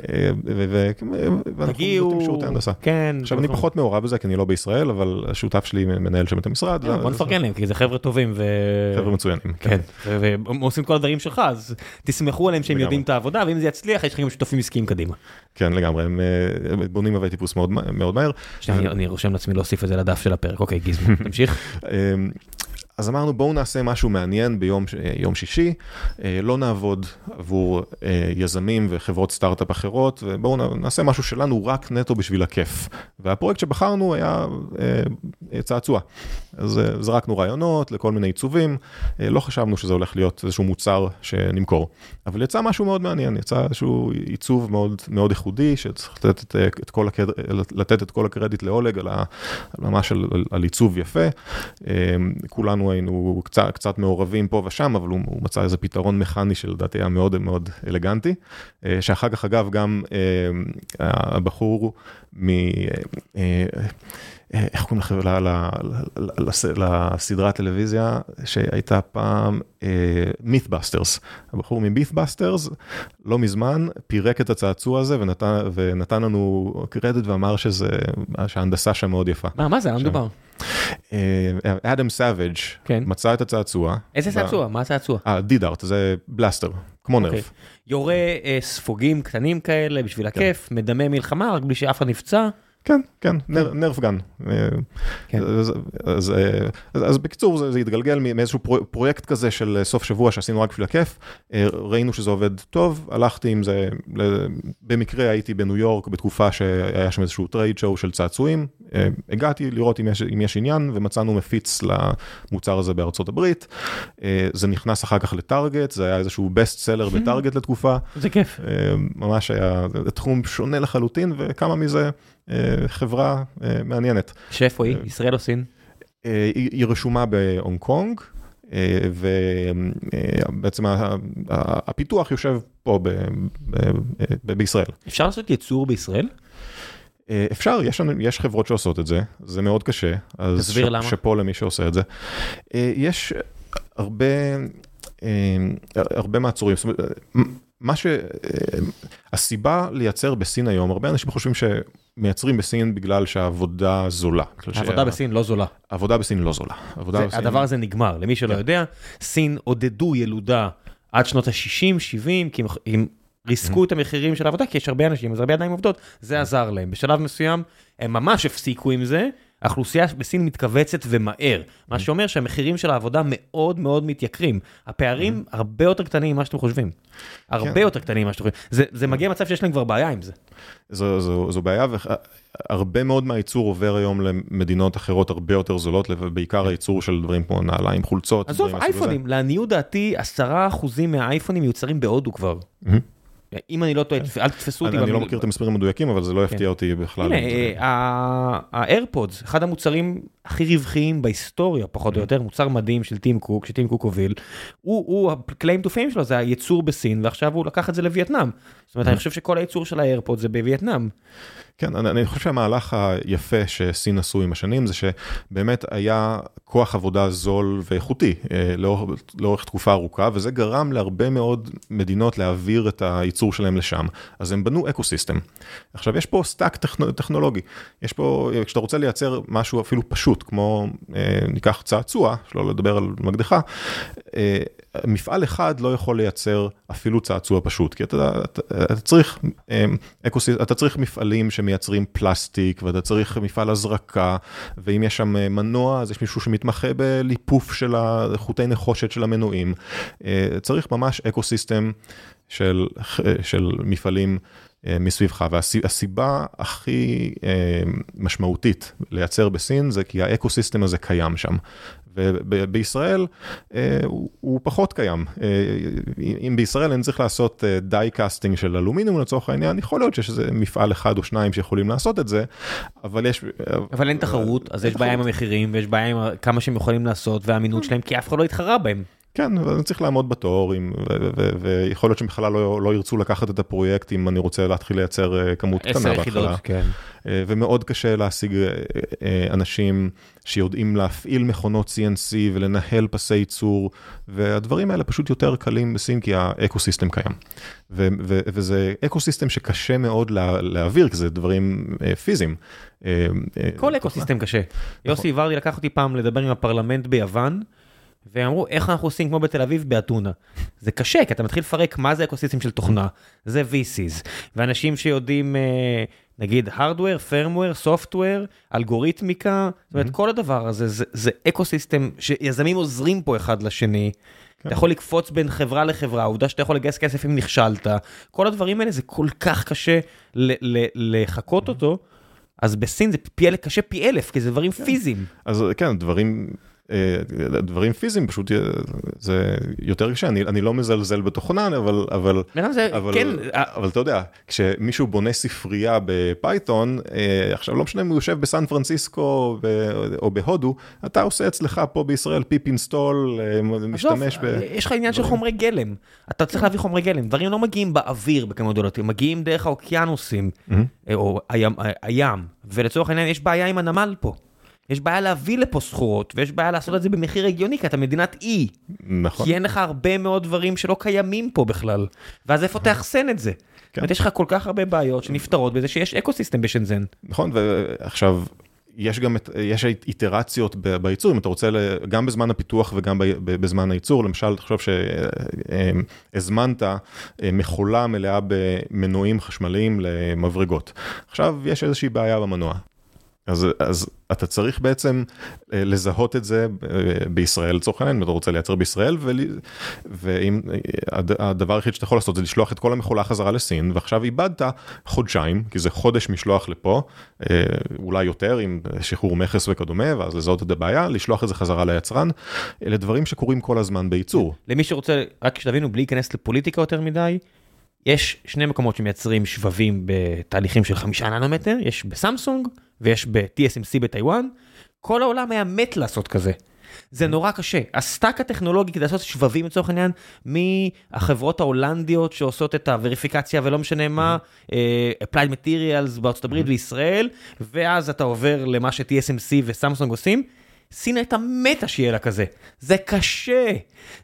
ואנחנו נותנים שירותי הנדסה. כן. עכשיו, אני פחות מעורב בזה, כי אני לא בישראל, אבל השותף שלי מנהל שם את המשרד. בוא נפרגן להם, כי זה חבר'ה טובים. חבר'ה מצוינים. כן. והם עושים כל הדברים שלך, אז תסמכו עליהם שהם יודעים את העבודה, ואם זה יצליח, יש לכם שותפים עסקיים קדימה. כן, לגמרי, הם בונים הווי טיפוס מאוד מהר. אני רושם לעצמי להוסיף את זה לדף של הפרק, אוקיי, גיזמו, תמשיך. אז אמרנו בואו נעשה משהו מעניין ביום יום שישי, אה, לא נעבוד עבור אה, יזמים וחברות סטארט-אפ אחרות, ובואו נעשה משהו שלנו רק נטו בשביל הכיף. והפרויקט שבחרנו היה אה, צעצוע. אז זרקנו רעיונות לכל מיני עיצובים, לא חשבנו שזה הולך להיות איזשהו מוצר שנמכור. אבל יצא משהו מאוד מעניין, יצא איזשהו עיצוב מאוד מאוד ייחודי, שצריך לתת את כל, הקרד... לתת את כל הקרדיט לאולג על, ה... ממש על, על עיצוב יפה. כולנו אנחנו היינו קצת, קצת מעורבים פה ושם, אבל הוא, הוא מצא איזה פתרון מכני שלדעתי היה מאוד מאוד אלגנטי, אה, שאחר כך אגב גם אה, הבחור מ... אה, איך קוראים לך לסדרת טלוויזיה שהייתה פעם מית'באסטרס. הבחור ממית'באסטרס לא מזמן פירק את הצעצוע הזה ונתן לנו קרדיט ואמר שההנדסה שם מאוד יפה. מה זה? על מה מדובר? Adam Savage כן. מצא את הצעצוע. איזה צעצוע? מה הצעצוע? אה, D-Dart, זה blaster, כמו אוקיי. Nerf. יורה אה, ספוגים קטנים כאלה בשביל הכיף, מדמה מלחמה רק בלי שאף אחד נפצע. כן, כן, נר- Nerf gun. אה, כן. אז- אז, אה, אז, בקיצור זה, התגלגל מאיזשהו פרו, פרויקט כזה של אה, סוף שבוע שעשינו רק בשביל הכיף, אה, ראינו שזה עובד טוב, הלכתי עם זה, במקרה הייתי בניו יורק בתקופה שהיה שם איזשהו trade show של צעצועים, אה, הגעתי לראות אם יש, עניין ומצאנו מפיץ למוצר הזה בארצות הברית, אה, זה נכנס אחר כך ל-Target, זה היה איזשהו best seller ב-Target לתקופה, זה כיף. אה, ממש היה תחום שונה לחלוטין וקמה מזה אה, חברה אה, מעניינת. שאיפה היא? ישראל או סין? אה, היא רשומה בהונג קונג, אה, ובעצם הפיתוח יושב פה בישראל. אפשר לעשות ייצור בישראל? אה, אפשר, יש, יש חברות שעושות את זה, זה מאוד קשה, אז תסביר למה. שאפו למי שעושה את זה. אה, יש הרבה, אה, הרבה מעצורים, זאת אומרת, אה, מה ש... אה, הסיבה לייצר בסין היום, הרבה אנשים חושבים שמייצרים בסין בגלל שהעבודה זולה. העבודה שה- בסין לא זולה. העבודה בסין לא זולה. זה- בסין- הדבר הזה נגמר, למי שלא כן. יודע, סין עודדו ילודה עד שנות ה-60, 70, כי הם- ריסקו את המחירים של העבודה, כי יש הרבה אנשים, אז הרבה ידיים עובדות, זה עזר להם. בשלב מסוים הם ממש הפסיקו עם זה, האוכלוסייה בסין מתכווצת ומהר, מה שאומר שהמחירים של העבודה מאוד מאוד מתייקרים. הפערים הרבה יותר קטנים ממה שאתם חושבים. הרבה כן. יותר קטנים ממה שאתם חושבים. זה- זה מגיע למצב שיש להם כבר בעיה עם זה. זו, זו, זו בעיה, והרבה מאוד מהייצור עובר היום למדינות אחרות הרבה יותר זולות, בעיקר הייצור של דברים כמו נעליים, חולצות. עזוב. אייפונים, לעניות דעתי, עשרה אחוזים מהאייפונים מיוצרים בהודו כבר. מהמם. אם אני לא טועה, אל תתפסו אותי. אני, לא. מכיר את המספרים המדויקים, אבל זה לא יפתיע אותי בכלל. הנה, האיירפודס, אחד המוצרים הכי רווחיים בהיסטוריה, פחות או יותר, מוצר מדהים של טים קוק, שטים קוק הוביל, הוא, הוא, ה-claim to fame שלו זה הייצור בסין, ועכשיו הוא לקח את זה לווייטנאם. זאת אומרת, אני חושב שכל הייצור של ה-AirPods זה בווייטנאם. כן, אני, אני חושב שהמהלך היפה שסין עשו עם השנים זה שבאמת היה כוח עבודה זול ואיכותי אה, לאורך, לאורך תקופה ארוכה, וזה גרם להרבה מאוד מדינות להעביר את הייצור שלהם לשם. אז הם בנו ecosystem. עכשיו, יש פה stack טכנו, טכנולוגי. יש פה, כשאתה רוצה לייצר משהו אפילו פשוט, כמו אה, ניקח צעצוע, שלא לדבר על מקדחה, אה, מפעל אחד לא יכול לייצר אפילו צעצוע פשוט, כי אתה, אתה, אתה צריך אה, ecosys, אתה צריך מפעלים שמייצרים פלסטיק, ואתה צריך מפעל הזרקה, ואם יש שם אה, מנוע, אז יש מישהו שמתמחה בליפוף של החוטי נחושת של המנועים. אה, צריך ממש ecosystem של, של מפעלים אה, מסביבך, והסיבה הכי אה, משמעותית לייצר בסין זה כי ה-ecosystem הזה קיים שם. ובישראל אה, הוא, הוא פחות קיים. אה, אם בישראל אני צריך לעשות die casting של אלומיניום לצורך העניין, יכול להיות שיש איזה מפעל אחד או שניים שיכולים לעשות את זה, אבל יש... אבל אין תחרות, אז יש בעיה עם המחירים, ויש בעיה עם כמה שהם יכולים לעשות, והאמינות שלהם, כי אף אחד לא התחרה בהם. כן, ואני צריך לעמוד בתור, עם, ו- ו- ו- ויכול להיות שבכלל לא, לא ירצו לקחת את הפרויקט אם אני רוצה להתחיל לייצר אה, כמות קטנה עשר בהתחלה. יחידות, כן. אה, ומאוד קשה להשיג אה, אנשים שיודעים להפעיל מכונות CNC ולנהל פסי ייצור, והדברים האלה פשוט יותר קלים בסין כי ה-ecosystem קיים. ו- ו- וזה ecosystem שקשה מאוד לה- להעביר, כי זה דברים פיזיים. כל ecosystem קשה. יוסי ורדי לקח אותי פעם לדבר עם הפרלמנט ביוון, והם אמרו איך אנחנו עושים כמו בתל אביב באתונה. זה קשה כי אתה מתחיל לפרק מה זה ecosystem של תוכנה, זה VCs, ואנשים שיודעים אה, נגיד hardware, firmware, software, אלגוריתמיקה, זאת אומרת כל הדבר הזה זה, זה אקוסיסטם שיזמים עוזרים פה אחד לשני. אתה יכול לקפוץ בין חברה לחברה, העובדה שאתה יכול לגייס כסף אם נכשלת, כל הדברים האלה זה כל כך קשה לחקות אותו. אז בסין זה פי אלף, קשה פי אלף, כי זה דברים פיזיים. אז כן, דברים, דברים פיזיים פשוט אה, זה יותר קשה, אני, אני לא מזלזל בתוכנה, אבל, אבל, אדם זה, אבל, כן, אבל אתה יודע, כשמישהו בונה ספרייה ב-Python, אה, עכשיו לא משנה אם הוא יושב בסן פרנסיסקו ב- או בהודו, אתה עושה אצלך פה בישראל pip install, משתמש ב... יש לך עניין של חומרי גלם. אתה צריך להביא חומרי גלם. דברים לא מגיעים באוויר בכמות גדולות, הם מגיעים דרך האוקיינוסים, אה, או הים, הים. ולצורך העניין יש בעיה עם הנמל פה. יש בעיה להביא לפה סחורות, ויש בעיה לעשות את זה במחיר הגיוני, כי אתה מדינת אי. נכון. כי אין לך הרבה מאוד דברים שלא קיימים פה בכלל. ואז איפה תאחסן את זה? זאת אומרת, יש לך כל כך הרבה בעיות שנפתרות בזה שיש אקוסיסטם בשנזן. נכון, ועכשיו, יש גם, את, יש איטרציות בייצור, אם אתה רוצה, גם בזמן הפיתוח וגם בזמן הייצור, למשל, תחשוב שהזמנת מכולה מלאה במנועים חשמליים למברגות. עכשיו יש איזושהי בעיה במנוע. אז, אז אתה צריך בעצם אה, לזהות את זה אה, בישראל לצורך העניין, אם אתה רוצה לייצר בישראל, ואם אה, הדבר היחיד שאתה יכול לעשות זה לשלוח את כל המכולה חזרה לסין, ועכשיו איבדת חודשיים, כי זה חודש משלוח לפה, אולי יותר עם שחרור מכס וכדומה, ואז לזהות את הבעיה, לשלוח את זה חזרה ליצרן, אלה דברים שקורים כל הזמן בייצור. למי שרוצה, רק שתבינו, בלי להיכנס לפוליטיקה יותר מדי, יש שני מקומות שמייצרים שבבים בתהליכים של חמישה ננומטר, יש בסמסונג ויש ב-TSMC בטיוואן, כל העולם היה מת לעשות כזה. זה נורא קשה. ה-stack הטכנולוגי כדי לעשות שבבים לצורך העניין, מהחברות ההולנדיות שעושות את הווריפיקציה ולא משנה מה, uh, Applied Materials בארצות הברית וישראל, ואז אתה עובר למה ש-TSMC וסמסונג עושים. סין הייתה מתה שיהיה לה כזה. זה קשה.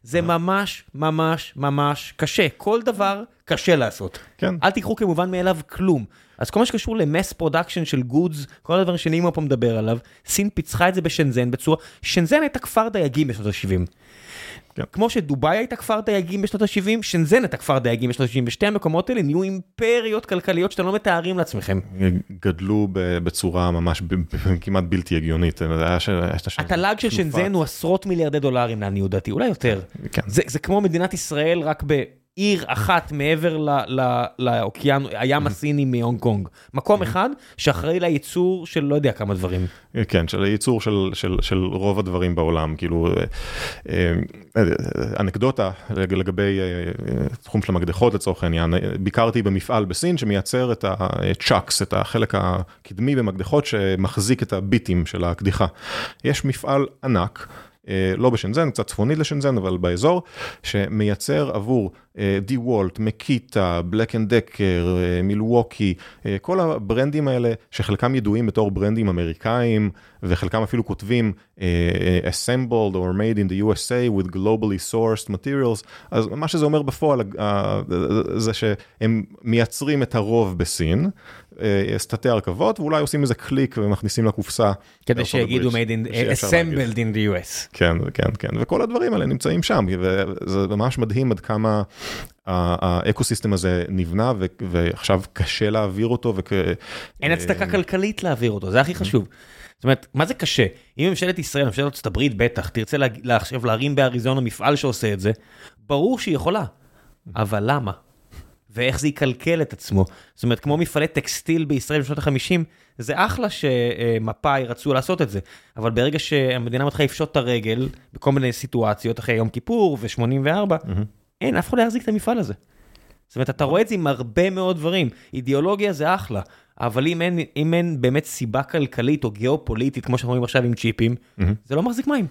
זה ממש ממש ממש קשה. כל דבר קשה לעשות. כן. אל תיקחו כמובן מאליו כלום. אז כל מה שקשור ל-mass production של goods, כל הדברים שנימו פה מדבר עליו, סין פיצחה את זה בשנזן בצורה, שנזן הייתה כפר דייגים בשנות ה-70. כן. כמו שדובאי הייתה כפר דייגים בשנות ה-70, שנזן הייתה כפר דייגים בשנות ה-70, ושתי המקומות האלה נהיו אימפריות כלכליות שאתם לא מתארים לעצמכם. גדלו בצורה ממש כמעט בלתי הגיונית. התל"ג של שנזן הוא עשרות מיליארדי דולרים לעניות דעתי, אולי יותר. כן. זה, זה כמו מדינת ישראל רק ב... עיר אחת מעבר לאוקיין, הים הסיני מהונג קונג. מקום אחד שאחראי לייצור של לא יודע כמה דברים. כן, של הייצור של, של, של רוב הדברים בעולם, כאילו, אה, אה, אנקדוטה לגבי אה, תחום של המקדחות לצורך העניין, ביקרתי במפעל בסין שמייצר את הצ'אקס, את החלק הקדמי במקדחות שמחזיק את הביטים של הקדיחה. יש מפעל ענק. אה, לא בשנזן, קצת צפונית לשנזן, אבל באזור, שמייצר עבור דה וולט, מקיטה, בלק אנד דקר, מילווקי, כל הברנדים האלה, שחלקם ידועים בתור ברנדים אמריקאים, וחלקם אפילו כותבים assembled or made in the USA with globally sourced materials, אז מה שזה אומר בפועל זה שהם מייצרים את הרוב בסין, סטטי הרכבות, ואולי עושים איזה קליק ומכניסים לקופסה. כדי שיגידו made in, assembled in the US. כן, כן, כן, וכל הדברים האלה נמצאים שם, וזה ממש מדהים עד כמה האקוסיסטם הזה נבנה, ועכשיו קשה להעביר אותו. וכ... אין הצדקה כלכלית להעביר אותו, זה הכי חשוב. זאת אומרת, מה זה קשה? אם ממשלת ישראל, ממשלת ארצות הברית בטח, תרצה עכשיו להרים באריזונה מפעל שעושה את זה, ברור שהיא יכולה, אבל למה? ואיך זה יקלקל את עצמו. זאת אומרת, כמו מפעלי טקסטיל בישראל בשנות ה-50, זה אחלה שמפא"י רצו לעשות את זה, אבל ברגע שהמדינה מתחילה לפשוט את הרגל, בכל מיני סיטואציות, אחרי יום כיפור ו-84, mm-hmm. אין, אף אחד לא יחזיק את המפעל הזה. זאת אומרת, אתה רואה את זה עם הרבה מאוד דברים. אידיאולוגיה זה אחלה, אבל אם אין, אם אין באמת סיבה כלכלית או גיאופוליטית, כמו שאנחנו רואים עכשיו עם צ'יפים, mm-hmm. זה לא מחזיק מים.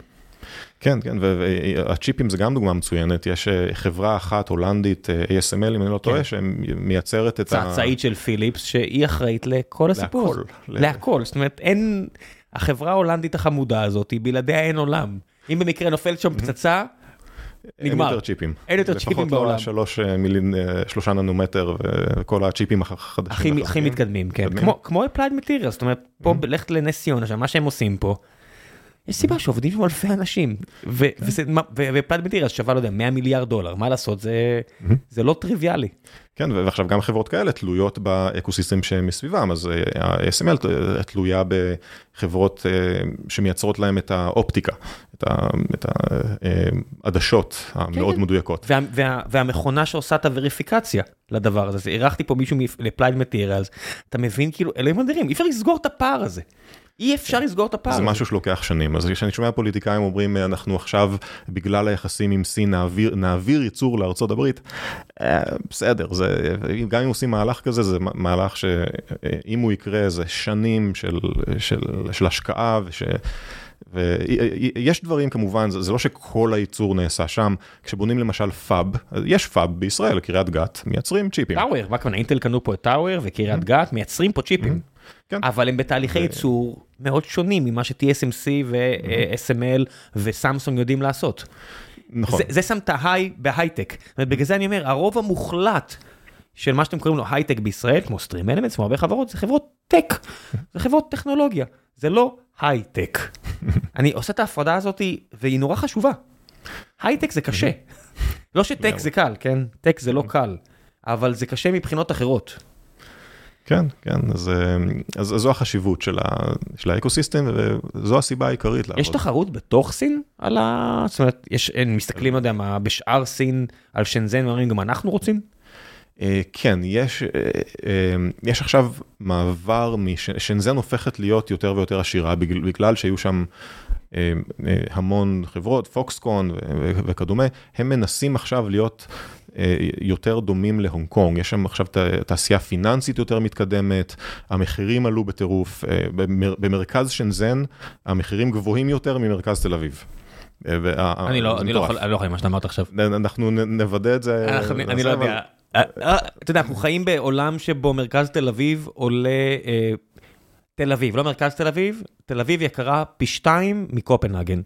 כן, כן, והצ'יפים זה גם דוגמה מצוינת, יש אה, חברה אחת הולנדית, אה, ASML אם אני לא טועה, כן. שמייצרת את ה... צאצאית של פיליפס, שהיא אחראית לכל הסיפור. להכל. להכל, זאת אומרת, אין... החברה ההולנדית החמודה הזאת, בלעדיה אין עולם. אם במקרה נופלת שם פצצה, נגמר. אין יותר צ'יפים. אין יותר צ'יפים בעולם. לפחות לא שלוש מילים, שלושה ננומטר וכל הצ'יפים החדשים. הכי מתקדמים, כן. כמו Applied Materials, זאת אומרת, פה ללכת לנס ציונה, מה שהם עושים פה. יש סיבה שעובדים שם אלפי אנשים, ופלט מטירס שווה, לא יודע, 100 מיליארד דולר, מה לעשות, זה לא טריוויאלי. כן, ועכשיו גם חברות כאלה תלויות באקוסיסטם שהם מסביבם, אז ה-SML תלויה בחברות שמייצרות להם את האופטיקה, את העדשות המאוד כן, כן. מדויקות. והמכונה שעושה את הווריפיקציה לדבר הזה, אירחתי פה מישהו לפלייד מטירס, אתה מבין כאילו, אלוהים אדירים, אי אפשר לסגור את הפער הזה. אי אפשר לסגור את הפער. זה משהו שלוקח שנים, אז כשאני שומע פוליטיקאים אומרים אנחנו עכשיו בגלל היחסים עם סין נעביר, נעביר ייצור לארצות הברית, אה, בסדר, זה, גם אם עושים מהלך כזה זה מהלך שאם הוא יקרה זה שנים של, של, של השקעה וש... ויש דברים כמובן, זה לא שכל הייצור נעשה שם, כשבונים למשל פאב, יש פאב בישראל, קריית גת, מייצרים צ'יפים. טאוור, מה כמובן, אינטל קנו פה את טאוור וקריית גת, מייצרים פה צ'יפים. כן. אבל הם בתהליכי ייצור מאוד שונים ממה ש- TSMC ו-ASML וסמסונג יודעים לעשות. נכון. זה, זה שם את ה-high בהייטק. בגלל זה אני אומר, הרוב המוחלט של מה שאתם קוראים לו הייטק בישראל, כמו סטרים אלמנטס, כמו הרבה חברות, זה חברות tech, זה חברות טכנולוגיה. זה לא הייטק. אני עושה את ההפרדה הזאת והיא נורא חשובה. הייטק זה קשה. לא ש-tech זה קל, כן? tech זה לא קל, אבל זה קשה מבחינות אחרות. כן, כן, אז, אה, אז, אז זו החשיבות של, ה, של האקוסיסטם, וזו הסיבה העיקרית לעבוד. יש תחרות בתוך סין על ה... זאת אומרת, יש, הם מסתכלים, לא יודע מה, בשאר סין, על שנזן, ואומרים, גם אנחנו רוצים? אה, כן, יש, אה, יש עכשיו מעבר, שנזן הופכת להיות יותר ויותר עשירה, בגלל שהיו שם המון חברות, פוקסקון וכדומה, הם מנסים עכשיו להיות יותר דומים להונג קונג, יש שם עכשיו תעשייה פיננסית יותר מתקדמת, המחירים עלו בטירוף, במרכז שנזן המחירים גבוהים יותר ממרכז תל אביב. אני לא יכול עם מה שאתה אמרת עכשיו. אנחנו נוודא את זה. אני לא יודע. אתה יודע, אנחנו חיים בעולם שבו מרכז תל אביב עולה, תל אביב, לא מרכז תל אביב, תל אביב יקרה פי שתיים מקופנהגן.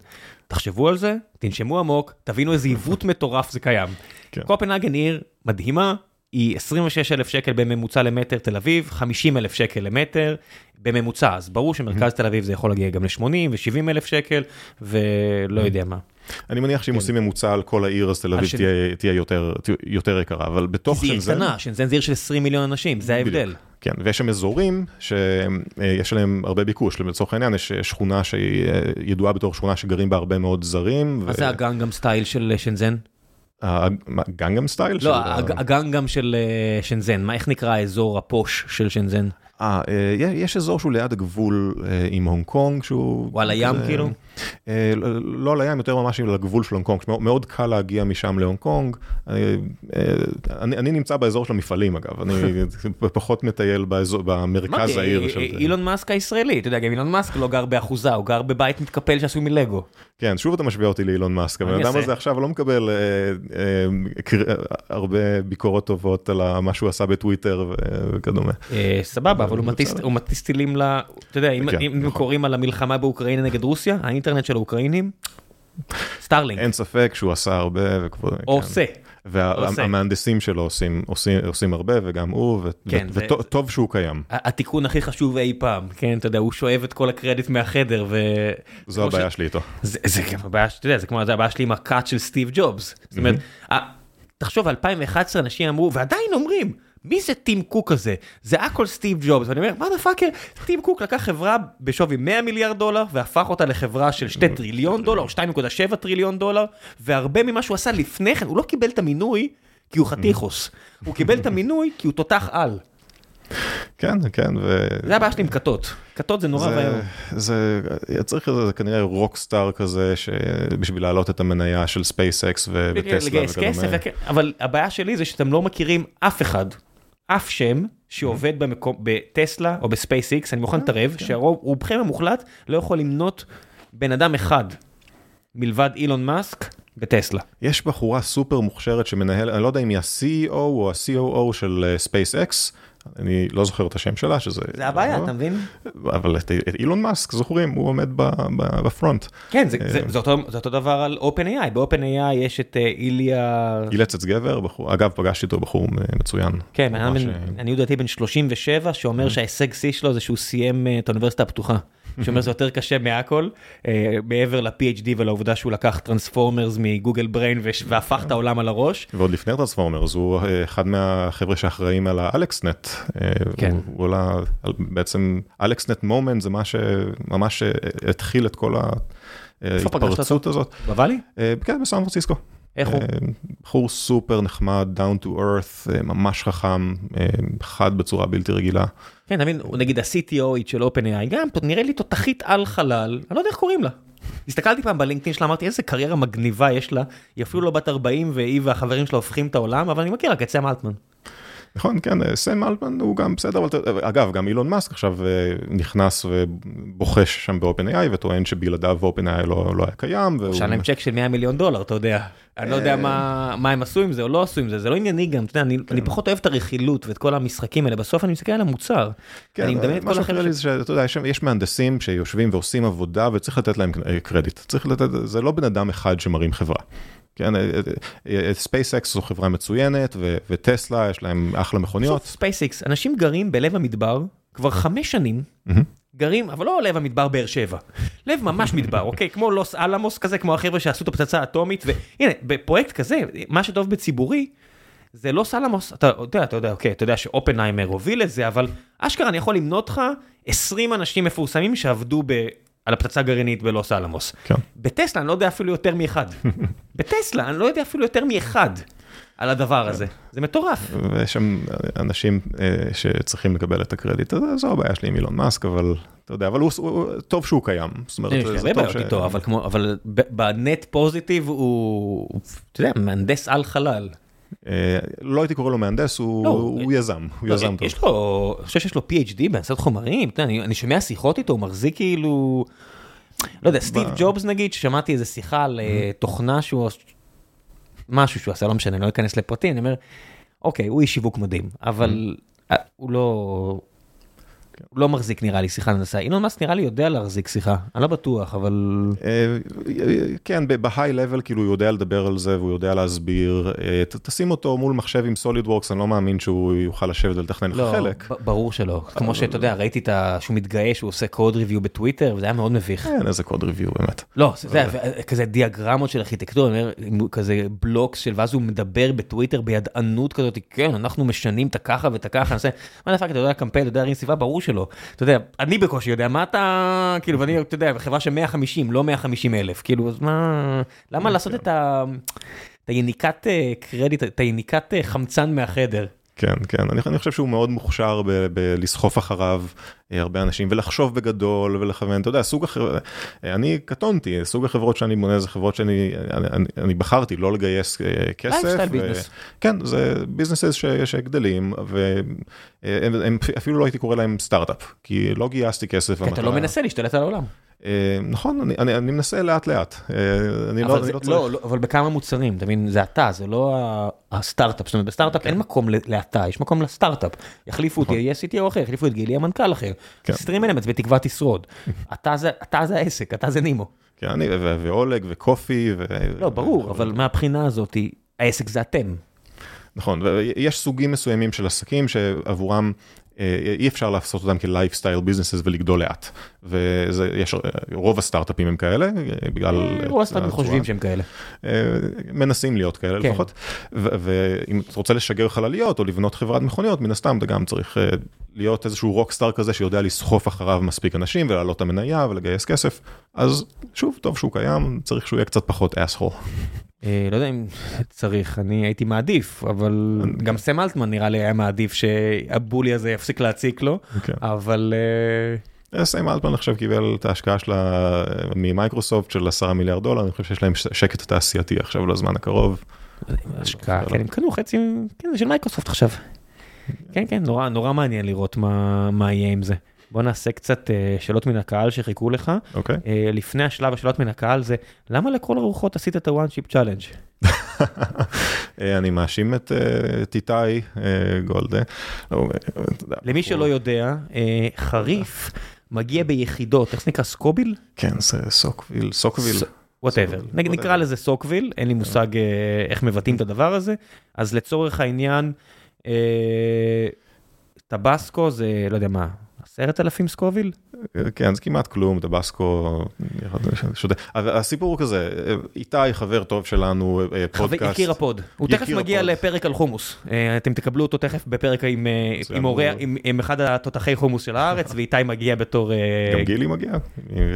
תחשבו על זה, תנשמו עמוק, תבינו איזה עיוות מטורף זה קיים. כן. קופנהגן עיר מדהימה, היא 26 אלף שקל בממוצע למטר תל אביב, 50 אלף שקל למטר בממוצע, אז ברור שמרכז תל אביב זה יכול להגיע גם ל-80 ו-70 אלף שקל, ולא יודע מה. אני מניח שאם כן. עושים ממוצע על כל העיר, אז תל אביב תהיה יותר יקרה, אבל בתוך שנזן... זה עיר קטנה, שנזן זה עיר של 20 מיליון אנשים, זה ההבדל. כן, ויש שם אזורים שיש להם הרבה ביקוש, לצורך העניין יש שכונה שהיא ידועה בתור שכונה שגרים בה הרבה מאוד זרים. מה זה הגנגאם style של שנזן? הגנגאם style? לא, הגנגאם של שנזן, איך נקרא האזור ה-posh של שנזן? אה, יש אזור שהוא ליד הגבול עם הונג קונג שהוא... הוא על הים כאילו? לא על הים, יותר ממש לגבול של הונג קונג, מאוד קל להגיע משם להונג קונג. אני נמצא באזור של המפעלים אגב, אני פחות מטייל במרכז העיר. אילון מאסק הישראלי, אתה יודע, גם אילון מאסק לא גר באחוזה, הוא גר בבית מתקפל שעשוי מלגו. כן, שוב אתה משווה אותי לאילון מאסק, הבן אדם הזה עכשיו לא מקבל הרבה ביקורות טובות על מה שהוא עשה בטוויטר וכדומה. סבבה, אבל הוא מטיס טילים ל... אתה יודע, אם נכון. קוראים על המלחמה באוקראינה נגד רוסיה, האינטרנט של האוקראינים, סטארלינק. אין ספק שהוא עשה הרבה. עושה. והמהנדסים שלו עושים, עושים, עושים הרבה וגם הוא, כן, וטוב שהוא קיים. הטייקון הכי חשוב אי פעם, כן, אתה יודע, הוא שואב את כל הקרדיט מהחדר ו... זו הבעיה ש... שלי איתו. זה, זה, זה הבעיה, אתה יודע, זה כמו הבעיה שלי עם ה-cult של סטיב ג'ובס. זאת אומרת, תחשוב, 2011 אנשים אמרו, ועדיין אומרים, מי זה טים קוק הזה? זה הכל סטיב ג'ובס, ואני אומר, what the fuck, טים קוק לקח חברה בשווי 100 מיליארד דולר, והפך אותה לחברה של 2 טריליון דולר, או 2.7 טריליון דולר, והרבה ממה שהוא עשה לפני כן, הוא לא קיבל את המינוי כי הוא חתיכוס, הוא קיבל את המינוי כי הוא תותח על. כן, כן, ו... זה הבעיה שלי עם כתות, כתות זה נורא ואיום. זה, צריך איזה, זה כנראה rock star כזה, שבשביל להעלות את המניה של ספייסקס וטסלה וכדומה. אבל הבעיה שלי זה שאתם לא מכירים אף אחד, אף שם שעובד במקום, בטסלה או בספייסקס, אני מוכן להתערב, כן. שרובכם המוחלט לא יכול למנות בן אדם אחד מלבד אילון מאסק בטסלה. יש בחורה סופר מוכשרת שמנהל, אני לא יודע אם היא ה-CEO או ה-COO של ספייסקס. אני לא זוכר את השם שלה שזה זה הבעיה לא. אתה מבין? אבל את אילון מאסק זוכרים? הוא עומד בפרונט. כן זה, זה, זה, אותו, זה אותו דבר על OpenAI. באופן.איי יש את אה, איליה אילצץ גבר בחור אגב פגשתי אותו בחור מצוין. כן אני, אני יודעתי בן 37 שאומר שההישג שיא שלו זה שהוא סיים אה, את האוניברסיטה הפתוחה. שאומר זה יותר קשה מהכל, אה, מעבר ל-PhD ולעובדה שהוא לקח transformers מגוגל בריין והפך את העולם על הראש. ועוד לפני transformers הוא אה, אחד מהחבר'ה שאחראים על ה-AlexNet. אה, כן. הוא עולה, בעצם AlexNet moment זה מה שממש התחיל את כל ההתפרצות הזאת. בוואלי? כן, בסן פרנסיסקו. איך הוא? בחור סופר נחמד, down to earth, ממש חכם, חד בצורה בלתי רגילה. כן, אתה מבין, נגיד ה-CTO של OpenAI, גם נראה לי תותחית על חלל, אני לא יודע איך קוראים לה. הסתכלתי פעם בלינקדאין שלה, אמרתי איזה קריירה מגניבה יש לה, היא אפילו לא בת 40 והיא והחברים שלה הופכים את העולם, אבל אני מכיר רק את סם אלטמן. נכון, כן, סם אלטמן הוא גם בסדר, אבל אגב, גם אילון מאסק עכשיו נכנס ובוחש שם ב-OpenAI וטוען שבלעדיו OpenAI לא, לא היה קיים. הוא שאל להם צ'ק של 100 מיליון דולר, אתה יודע. אני לא יודע מה, מה הם עשו עם זה או לא עשו עם זה, זה לא ענייני גם, אתה יודע, אני, כן. אני פחות אוהב את הרכילות ואת כל המשחקים האלה, בסוף אני מסתכל על המוצר. כן, אני מדמיין את כל החבר'ה. מה שאתה יודע, יש, יש מהנדסים שיושבים ועושים עבודה וצריך לתת להם קרדיט, צריך לתת, זה לא בן אדם אחד שמרים חברה. כן, ספייסקס זו חברה מצוינת וטסלה יש להם אחלה מכוניות. ספייסקס, אנשים גרים בלב המדבר כבר חמש שנים גרים, אבל לא לב המדבר באר שבע, לב ממש מדבר, אוקיי? כמו לוס אלאמוס כזה, כמו החבר'ה שעשו את הפצצה האטומית, והנה, בפרויקט כזה, מה שטוב בציבורי, זה לא סלמוס, אתה יודע, אתה יודע, אוקיי, אתה יודע שאופנהיימר הוביל את זה, אבל אשכרה אני יכול למנות לך 20 אנשים מפורסמים שעבדו ב... על הפצצה גרעינית בלוס אלמוס. כן. בטסלה אני לא יודע אפילו יותר מאחד. בטסלה אני לא יודע אפילו יותר מאחד על הדבר הזה. זה מטורף. ויש שם אנשים אה, שצריכים לקבל את הקרדיט, אז זו הבעיה שלי עם אילון מאסק, אבל אתה יודע, אבל הוא, הוא, טוב שהוא קיים. זאת אומרת, יש זה הרבה טוב בעיות איתו, אבל כמו, אבל בנט פוזיטיב הוא, אתה יודע, מהנדס על חלל. אה, לא הייתי קורא לו מהנדס, הוא, לא, הוא יזם, הוא לא, יזם טוב. יש לו, אני חושב שיש לו PhD בהנדסת חומרים, אני, אני שומע שיחות איתו, הוא מחזיק כאילו, לא יודע, סטיב ג'ובס נגיד, ששמעתי איזה שיחה על אה, תוכנה שהוא, משהו שהוא עשה, לא משנה, אני לא אכנס לפרטים, אני אומר, אוקיי, הוא איש שיווק מדהים, אבל אה, הוא לא... הוא לא מחזיק נראה לי שיחה הנדסה, אילון מאסק נראה לי יודע להחזיק שיחה, אני לא בטוח, אבל... אה, כן, בהיי לבל כאילו הוא יודע לדבר על זה והוא יודע להסביר, אה, תשים אותו מול מחשב עם סוליד וורקס, אני לא מאמין שהוא יוכל לשבת ולתכנן לך לא, חלק. ברור שלא, כמו שאתה יודע, ראיתי. שהוא מתגאה שהוא עושה קוד ריוויו בטוויטר, וזה היה מאוד מביך. כן, איזה קוד ריוויו באמת. לא, זה היה כזה דיאגרמות של ארכיטקטורה, כזה בלוקס של, ואז הוא מדבר בטוויטר בידענות כזאת, כן, אנחנו משנים את הככה ואת הככה, אני עושה, מה דפק, אתה יודע קמפיין, אתה יודע ברור שלא. אתה יודע, אני בקושי יודע, מה אתה, כאילו, ואני, אתה יודע, חברה של 150, לא 150 אלף, כאילו, אז מה, למה לעשות את ה... את היניקת אה, קרדיט, את היניקת אה, חמצן מהחדר. כן, כן, אני, אני חושב שהוא מאוד מוכשר בלסחוף אחריו הרבה אנשים ולחשוב בגדול ולכוון, אתה יודע, סוג החברות, אני קטונתי, סוג החברות שאני בונה זה חברות שאני אני, אני, בחרתי לא לגייס אה, כסף. Business. כן, זה ביזנסס ש, שגדלים והם הם, אפילו לא הייתי קורא להם סטארט-אפ, כי לא גייסתי כסף. כי אתה לא מנסה להשתלט על העולם. אה, נכון, אני, אני, אני מנסה לאט לאט, אה, אני לא, אבל אני זה- לא צריך. לא, לא, אבל בכמה מוצרים, אתה מבין, זה אתה, זה לא הסטארט-אפ, זאת אומרת, בסטארט-אפ אין מקום לאתה, יש מקום לסטארט-אפ. יחליפו אותי, יהיה CTO אחר, יחליפו את גילי, יהיה מנכ"ל אחר. כן. סטרים אלמנטס בתקווה תשרוד. אתה זה- אתה זה העסק, אתה זה נימו. כן, אני ו- ואולג וקופי. ו- לא, ברור, אבל מהבחינה הזאת, העסק זה אתם. נכון, ויש סוגים מסוימים של עסקים שעבורם אי אפשר לעשות אותם כלייפסטייל ביזנסס ולגדול לאט. ויש, רוב הסטארט-אפים הם כאלה, אה, בגלל... רוב הסטארט-אפים. חושבים שהם כאלה. אה, מנסים להיות כאלה כן. לפחות. ואם אתה רוצה לשגר חלליות או לבנות חברת מכוניות, מן הסתם אתה גם צריך אה, להיות איזשהו רוקסטאר כזה שיודע לסחוף אחריו מספיק אנשים ולהעלות את המניה ולגייס כסף. אז שוב, טוב שהוא קיים, צריך שהוא יהיה קצת פחות asshole. אה, לא יודע אם צריך, אני הייתי מעדיף, אבל גם סם אלטמן נראה לי היה מעדיף שה-bully הזה יפסיק להציק לו, כן. אבל... אה, סם אלטמן עכשיו קיבל את ההשקעה שלה ממיקרוסופט של 10 מיליארד דולר, אני חושב שיש להם שקט תעשייתי עכשיו לזמן הקרוב. השקעה, כן, הם קנו חצי, כן, זה של מיקרוסופט עכשיו. כן, כן, נורא, מעניין לראות מה יהיה עם זה. בוא נעשה קצת אה, שאלות מן הקהל שחיכו לך. אוקיי. אה, לפני השלב השאלות מן הקהל זה, למה לכל הרוחות עשית את ה-One Chip Challenge? אני מאשים את איתי אה, גולדה. אתה יודע, למי שלא יודע, אה, חריף מגיע ביחידות, איך זה נקרא? סקוביל? כן, זה סוקוויל, סוקוויל. whatever. נקרא לזה סוקוויל, אין לי מושג איך מבטאים את הדבר הזה. אז לצורך העניין, טבסקו זה, לא יודע מה, עשרת אלפים סקוביל? כן, זה כמעט כלום, טבסקו, שותה. אבל הסיפור הוא כזה, אה, איתי חבר טוב שלנו, אה, פודקאסט. יקיר הפוד. הוא תכף מגיע. לפרק על חומוס. אה, אתם תקבלו אותו תכף בפרק עם, אה, אחד התותחי חומוס של הארץ, ואיתי מגיע בתור... אה, גם גילי מגיע,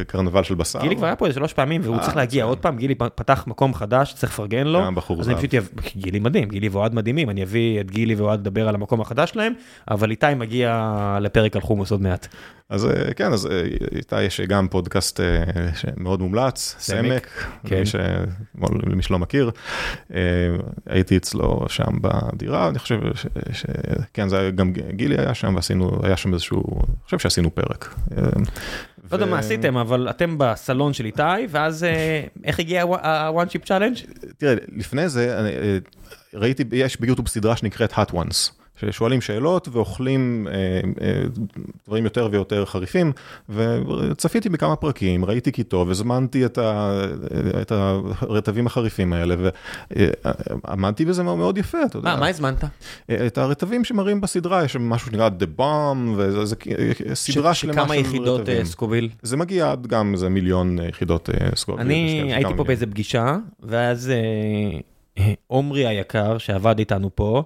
קרנבל של בשר. גילי כבר היה פה איזה שלוש פעמים והוא אה, צריך להגיע. עוד פעם, גילי פתח מקום חדש, צריך לפרגן לו. גם בחור זהב. גילי מדהים, גילי ואוהד מדהימים, אני אביא את גילי ואוהד לדבר על המקום החדש שלהם, אבל איתי מגיע לפרק על חומוס עוד מעט. אז אה, כן, אז אה, איתי יש גם פודקאסט אה, שמאוד מומלץ, סמק, כן. ש- למי שלא מכיר. הייתי אצלו שם בדירה, אני חושב ש... ש- כן, זה היה, גם גילי היה שם ועשינו, היה שם איזשהו, אני חושב שעשינו פרק. לא יודע מה עשיתם, אבל אתם בסלון של איתי, ואז איך הגיע ה-one chip challenge? תראה, לפני זה, ראיתי, יש ביוטיוב סדרה שנקראת hot ones. ששואלים שאלות ואוכלים אה, אה, דברים יותר ויותר חריפים, וצפיתי בכמה פרקים, ראיתי כי טוב, הזמנתי את, ה, את הרטבים החריפים האלה, ועמדתי בזה מאוד יפה, אתה יודע. מה, מה הזמנת? את הרטבים שמראים בסדרה, יש משהו שנקרא The Bomb, וזה סדרה ש, שלמה של רטבים. שכמה יחידות סקוביל? זה מגיע עד גם איזה מיליון יחידות סקוביל. אני הייתי פה באיזה פגישה, ואז עומרי היקר, שעבד איתנו פה,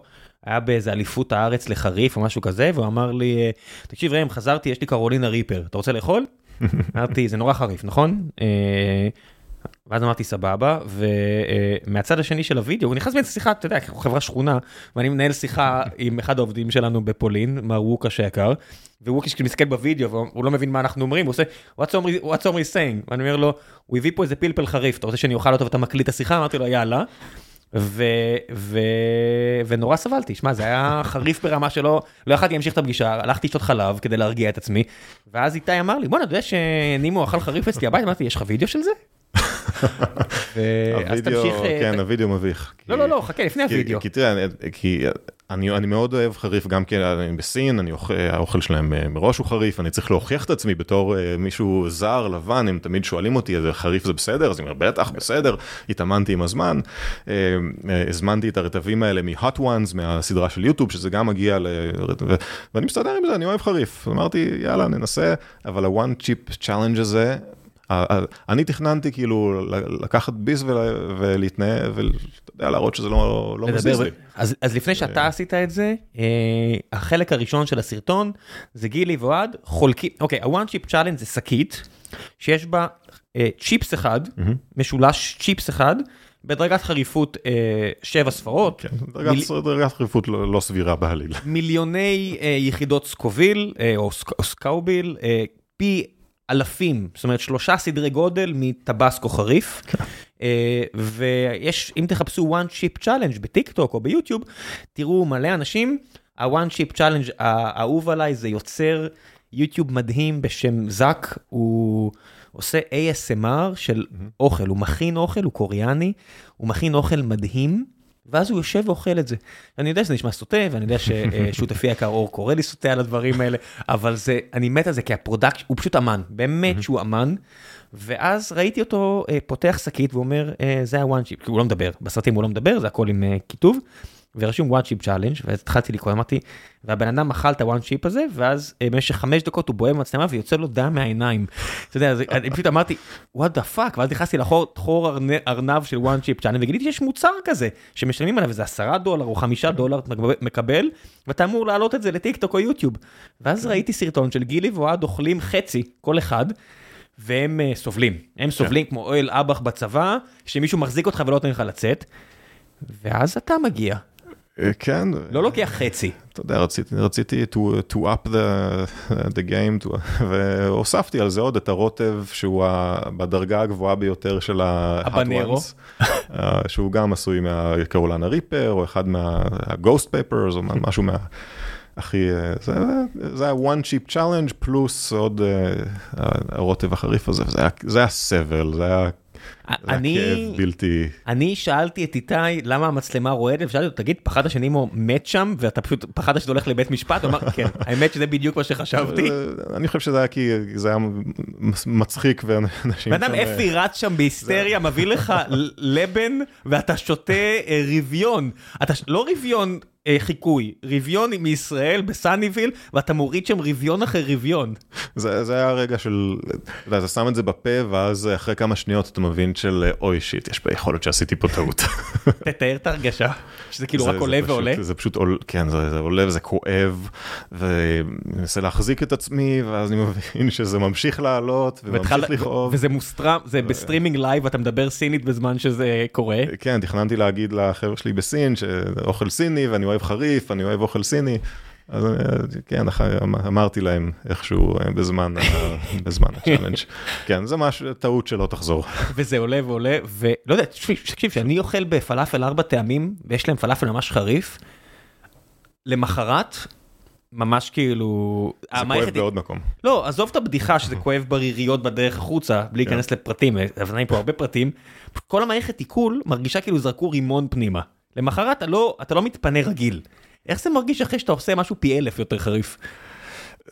היה באיזה אליפות הארץ לחריף או משהו כזה, והוא אמר לי, תקשיב ראם, חזרתי, יש לי קרולינה ריפר, אתה רוצה לאכול? אמרתי, זה נורא חריף, נכון? ואז אמרתי סבבה, ומהצד השני של הוידאו, הוא נכנס באיזה שיחה, אתה יודע, חברה שכונה, ואני מנהל שיחה עם אחד העובדים שלנו בפולין, מר ווקה שיקר, וווקה שכאילו מסתכל בווידאו, והוא לא מבין מה אנחנו אומרים, הוא עושה, what's Omri saying? ואני אומר לו, הוא הביא פה איזה פלפל חריף, אתה רוצה שאני אוכל אותו ואתה מקליט את השיחה? אמרתי לו, יאללה. ו, ו, ונורא סבלתי, שמע, זה היה חריף ברמה שלא, לא יכלתי להמשיך את הפגישה, הלכתי לשתות חלב כדי להרגיע את עצמי, ואז איתי אמר לי, בוא'נה, אתה יודע שנימו אכל חריף אצלי הביתה? אמרתי, יש לך וידאו של זה? תמשיך... אה, כן, הווידאו מביך. לא, לא, לא, חכה, לפני הווידאו. כי תראה, כי אני, מאוד אוהב חריף גם כי אני בסין, אני אוכל, האוכל שלהם אה, מראש הוא חריף, אני צריך להוכיח את עצמי בתור אה, מישהו זר, לבן, הם תמיד שואלים אותי, חריף זה בסדר? אז אני אומר, בטח, בסדר, התאמנתי עם הזמן. הזמנתי את הרטבים האלה מ-hot ones, מהסדרה של יוטיוב, שזה גם מגיע ל... ואני מסתדר עם זה, אני אוהב חריף. אמרתי, יאללה, ננסה, אבל ה-one chip challenge הזה, אני תכננתי כאילו לקחת ביס ולהתנהל, ואתה יודע, להראות שזה לא, לא מזיז לי. אז, אז לפני שאתה עשית את זה, אה, החלק הראשון של הסרטון זה גילי ואוהד חולקים, אוקיי, ה-one chip challenge זה שקית שיש בה אה, צ'יפס אחד, משולש צ'יפס אחד, בדרגת חריפות אה, שבע ספרות. כן, דרגת, מיל... דרגת חריפות לא, לא סבירה בעליל. מיליוני אה, יחידות סקוביל אה, או, סק, או סקאוביל, אה, פי אלפים, זאת אומרת שלושה סדרי גודל מטבסקו חריף. כן. אה, ויש, אם תחפשו one chip challenge בטיק טוק או ביוטיוב, תראו מלא אנשים, ה-one chip challenge האהוב עליי זה יוצר יוטיוב מדהים בשם זאק, הוא עושה ASMR של אוכל, הוא מכין אוכל, הוא קוריאני, הוא מכין אוכל מדהים. ואז הוא יושב ואוכל את זה. אני יודע שזה נשמע סוטה, ואני יודע ששותפי יקר אור קורא לי סוטה על הדברים האלה, אבל זה, אני מת על זה כי ה product, הוא פשוט אמן, באמת שהוא אמן. ואז ראיתי אותו פותח שקית ואומר, זה ה one chip, כי הוא לא מדבר, בסרטים הוא לא מדבר, זה הכל עם כיתוב. ורשום one chip challenge, ואז התחלתי לקרוא, אמרתי, והבן אדם אכל את ה-one chip הזה, ואז אה, במשך חמש דקות הוא בוהה במצלמה ויוצא לו דם מהעיניים. אתה יודע, אני פשוט אמרתי, what the fuck, ואז נכנסתי לחור ארנב של one chip challenge, וגיליתי שיש מוצר כזה, שמשלמים עליו איזה עשרה דולר או חמישה דולר, מקבל, ואתה אמור להעלות את זה לטיק טוק או יוטיוב. ואז ראיתי סרטון של גילי ואוהד אוכלים חצי, כל אחד. והם uh, סובלים, הם סובלים כמו אוהל אב"ח בצבא, שמישהו מחזיק אותך ולא נותן לך לצאת, ואז אתה מגיע, כן. לא לוקח חצי. אתה יודע, רציתי, רציתי to, to up the, the game, to, והוספתי על זה עוד את הרוטב שהוא בדרגה הגבוהה ביותר של הבנרו, אה, שהוא גם עשוי מהקרולנה ריפר, או אחד מה-ghost papers, או משהו מה... הכי, אה, זה, זה היה one chip challenge פלוס עוד הרוטב החריף הזה, זה היה סבל, זה היה אני, בלתי... אני שאלתי את איתי למה המצלמה רועדת, ושאלתי אותו, תגיד, פחדת שנימו מת שם, ואתה פשוט פחדת שזה הולך לבית משפט? הוא אמר, כן, האמת שזה בדיוק מה שחשבתי. אני חושב שזה היה כי זה היה מצחיק, ואנשים... בן אדם אפי רץ שם בהיסטריה, מביא לך לבן, ואתה שותה אה, רביון. אתה לא רביון אה, חיקוי, רביון מישראל בסאניוויל, ואתה מוריד שם רביון אחרי רביון. זה, זה היה הרגע של, אתה יודע, אתה שם את זה בפה, ואז אחרי כמה שניות אתה מבין של אוי שיט, יש יכול להיות שעשיתי פה טעות. תתאר את ההרגשה, שזה כאילו רק עולה ועולה. זה פשוט עולה, כן, זה, זה עולה וזה כואב, ואני מנסה להחזיק את עצמי, ואז אני מבין שזה ממשיך לעלות, וממשיך לכאוב. וזה מוסטרם, זה ב streaming live, אתה מדבר סינית בזמן שזה קורה. כן, תכננתי להגיד לחבר'ה שלי בסין, שאוכל סיני, ואני אוהב חריף, אני אוהב אוכל סיני. אז כן, אמרתי להם איכשהו אה, בזמן, בזמן ה challenge. כן, זה משהו, טעות שלא תחזור. וזה עולה ועולה, ולא יודע, תקשיב, כשאני אוכל בפלאפל ארבע טעמים, ויש להם פלאפל ממש חריף, למחרת, ממש כאילו... זה כואב בעוד מקום. לא, עזוב את הבדיחה שזה כואב בריריות בדרך החוצה, בלי להיכנס כן. לפרטים, אבל אני פה הרבה פרטים. כל המערכת עיכול מרגישה כאילו זרקו רימון פנימה. למחרת אתה לא, אתה לא מתפנה רגיל. איך זה מרגיש אחרי שאתה עושה משהו פי אלף יותר חריף?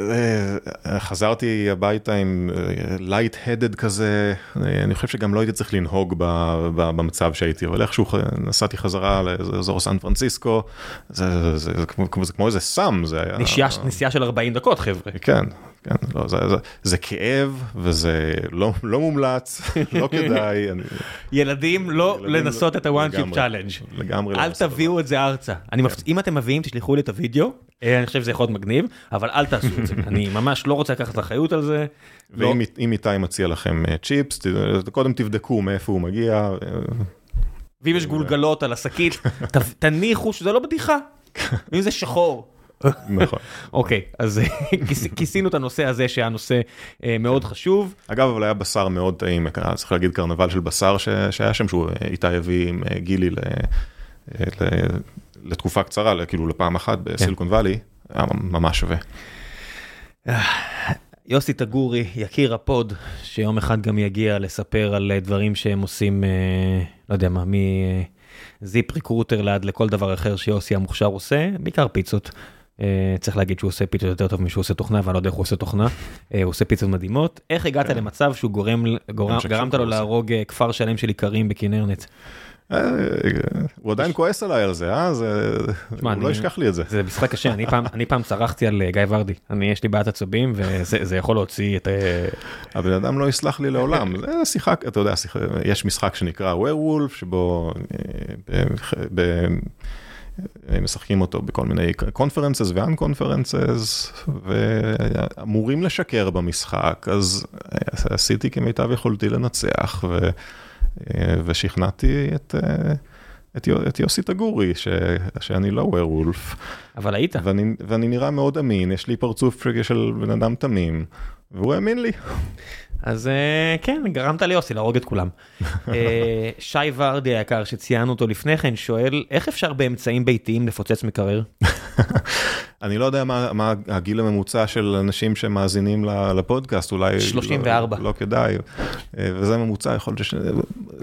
אה, חזרתי הביתה עם לייט אה, כזה, אה, אני חושב שגם לא הייתי צריך לנהוג במצב שהייתי, אבל איכשהו נסעתי חזרה לאזור סן פרנסיסקו, זה, זה, זה, כמו, זה כמו איזה סם, זה היה... נסיעה, נסיעה של 40 דקות חבר'ה. כן, כן, לא, זה, זה, זה כאב וזה לא, לא מומלץ, לא כדאי. אני... ילדים לא ילדים לנסות לא, את ה-one chip challenge. לגמרי לא. אל תביאו את זה ארצה. כן. מפ... אם אתם מביאים תשלחו לי את הוידאו, אני חושב שזה יכול להיות מגניב, אבל אל תעשו את זה. אני ממש לא רוצה לקחת אחריות על זה. ואם לא... איתי מציע לכם צ'יפס, קודם תבדקו מאיפה הוא מגיע. ואם יש גולגלות על השקית, תניחו שזה לא בדיחה. אם זה שחור. נכון. אוקיי, אז כיסינו את הנושא הזה שהנושא אה, מאוד חשוב. אגב, אבל היה בשר מאוד טעים, צריך להגיד קרנבל של בשר שהיה שם, שהוא איתי הביא עם אה, גילי לתקופה קצרה, כאילו לפעם אחת בסיליקון וואלי, היה ממש שווה. יוסי תגורי, יקיר הפוד, שיום אחד גם יגיע לספר על דברים שהם עושים, לא יודע מה, מזיפ ריקרוטר ליד לכל דבר אחר שיוסי המוכשר עושה, בעיקר פיצות. אה, צריך להגיד שהוא עושה פיצות יותר טוב משהוא עושה תוכנה, ואני לא יודע איך הוא עושה תוכנה. אה, הוא עושה פיצות מדהימות. איך הגעת כן. למצב שהוא גורם, גרמת לו להרוג אה, כפר שלם של איכרים בכנרת? הוא עדיין כועס עליי על זה, אה? הוא לא ישכח לי את זה. זה משחק קשה, אני פעם צרחתי על גיא ורדי, אני יש לי בעיית עצבים וזה יכול להוציא את... הבן אדם לא יסלח לי לעולם, זה שיחק, אתה יודע, יש משחק שנקרא ווירוולף, שבו משחקים אותו בכל מיני קונפרנסס ואן קונפרנסס ואמורים לשקר במשחק אז עשיתי כמיטב יכולתי לנצח ו... ושכנעתי את, את, את יוסי תגורי ש... שאני לא ווירולף. אבל היית. ואני, ואני נראה מאוד אמין יש לי פרצוף של בן אדם תמים והוא האמין לי. אז אה, כן, גרמת ליוסי להרוג את כולם. אה, שי ורדי היקר שציינו אותו לפני כן שואל איך אפשר באמצעים ביתיים לפוצץ מקרר? אני לא יודע מה, מה הגיל הממוצע של אנשים שמאזינים לפודקאסט, אולי 34. לא, לא כדאי, אה, וזה ממוצע, יכול להיות ש...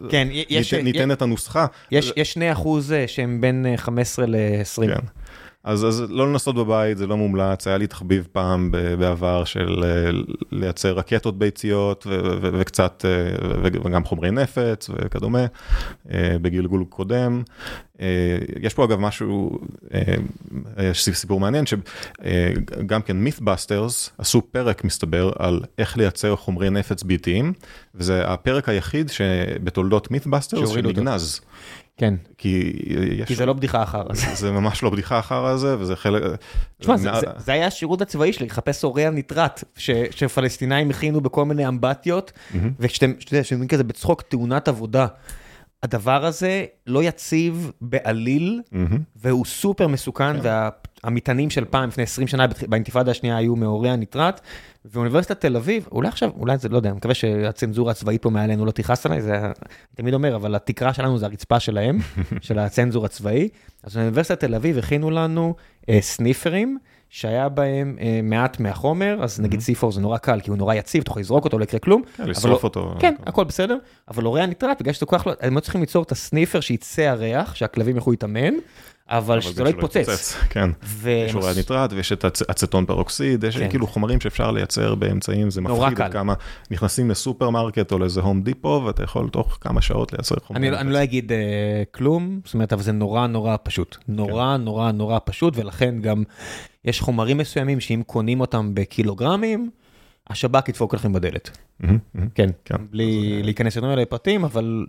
כן, יש... ניתן את הנוסחה. יש, יש 2 אחוז שהם בין 15 ל-20. כן. אז, אז לא לנסות בבית, זה לא מומלץ, היה לי תחביב פעם בעבר של אה, לייצר רקטות ביציות וקצת, אה, וגם חומרי נפץ וכדומה, אה, בגלגול קודם. יש פה אגב משהו, יש סיפור מעניין, שגם כן מית'באסטרס עשו פרק מסתבר על איך לייצר חומרי נפץ ביתיים, וזה הפרק היחיד שבתולדות מית'באסטרס שנגנז. כן, כי, יש... כי זה לא בדיחה אחר הזה. זה ממש לא בדיחה אחר הזה, וזה חלק... תשמע, זה, זה, זה היה השירות הצבאי שלי, לחפש אוריאל ניטרט, ש, שפלסטינאים הכינו בכל מיני אמבטיות. וכשאתם, שאתם כזה בצחוק תאונת עבודה. הדבר הזה לא יציב בעליל, mm-hmm. והוא סופר מסוכן, כן. והמטענים של פעם, לפני 20 שנה, באינתיפאדה השנייה היו מאורי הניטרט, ואוניברסיטת תל אביב, אולי עכשיו, אולי זה, לא יודע, אני מקווה שהצנזורה הצבאית פה מעלינו לא תכעס עליי, זה, אני תמיד אומר, אבל התקרה שלנו זה הרצפה שלהם, של הצנזור הצבאי. אז אוניברסיטת תל אביב הכינו לנו אה, סניפרים. שהיה בהם אה, מעט מהחומר, אז נגיד C4 זה נורא קל, כי הוא נורא יציב, אתה יכול לזרוק אותו, לא יקרה כלום. כן, לשרוף לא, אותו. כן, הכל בסדר, אבל אורי הניטרט, בגלל שזה כל כך לא, הם לא צריכים ליצור את הסניפר שיצא הריח, שהכלבים יוכלו להתאמן, אבל שזה לא יתפוצץ. כן, יש אורי הניטרט ויש את אצטון פרוקסיד, יש כן. כאילו חומרים שאפשר לייצר באמצעים, זה מפחיד עד כמה נכנסים לסופרמרקט או לאיזה הום דיפו, ואתה יכול תוך כמה שעות לייצר חומרים. אני לא אגיד אה, כלום, זאת אומרת, אבל זה נורא נורא פשוט. נורא כן. נורא נורא פשוט, ולכן גם יש חומרים מסוימים שאם קונים אותם בקילוגרמים, השב"כ ידפוק לכם בדלת. כן, כן, בלי להיכנס יותר לפרטים, אבל...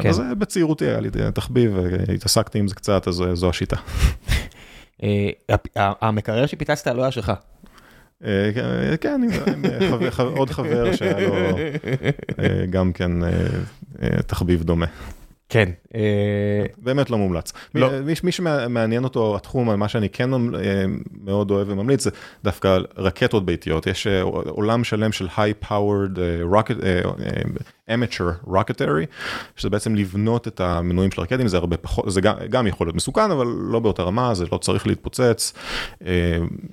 כן, אז בצעירותי היה לי תחביב, התעסקתי עם זה קצת, אז זו השיטה. אה, המקרר שפיצצת לא היה שלך. אה, כן, עוד חבר שהיה לו אה, גם כן תחביב דומה. כן. באמת לא מומלץ. לא. מי שמעניין אותו התחום, מה שאני כן מאוד אוהב וממליץ, זה דווקא רקטות ביתיות. יש עולם שלם של high-powered amateur rocketry, שזה בעצם לבנות את המנועים של הרקטים, זה הרבה פחות, זה גם, גם יכול להיות מסוכן, אבל לא באותה רמה, זה לא צריך להתפוצץ,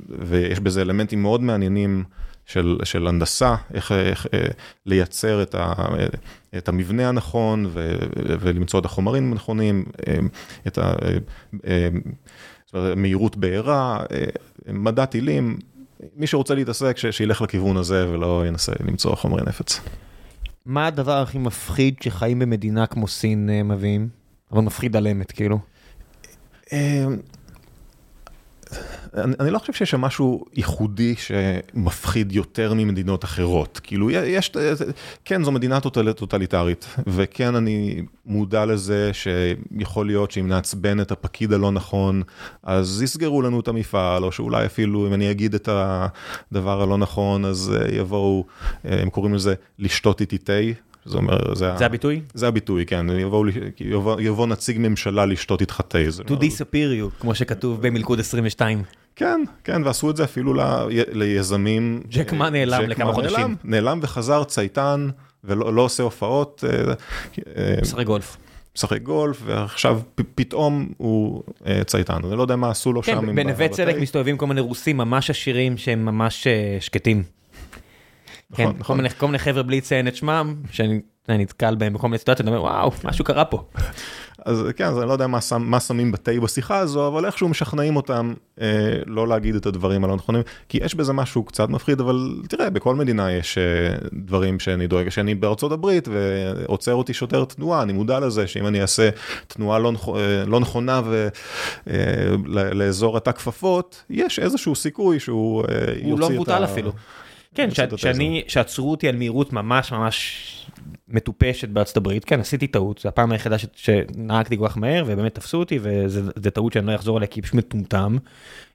ויש בזה אלמנטים מאוד מעניינים. של, של הנדסה, איך, איך לייצר את, ה, את המבנה הנכון ו, ולמצוא את החומרים הנכונים, את ה... אומרת, מהירות בעירה, אה, מדע טילים, מי שרוצה להתעסק, ש- שילך לכיוון הזה ולא ינסה למצוא חומרי נפץ. מה הדבר הכי מפחיד שחיים במדינה כמו סין אה, מביאים? אבל מפחיד על אמת, כאילו. אה, אני, אני לא חושב שיש שם משהו ייחודי שמפחיד יותר ממדינות אחרות. כאילו, יש, כן, זו מדינה טוטל, טוטליטרית, וכן, אני מודע לזה שיכול להיות שאם נעצבן את הפקיד הלא נכון, אז יסגרו לנו את המפעל, או שאולי אפילו אם אני אגיד את הדבר הלא נכון, אז יבואו, הם קוראים לזה לשתות איתי תה. זה אומר, זה, זה הביטוי? זה הביטוי, כן, יבוא, יבוא, יבוא נציג ממשלה לשתות איתך תה. To disappear you, כמו שכתוב במלכוד 22. כן, כן, ועשו את זה אפילו ל, ליזמים. ג'ק מה נעלם לכמה חודשים. נעלם, נעלם וחזר צייתן, ולא לא עושה הופעות. משחק גולף. משחק גולף, ועכשיו פתאום הוא צייתן, אני לא יודע מה עשו לו כן, שם. כן, בנווה צדק מסתובבים כל מיני רוסים ממש עשירים שהם ממש שקטים. כן, נכון, נכון. כל מיני חבר'ה בלי לציין את שמם, שאני נתקל בהם בכל מיני סיטואציות, אני אומר, וואו, משהו קרה פה. אז כן, אז אני לא יודע מה, שם, מה שמים בתה בשיחה הזו, אבל איכשהו משכנעים אותם אה, לא להגיד את הדברים הלא נכונים, כי יש בזה משהו קצת מפחיד, אבל תראה, בכל מדינה יש אה, דברים שאני דואג, שאני בארצות הברית ועוצר אותי שוטר תנועה, אני מודע לזה שאם אני אעשה תנועה לא, אה, לא נכונה ו, אה, לאזור התא כפפות, יש איזשהו סיכוי שהוא אה, יוציא את ה... הוא לא מבוטל אפילו. כן, שאני, שעצרו אותי על מהירות ממש ממש מטופשת בארצות הברית, כן, עשיתי טעות, זו הפעם היחידה ש, שנהגתי כל כך מהר ובאמת תפסו אותי וזו טעות שאני לא אחזור עליה כי היא פשוט מטומטם.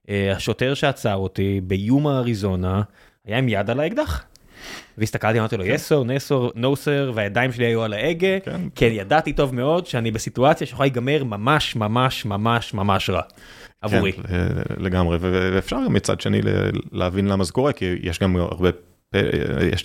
השוטר שעצר אותי ביומה אריזונה היה עם יד על האקדח. והסתכלתי, אמרתי לו, yes sir, no sir, והידיים שלי היו על ההגה, כן. כי ידעתי טוב מאוד שאני בסיטואציה שיכולה להיגמר ממש ממש ממש ממש רע. עבורי. כן, לגמרי, ואפשר גם מצד שני להבין למה זה קורה, כי יש גם הרבה... יש,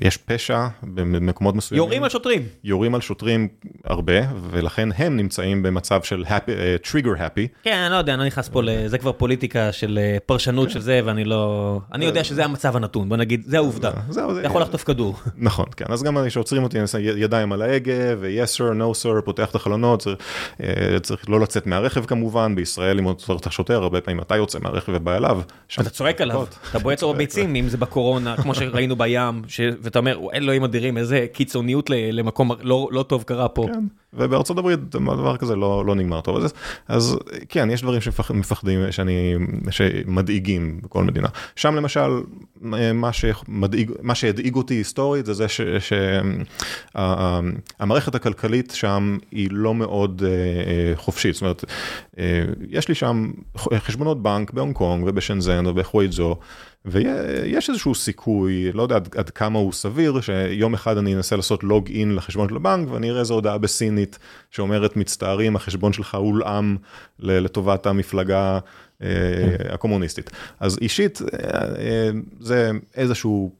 יש פשע במקומות מסוימים. יורים על שוטרים. יורים על שוטרים הרבה, ולכן הם נמצאים במצב של happy, uh, trigger happy. כן, אני לא יודע, אני לא נכנס פה, זה כבר פוליטיקה של פרשנות של זה, ואני לא... אני יודע שזה המצב הנתון, בוא נגיד, זה העובדה. אתה יכול לחטוף כדור. נכון, כן, אז גם כשעוצרים אותי, אני עושה ידיים על ההגה, ו-yes sir, no sir, פותח את החלונות, צריך לא לצאת מהרכב כמובן, בישראל אם עוצר את השוטר, הרבה פעמים אתה יוצא מהרכב ובא אליו. אתה צועק עליו, אתה בועט לו בביצים, אם זה בקורונה, כמו ראינו בים, ש... ואתה אומר, אלוהים אדירים, איזה קיצוניות למקום לא, לא טוב קרה פה. כן, ובארצות הברית דבר כזה לא, לא נגמר טוב. אז, אז כן, יש דברים שמפחדים, שאני, שמדאיגים בכל מדינה. שם למשל, מה, שמדאיג, מה שהדאיג אותי היסטורית זה זה שהמערכת הכלכלית שם היא לא מאוד חופשית. זאת אומרת, יש לי שם חשבונות בנק בהונג קונג ובשנזן ובחווייג'ו. ויש איזשהו סיכוי, לא יודע עד, עד כמה הוא סביר, שיום אחד אני אנסה לעשות לוג אין לחשבון של הבנק ואני אראה איזו הודעה בסינית שאומרת מצטערים החשבון שלך הולאם לטובת המפלגה אה, הקומוניסטית. אז אישית אה, זה איזשהו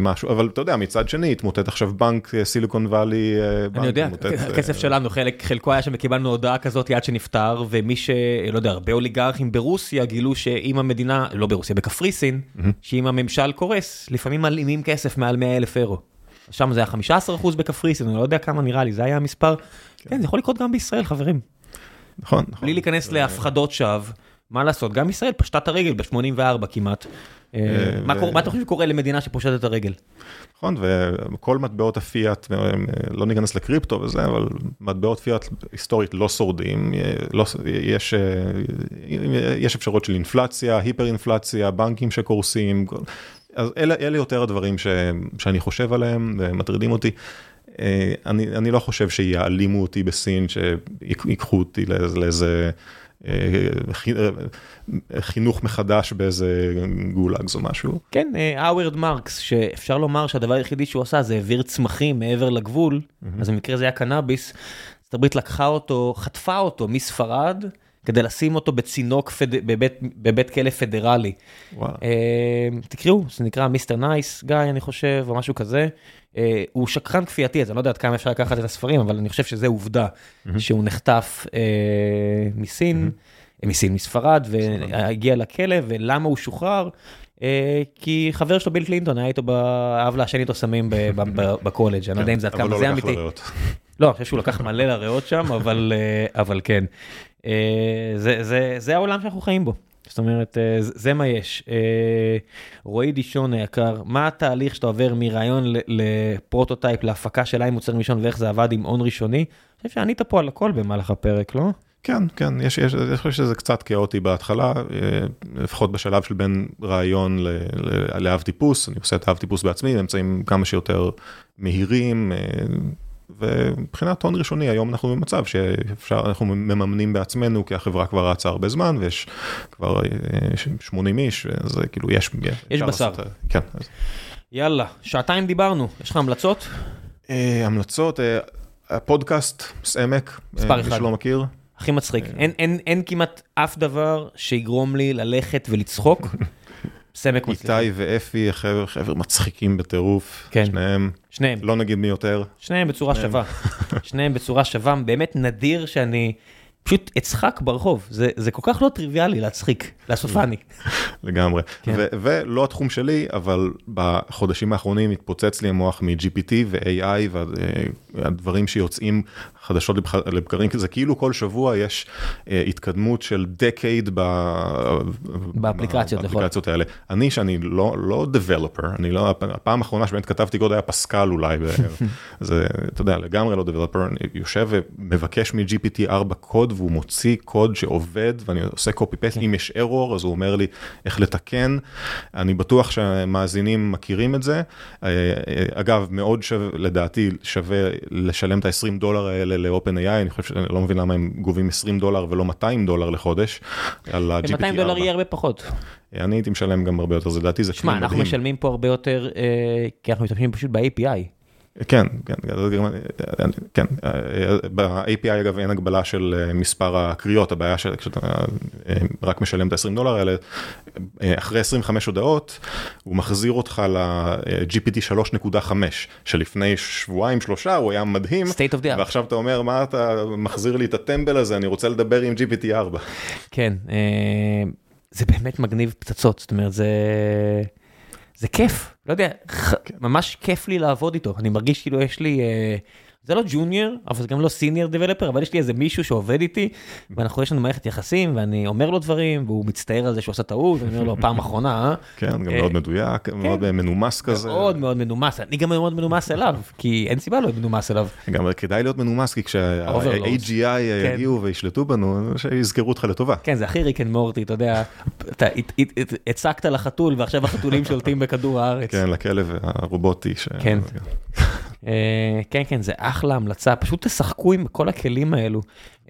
משהו, אבל אתה יודע, מצד שני, התמוטט עכשיו בנק סיליקון וואלי. אני יודע, הכסף שלנו, חלקו היה שם וקיבלנו הודעה כזאת עד שנפטר, ומי ש... לא יודע, הרבה אוליגרכים ברוסיה גילו שאם המדינה, לא ברוסיה, בקפריסין, שאם הממשל קורס, לפעמים מלאימים כסף מעל 100 אלף אירו. שם זה היה 15% בקפריסין, אני לא יודע כמה נראה לי, זה היה המספר. כן, זה יכול לקרות גם בישראל, חברים. נכון, נכון. בלי להיכנס להפחדות שווא. מה לעשות, גם ישראל פשטה את הרגל ב-84 כמעט. מה אתה חושב שקורה למדינה שפושטת את הרגל? נכון, וכל מטבעות הפיאט, לא ניכנס לקריפטו וזה, אבל מטבעות פיאט היסטורית לא שורדים, יש אפשרות של אינפלציה, היפר אינפלציה, בנקים שקורסים, אז אלה יותר הדברים שאני חושב עליהם ומטרידים אותי. אני, אני לא חושב שיעלימו אותי בסין, שיקחו אותי לאיזה חינוך מחדש באיזה גולאגס או משהו. כן, הווארד מרקס, שאפשר לומר שהדבר היחידי שהוא עשה זה העביר צמחים מעבר לגבול, אז במקרה זה היה קנאביס, ארצות הברית לקחה אותו, חטפה אותו מספרד. כדי לשים אותו בצינוק פד... בבית, בבית כלא פדרלי. וואו. תקראו, זה נקרא Mr. Nice Guy, אני חושב, או משהו כזה. הוא שקרן כפייתי, אז אני לא יודע עד כמה אפשר לקחת את הספרים, אבל אני חושב שזה עובדה, mm-hmm. שהוא נחטף אה, מסין, mm-hmm. מסין, מספרד, והגיע לכלא, ולמה הוא שוחרר? אה, כי חבר שלו ביל קלינטון היה איתו, אהב לעשן איתו סמים בקולג', אני לא יודע אם זה עד כמה זה אמיתי. לא, אני חושב שהוא לקח מלא לריאות שם, אבל כן. אה, זה, זה, זה העולם שאנחנו חיים בו. זאת אומרת, אה, זה מה יש. אה, רועי דישון היקר, מה התהליך שאתה עובר מרעיון ל prototype, להפקה של איי מוצר ראשון ואיך זה עבד עם הון ראשוני? אני חושב שענית פה על הכל במהלך הפרק, לא? כן, כן, יש, יש, אני חושב שזה קצת כאוטי בהתחלה, אה, לפחות בשלב של בין רעיון לאב טיפוס, אני עושה את האב טיפוס בעצמי, באמצעים כמה שיותר מהירים, ומבחינת הון ראשוני, היום אנחנו במצב שאפשר, אנחנו מממנים בעצמנו, כי החברה כבר רצה הרבה זמן, ויש כבר אה, 80 איש, אז כאילו יש... יש בשר. לעשות, אה, כן. אז, יאללה, שעתיים דיברנו, יש לך המלצות? אה, המלצות, אה, הפודקאסט, סעמק, מספר אה, אחד. מי שלא מכיר. הכי מצחיק. אין, אין, אין כמעט אף דבר שיגרום לי ללכת ולצחוק. סמק מצליח. איתי ואפי, חבר'ה חבר'ה מצחיקים בטירוף, כן. שניהם, שניהם. לא נגיד מי יותר. שניהם בצורה שניהם. שווה. שניהם בצורה שווה, באמת נדיר שאני פשוט אצחק ברחוב. זה, זה כל כך לא טריוויאלי להצחיק, לעשות פאני. לגמרי. כן. ו- ולא התחום שלי, אבל בחודשים האחרונים התפוצץ לי המוח מ-GPT ו-AI והדברים שיוצאים חדשות לבקרים, זה כאילו כל שבוע יש אה, התקדמות של דקייד ב- באפליקציות, נכון. באפליקציות האלה. אני, שאני לא, לא developer, אני לא, הפעם האחרונה שבאמת כתבתי קוד היה פסקל אולי, זה, אתה יודע, לגמרי לא developer, אני יושב ומבקש מ-GPT 4 קוד והוא מוציא קוד שעובד ואני עושה copy paste, כן. אם יש error אז הוא אומר לי איך לתקן, אני בטוח שהמאזינים מכירים את זה, אה, אה, אגב מאוד שווה, לדעתי שווה לשלם את ה-20 דולר האלה ל-OpenAI, אני חושב שאני לא מבין למה הם גובים 20 דולר ולא 200 דולר לחודש, על ה-GPT 4. 200 דולר יהיה הרבה פחות. אני הייתי משלם גם הרבה יותר, זה לדעתי זה שמע, כלי אנחנו מדהים. משלמים פה הרבה יותר, אה, כי אנחנו משתמשים פשוט ב-API. כן, כן, כן, ב-API אגב אין הגבלה של אה, מספר הקריאות, הבעיה של כשאתה אה, רק משלם את ה-20 דולר האלה, אה, אחרי 25 הודעות, הוא מחזיר אותך ל-GPT 3.5, שלפני שבועיים שלושה הוא היה מדהים, State of the art. ועכשיו אתה אומר, מה אתה מחזיר לי את הטמבל הזה, אני רוצה לדבר עם GPT 4. כן, זה באמת מגניב פצצות, זאת אומרת, זה... זה כיף, לא יודע, ח- ממש כיף לי לעבוד איתו, אני מרגיש כאילו יש לי, אה, זה לא ג'וניור, אבל זה גם לא סיניור דבלפר, אבל יש לי איזה מישהו שעובד איתי, ואנחנו, יש לנו מערכת יחסים, ואני אומר לו דברים, והוא מצטער על זה שהוא עשה טעות, ואני אומר לו, פעם אחרונה, אה?" כן, גם אה, מאוד מדויק, מאוד מנומס כזה. מאוד מאוד מנומס, אני גם מאוד מנומס אליו, כי אין סיבה להיות מנומס אליו. גם כדאי להיות מנומס, כי. כשה-AGI יגיעו וישלטו בנו, שיזכרו אותך לטובה. כן, זה הכי ריק אנד מורטי, אתה יודע, אתה הצקת לחתול, ועכשיו החתולים שולטים בכדור הארץ. כן, לכלב הרובוטי. ש- כן. אה, כן, כן, זה אחלה המלצה, פשוט תשחקו עם כל הכלים האלו.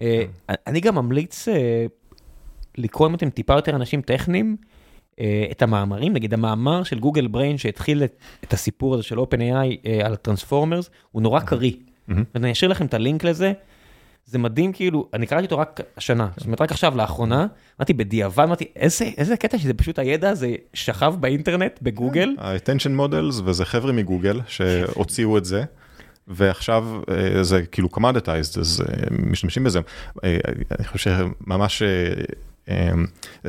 אה, אני גם ממליץ אה, לקרוא אם אתם טיפה יותר אנשים טכניים, את המאמרים, נגיד המאמר של גוגל בריין שהתחיל את, את הסיפור הזה של OpenAI על הטרנספורמרס, הוא נורא קריא. ואני אשאיר לכם את הלינק לזה. זה מדהים כאילו, אני קראתי אותו רק השנה, זאת אומרת רק עכשיו לאחרונה, אמרתי בדיעבד, אמרתי איזה, איזה קטע שזה פשוט הידע הזה שכב באינטרנט, בגוגל, ה-attention models, וזה חבר'ה מגוגל שהוציאו את זה. ועכשיו אה, זה כאילו commoditized, אז אה, משתמשים בזה. אה, אני חושב שממש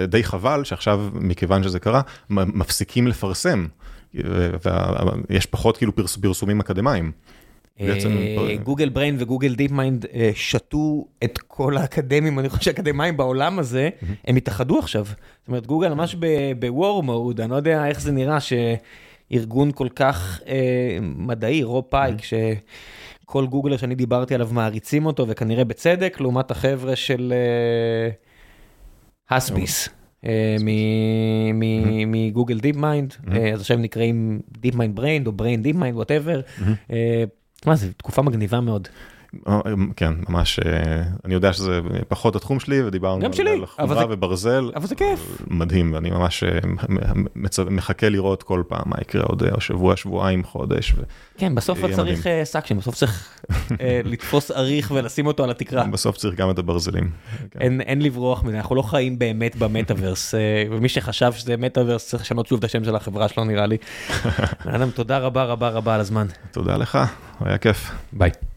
די חבל שעכשיו, מכיוון שזה קרה, מפסיקים לפרסם. ויש פחות כאילו פרס- פרסומים אקדמיים. בעצם, אה, גוגל בריין וגוגל דיפ מיינד אה, שתו את כל האקדמים, אני חושב שהאקדמאים בעולם הזה, הם התאחדו עכשיו. זאת אומרת, גוגל ממש ב-war mode, אני לא יודע איך זה נראה שארגון כל כך אה, מדעי, רוב פייק, שכל גוגלר שאני דיברתי עליו מעריצים אותו, וכנראה בצדק, לעומת החבר'ה של הסאביס. אה, מ Google DeepMind, אז עכשיו הם נקראים DeepMind Brain או Brain DeepMind, whatever. מה זה תקופה מגניבה מאוד. אה, כן, ממש, אה, אני יודע שזה פחות התחום שלי, ודיברנו גם על- שלי, על אבל חומרה וברזל. אבל זה כיף. מדהים, ואני ממש אה, מחכה לראות כל פעם מה יקרה עוד אה, שבוע, שבועיים, חודש. כן, בסוף צריך. אה, suction, בסוף צריך אה, לתפוס אריח ולשים אותו על התקרה. בסוף צריך גם את הברזלים. אין, לברוח מזה, אנחנו לא חיים באמת במטאוורס, אה, ומי שחשב שזה מטאוורס צריך לשנות שוב את השם של החברה שלו נראה לי. אדם, תודה רבה רבה רבה על הזמן. תודה לך, היה כיף. ביי.